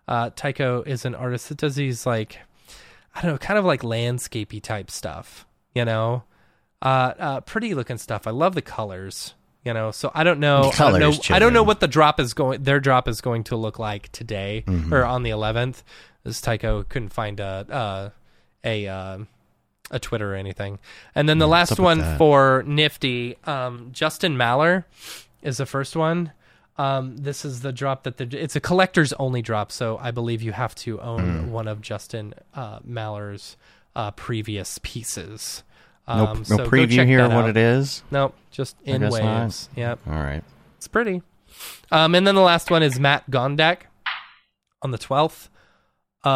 Uh, Tycho is an artist that does these like I don't know, kind of like landscapey type stuff. You know, uh, uh, pretty looking stuff. I love the colors. You know, so I don't know. The I don't know. I don't know what the drop is going. Their drop is going to look like today Mm-hmm. or on the 11th. This Tycho couldn't find a uh, a uh, a Twitter or anything. And then the last one for Nifty, um, Justin Maller is the first one. Um, this is the drop that the it's a collector's only drop, so I believe you have to own Hmm. one of Justin uh, Maller's uh, previous pieces. No, Um, no so preview here of what it is. Nope, just in guess not. waves. Yep, All right. it's pretty. Um, and then the last one is Matt Gondek on the twelfth. Uh,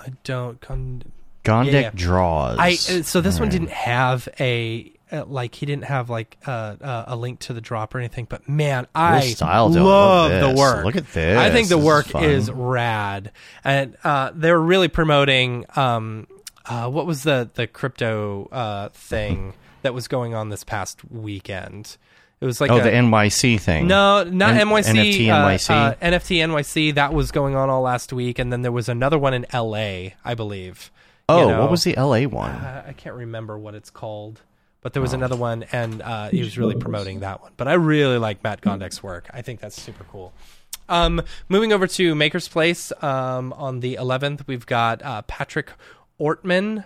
I don't. Con- Gondek Yeah. draws. I uh, so this All one right. didn't have a uh, like he didn't have like uh, uh, a link to the drop or anything. But man, I Dylan. love the work. Look at this. I think the This work fun. is, rad, and uh, they were really promoting. Um, uh, what was the the crypto uh, thing [laughs] that was going on this past weekend? It was like Oh, a, the NYC thing. no, not N- NYC. NFT NYC. uh, NFT NYC. That was going on all last week, and then there was another one in LA, I believe. You oh, know, what was the LA one? uh, I can't remember what it's called, but there was another one, and uh, he was really promoting that one. But I really like Matt Gondek's work. I think that's super cool. Um, moving over to Maker's Place um, on the 11th, we've got uh, Patrick Ortman.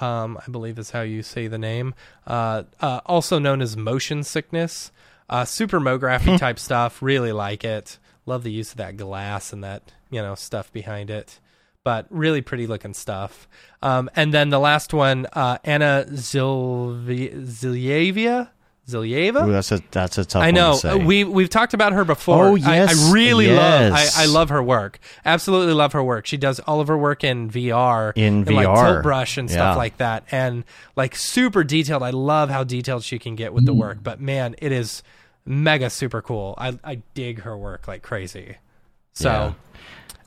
Um, I believe is how you say the name. Uh, uh, also known as Motion Sickness. Uh, super MoGraphy type stuff. Really like it. Love the use of that glass and that you know stuff behind it. But really pretty looking stuff. Um, and then the last one, uh, Anna Zilvi- Zilyeva. Zilyeva. Ooh, that's a that's a tough I one know to say. we we've talked about her before. Oh, I- yes, I, really love. yes. I, I love her work. Absolutely love her work. She does all of her work in VR, In and, like VR. tilt brush and stuff Yeah. like that, and like super detailed. I love how detailed she can get with the work. But man, it is mega super cool. I I dig her work like crazy. So.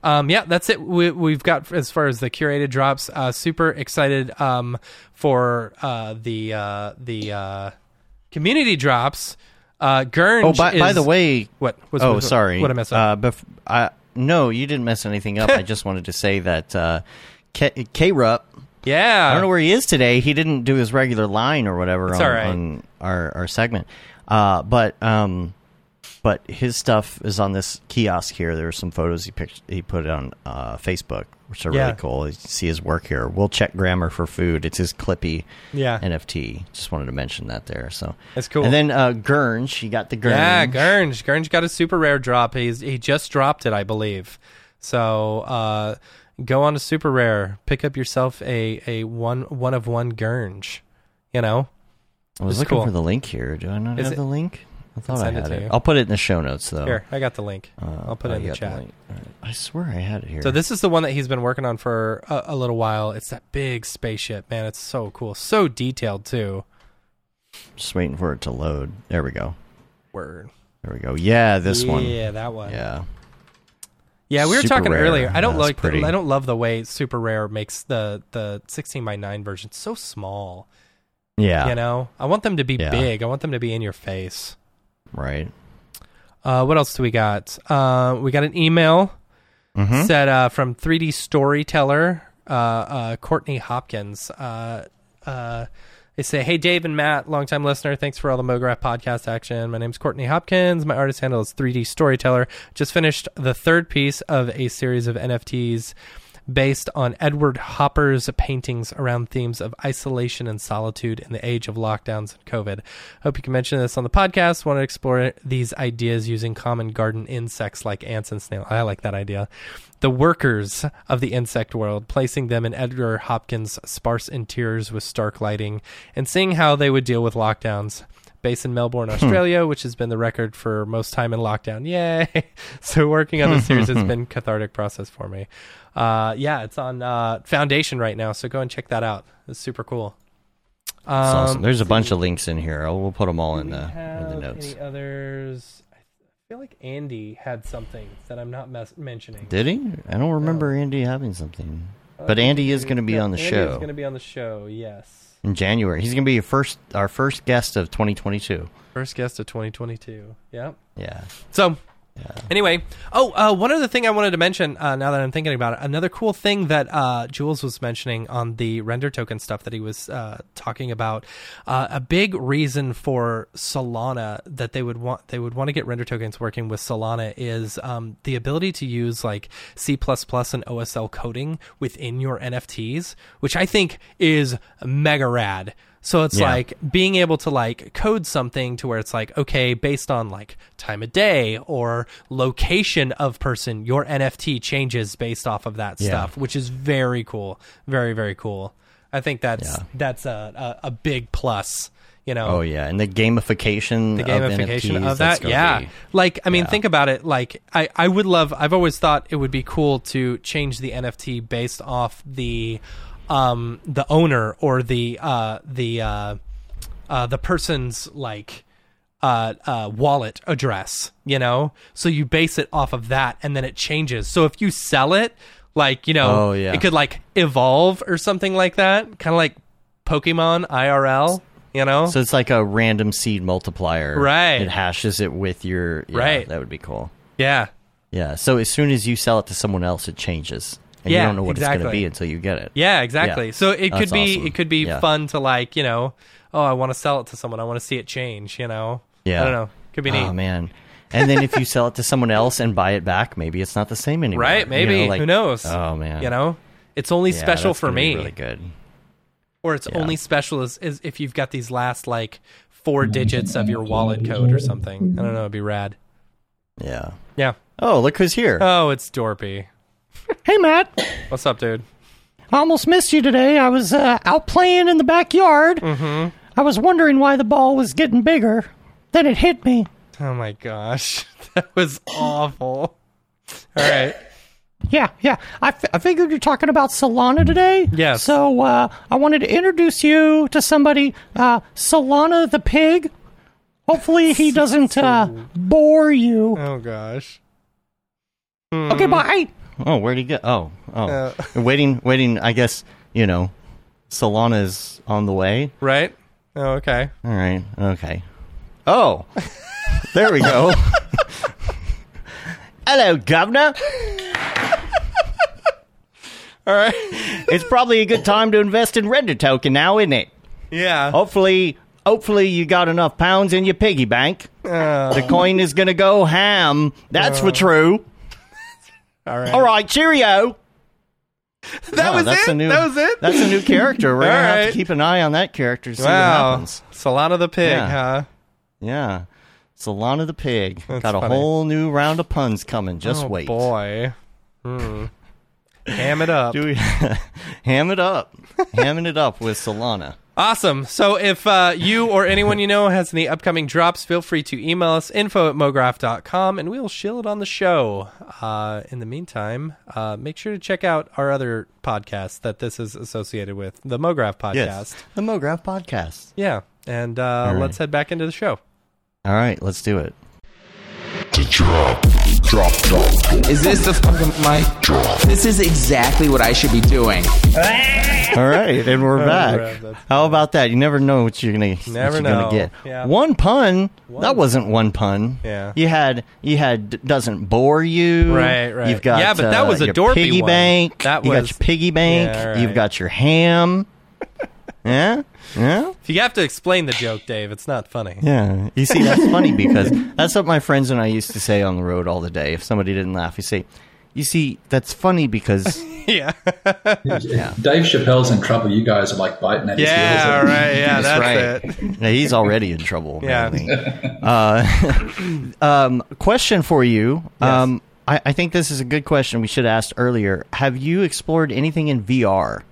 Um, yeah, that's it. We, we've got as far as the curated drops. Uh, super excited um, for uh, the uh, the uh, community drops. Uh, Gurn. Oh, by, by the way, what? Was, oh, was- sorry. What I messed up? Uh, bef- I, no, you didn't mess anything up. [laughs] I just wanted to say that uh, K- K-Rup, yeah, I don't know where he is today. He didn't do his regular line or whatever on, right. on our, our segment. Uh, but um, but his stuff is on this kiosk here. There are some photos he picked, he put on uh, Facebook, which are Yeah. really cool. You see his work here. We'll check grammar for food. It's his Clippy Yeah. NFT. Just wanted to mention that there. So That's cool. And then uh, Gurns, he got the Gurns. Yeah, Gurns. Gurns got a super rare drop. He's he just dropped it, I believe. So uh, go on to super rare, pick up yourself a a one one of one Gurns. You know, I was looking cool. for the link here. Do I not Is have it- the link? I thought I it had it. you. I'll put it in the show notes though. here I got the link. Uh, I'll put oh, it in the chat. All right. I swear I had it here. So this is the one that he's been working on for a, a little while. It's that big spaceship, man. It's so cool, so detailed too. just waiting for it to load. There we go. Word. There we go. Yeah, this one. Yeah, that one. Yeah. Yeah, we were Super talking rare. earlier. I don't like. The. I don't love the way Super Rare makes the the 16 by 9 version so small. Yeah. You know, I want them to be Yeah. big. I want them to be in your face. Right. Uh, what else do we got? Uh, we got an email Mhm. said uh, from 3D Storyteller, uh, uh, Courtney Hopkins. Uh, uh, they say, "Hey Dave and Matt, longtime listener. Thanks for all the MoGraph podcast action. My name's Courtney Hopkins. My artist handle is 3D Storyteller. Just finished the third piece of a series of NFTs." Based on Edward Hopper's paintings around themes of isolation and solitude in the age of lockdowns and COVID. Hope you can mention this on the podcast. Want to explore these ideas using common garden insects like ants and snails. I like that idea. The workers of the insect world, placing them in Edgar Hopkins' sparse interiors with stark lighting, and seeing how they would deal with lockdowns. Based in Melbourne, hmm. Australia, which has been the record for most time in lockdown. Yay! [laughs] so working on this series has [laughs] been a cathartic process for me. Uh, yeah, it's on uh, Foundation right now, so go and check that out. It's super cool. That's awesome. Um, There's a bunch of links in here. I'll, we'll put them all in the in the notes. Any others? I feel like Andy had something that I'm not mes- mentioning. Did he? I don't remember Andy having something. But Andy is going to be on the Andy show is going to be on the show. Yes, in January. He's going to be your first, our first guest of 2022. first guest of 2022. Yep. Yeah. So, anyway, oh, uh, one other thing I wanted to mention uh, now that I'm thinking about it, another cool thing that uh, Jules was mentioning on the render token stuff that he was uh, talking about, uh, a big reason for Solana that they would want they would want to get render tokens working with Solana is um, the ability to use like C++ and OSL coding within your NFTs, which I think is mega rad. So it's Yeah. like being able to like code something to where it's like, okay, based on like time of day or location of person, your NFT changes based off of that Yeah. stuff, which is very cool. Very, very cool. I think that's Yeah. that's a, a, a big plus, you know. Oh yeah, and the gamification, The of gamification NFTs, of that, yeah. be- Like, I mean, yeah. think about it. Like, I, I would love. I've always thought it would be cool to change the NFT based off the, um, the owner or the uh the uh, uh the person's like uh, uh, wallet address, you know? So you base it off of that and then it changes. So if you sell it, like, you know, Oh, yeah. it could like evolve or something like that, kind of like Pokemon IRL, you know? So it's like a random seed multiplier. Right. It hashes it with your. Yeah, Right. That would be cool. yeah. Yeah. So as soon as you sell it to someone else, it changes, and Yeah, you don't know what it's going exactly. to be until you get it. Yeah, exactly. Yeah. So it could be awesome. it could be Yeah. fun to like, you know, oh, I want to sell it to someone. I want to see it change, you know? Yeah. I don't know. Could be oh, neat. Oh man. And then if you sell it to someone else and buy it back, maybe it's not the same anymore. Right? You Maybe. know, like- Who knows? Oh man. You know? It's only Yeah, special that's for me. Really good. or it's Yeah. only special is, is if you've got these last like four digits of your wallet code or something. I don't know, it'd be rad. Yeah. Yeah. Oh, look who's here. Oh, it's Dorpy. Hey, Matt. What's up, dude? I almost missed you today. I was uh, out playing in the backyard. Mm-hmm. I was wondering why the ball was getting bigger. Then it hit me. Oh my gosh. [laughs] That was awful. All right. Yeah, yeah. I, f- I figured you're talking about Solana today. Yes. So uh, I wanted to introduce you to somebody, uh, Solana the pig. Hopefully he [laughs] doesn't uh, bore you. Oh gosh. Okay, bye. Oh, where'd he go? Oh, oh. Uh. [laughs] waiting, waiting. I guess you know, Solana's on the way. Right? Oh, okay. All right. Okay. Oh, there we go. [laughs] Hello, Governor. All right. It's probably a good time to invest in Render Token now, isn't it? Yeah. Hopefully, hopefully you got enough pounds in your piggy bank. The coin is gonna go ham. That's for true. All right. All right, cheerio. That was that's it. A new, that was it. That's a new character. We're gonna [laughs] have right. to keep an eye on that character. To see what wow. happens. Solana the pig, Yeah. huh? Yeah. Solana the pig. Got a funny. whole new round of puns coming. Just oh, wait. boy. Hmm. Ham it up. Do we [laughs] ham it up? Hamming it up with Solana. Awesome. So if uh, you or anyone you know has any upcoming drops, feel free to email us info at mograph.com and we'll shill it on the show. Uh, in the meantime, uh, make sure to check out our other podcast that this is associated with, the Mograph podcast. Yes. The MoGraph podcast. Yeah. And uh, right. let's head back into the show. All right, let's do it. Is this the fucking mic? Drop. This is exactly what I should be doing. [laughs] All right, and we're back. that's How about that? You never know what you're gonna what Never you're know. gonna get. Yeah. One pun. One. That wasn't one pun. Yeah. You had you had d- doesn't bore you. Right, right. You've got Yeah, but that uh, was a your dorpy piggy one. bank. That you was- got your piggy bank. Yeah, right. You've got your ham. Yeah, yeah. If you have to explain the joke, Dave, it's not funny. Yeah, you see, that's funny because that's what my friends and I used to say on the road all the day. If somebody didn't laugh, you say, "You see, that's funny because [laughs] yeah. Dave Chappelle's in trouble. You guys are like biting at his Yeah, heels. right. Yeah, that's, right. it. Yeah, he's already in trouble. Yeah. [laughs] Uh, [laughs] um, question for you. Um, I, I think this is a good question we should have asked earlier. Have you explored anything in VR?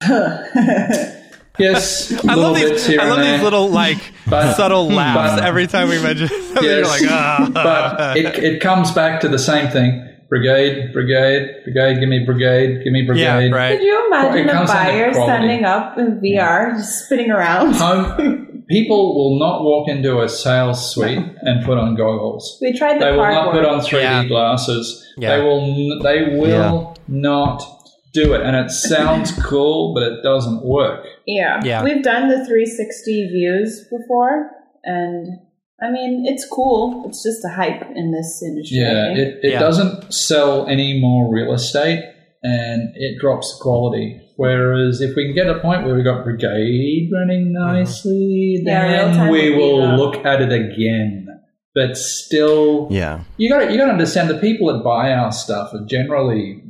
[laughs] Yes, I little love bits these. here I love these little like [laughs] But- subtle laughs but- every time we mention. [laughs] Something. You're Yes, like, ah. but it, it comes back to the same thing. Brigade, brigade, brigade. Give me brigade. Give me brigade. yeah, brigade. right. Could you imagine It a comes down to buyer standing up in VR, just spinning around? Home, people will not walk into a sales suite and put on goggles. We tried the They will not cardboard. put on 3D Yeah. glasses. Yeah. They will. They will not do it. And it sounds cool, but it doesn't work. Yeah. Yeah. We've done the 360 views before, and I mean, it's cool. It's just a hype in this industry. Yeah, it, it Yeah. doesn't sell any more real estate and it drops the quality. Whereas if we can get a point where we've got brigade running mm-hmm. nicely, Yeah, then we will the- look at it again. But still, Yeah. you got you got to understand the people that buy our stuff are generally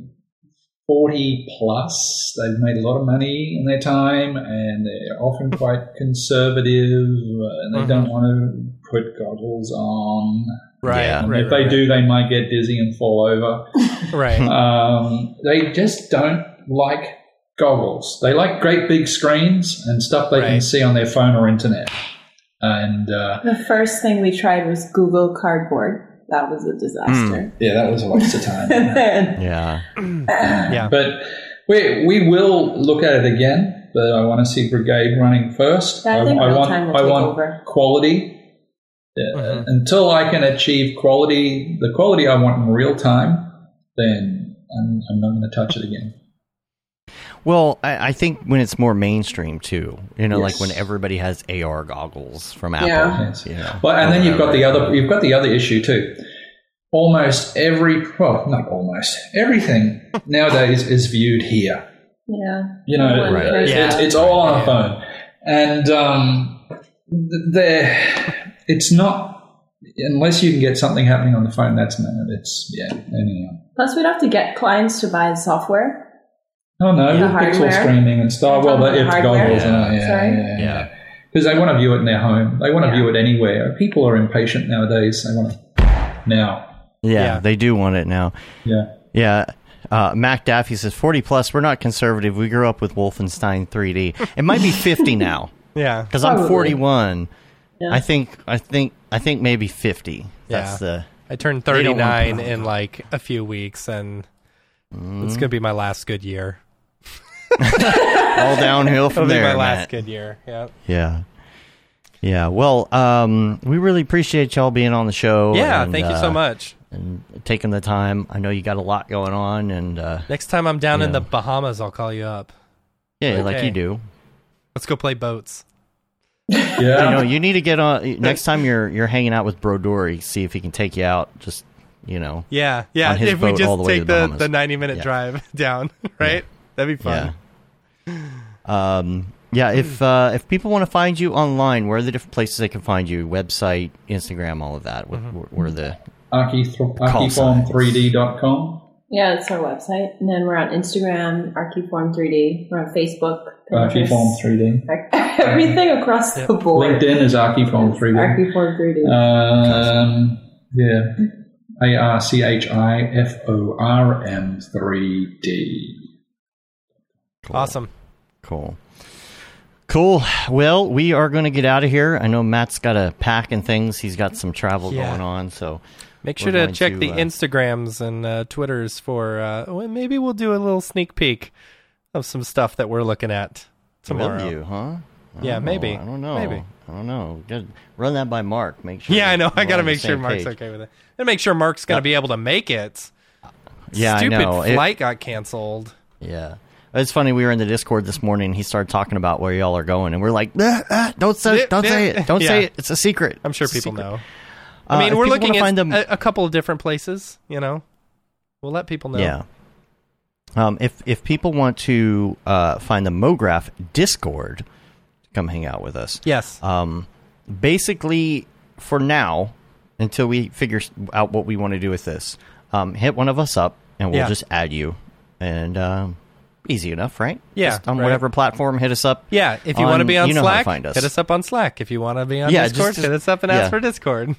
forty plus. They've made a lot of money in their time, and they're often quite conservative, uh, and they don't want to put goggles on. Right. Yeah. Right, if right, they right. do, they might get dizzy and fall over. [laughs] Right. um, they just don't like goggles. They like great big screens and stuff they can see on their phone or internet. And uh, The first thing we tried was Google Cardboard. That was a disaster. yeah, that was a waste of time. [laughs] Then Yeah. [clears throat] Yeah. But we we will look at it again. But I want to see Brigade running first. Yeah, I think real want time will I take want over. quality. Uh, Until I can achieve quality, the quality I want in real time, then I'm, I'm not going to touch it again. Well, I, I think when it's more mainstream too, you know, like when everybody has AR goggles from Apple. Yeah. Yes. You know, Well, and then you've got the other you've got the other issue too. Almost every well, not almost everything [laughs] nowadays is viewed here. yeah. You know, Right. it's, person. Yeah. it's all on Yeah. a phone, and um, there, it's not unless you can get something happening on the phone. That's no, it's yeah. Anyhow, Plus, we'd have to get clients to buy the software. Oh no, The with pixel hardware? streaming and stuff. Well, You're talking the, about if hardware? goggles, and, yeah, yeah, yeah. Yeah. Because they want to view it in their home. They want to Yeah. view it anywhere. People are impatient nowadays. They want to now. Yeah, Yeah. they do want it now. Yeah. Yeah. Uh, Mac Daffy says 40 plus. We're not conservative. We grew up with Wolfenstein 3D. It might be 50 [laughs] now Yeah. because I'm 41. Yeah. I think I think I think maybe 50. That's Yeah. the I turned They don't want 39 to put on in like a few weeks, and it's gonna be my last good year. [laughs] all downhill It'll from be there. my last Matt. good year. Yeah. Yeah. Yeah. Well, um, we really appreciate y'all being on the show. Yeah. and, thank you so uh, much. And taking the time. I know you got a lot going on, and uh, Next time I'm down in Yeah. the Bahamas, I'll call you up. yeah, like you do. Let's go play boats. [laughs] Yeah. You know, you need to get on next time you're you're hanging out with Brodori. See if he can take you out. Just you know. Yeah, yeah. On his If we just the take the the, the 90 minute Yeah. drive [laughs] down, right? That'd be fun. Yeah. Um, Yeah, if uh, if people want to find you online, where are the different places they can find you? Website, Instagram, all of that. Where, where, where are the Archiform3d.com. Yeah, that's our website. And then we're on Instagram, Archiform3D. We're on Facebook. Pinterest, Archiform3D. [laughs] Everything across the board. LinkedIn is Archiform3D. Archiform3D. Um, yeah. A R C H I F O R M 3D. Awesome. Cool. Cool. Well, we are going to get out of here. I know Matt's got to pack and things. He's got some travel Yeah. going on, so Make sure to check to, the uh, Instagrams and uh, Twitters for. Uh, well, maybe we'll do a little sneak peek of some stuff that we're looking at tomorrow. Will you, huh? Yeah, maybe. I don't know. Maybe. I don't know. Run that by Mark. Make sure. Yeah, I know. I got to make sure Mark's page. okay with it, and make sure Mark's going to be able to make it. Yeah, I Stupid know. It- flight got canceled. Yeah. It's funny. We were in the Discord this morning. and He started talking about where y'all are going, and we're like, "Ah, ah, "Don't say, don't say it, don't say it. It's a secret." I'm sure It's people know. Uh, I mean, we're looking at find them. a, a couple of different places. You know, we'll let people know. Yeah. Um, if if people want to uh, find the MoGraph Discord, come hang out with us. Yes. Um, basically, for now, until we figure out what we want to do with this, um, hit one of us up, and we'll Yeah. just add you. And um, easy enough, right? Yeah, Just on right. whatever platform, hit us up. Yeah, if you want to be on you know Slack, find us. hit us up on Slack. If you want to be on Yeah, Discord, just- just- hit us up and yeah. ask for Discord.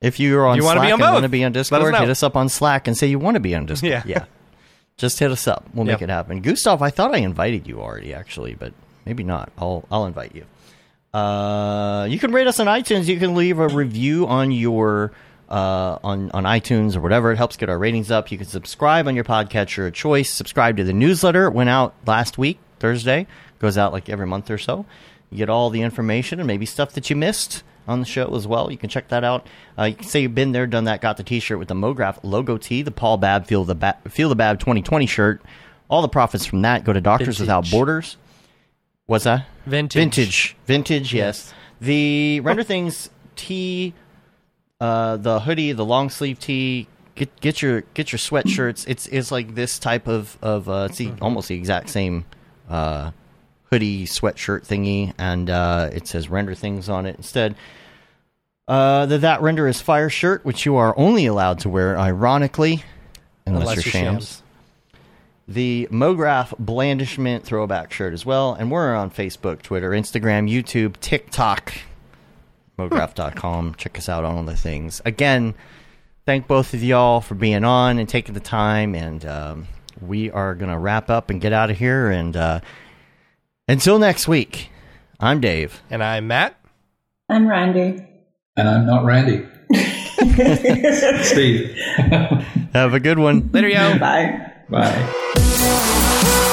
If you're on you Slack on and want to be on let us Discord, hit us up on Slack and say you want to be on Discord. Yeah. Just hit us up. We'll make it happen. Gustav, I thought I invited you already, actually, but maybe not. I'll I'll invite you. Uh, you can rate us on iTunes. You can leave a review on your uh, on on iTunes or whatever. It helps get our ratings up. You can subscribe on your podcatcher of choice. Subscribe to the newsletter. It went out last week, Thursday. Goes out like every month or so. You get all the information and maybe stuff that you missed on the show as well. You can check that out. Uh, you can say you've been there, done that, got the T-shirt with the MoGraph logo tee, the Paul Babb Feel the ba- Feel the Babb 2020 shirt. All the profits from that go to Doctors Without Borders. What's that? Vintage. Vintage. Vintage, yes. The Render Things tee, uh, the hoodie, the long sleeve tee. Get get your get your sweatshirts. It's it's like this type of of uh, it's the, almost the exact same uh, hoodie sweatshirt thingy, and uh, it says Render Things on it instead. Uh, the That Render is Fire shirt, which you are only allowed to wear, ironically, unless, you're shams the MoGraph blandishment throwback shirt as well. And we're on Facebook, Twitter, Instagram, YouTube, TikTok, MoGraph.com. Check us out on all the things. Again, thank both of y'all for being on and taking the time. And um, we are going to wrap up and get out of here. And uh, until next week, I'm Dave. And I'm Matt. I'm Randy. And I'm not Randy. [laughs] Steve. Have a good one. Later, yo. Bye. Bye.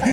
[laughs]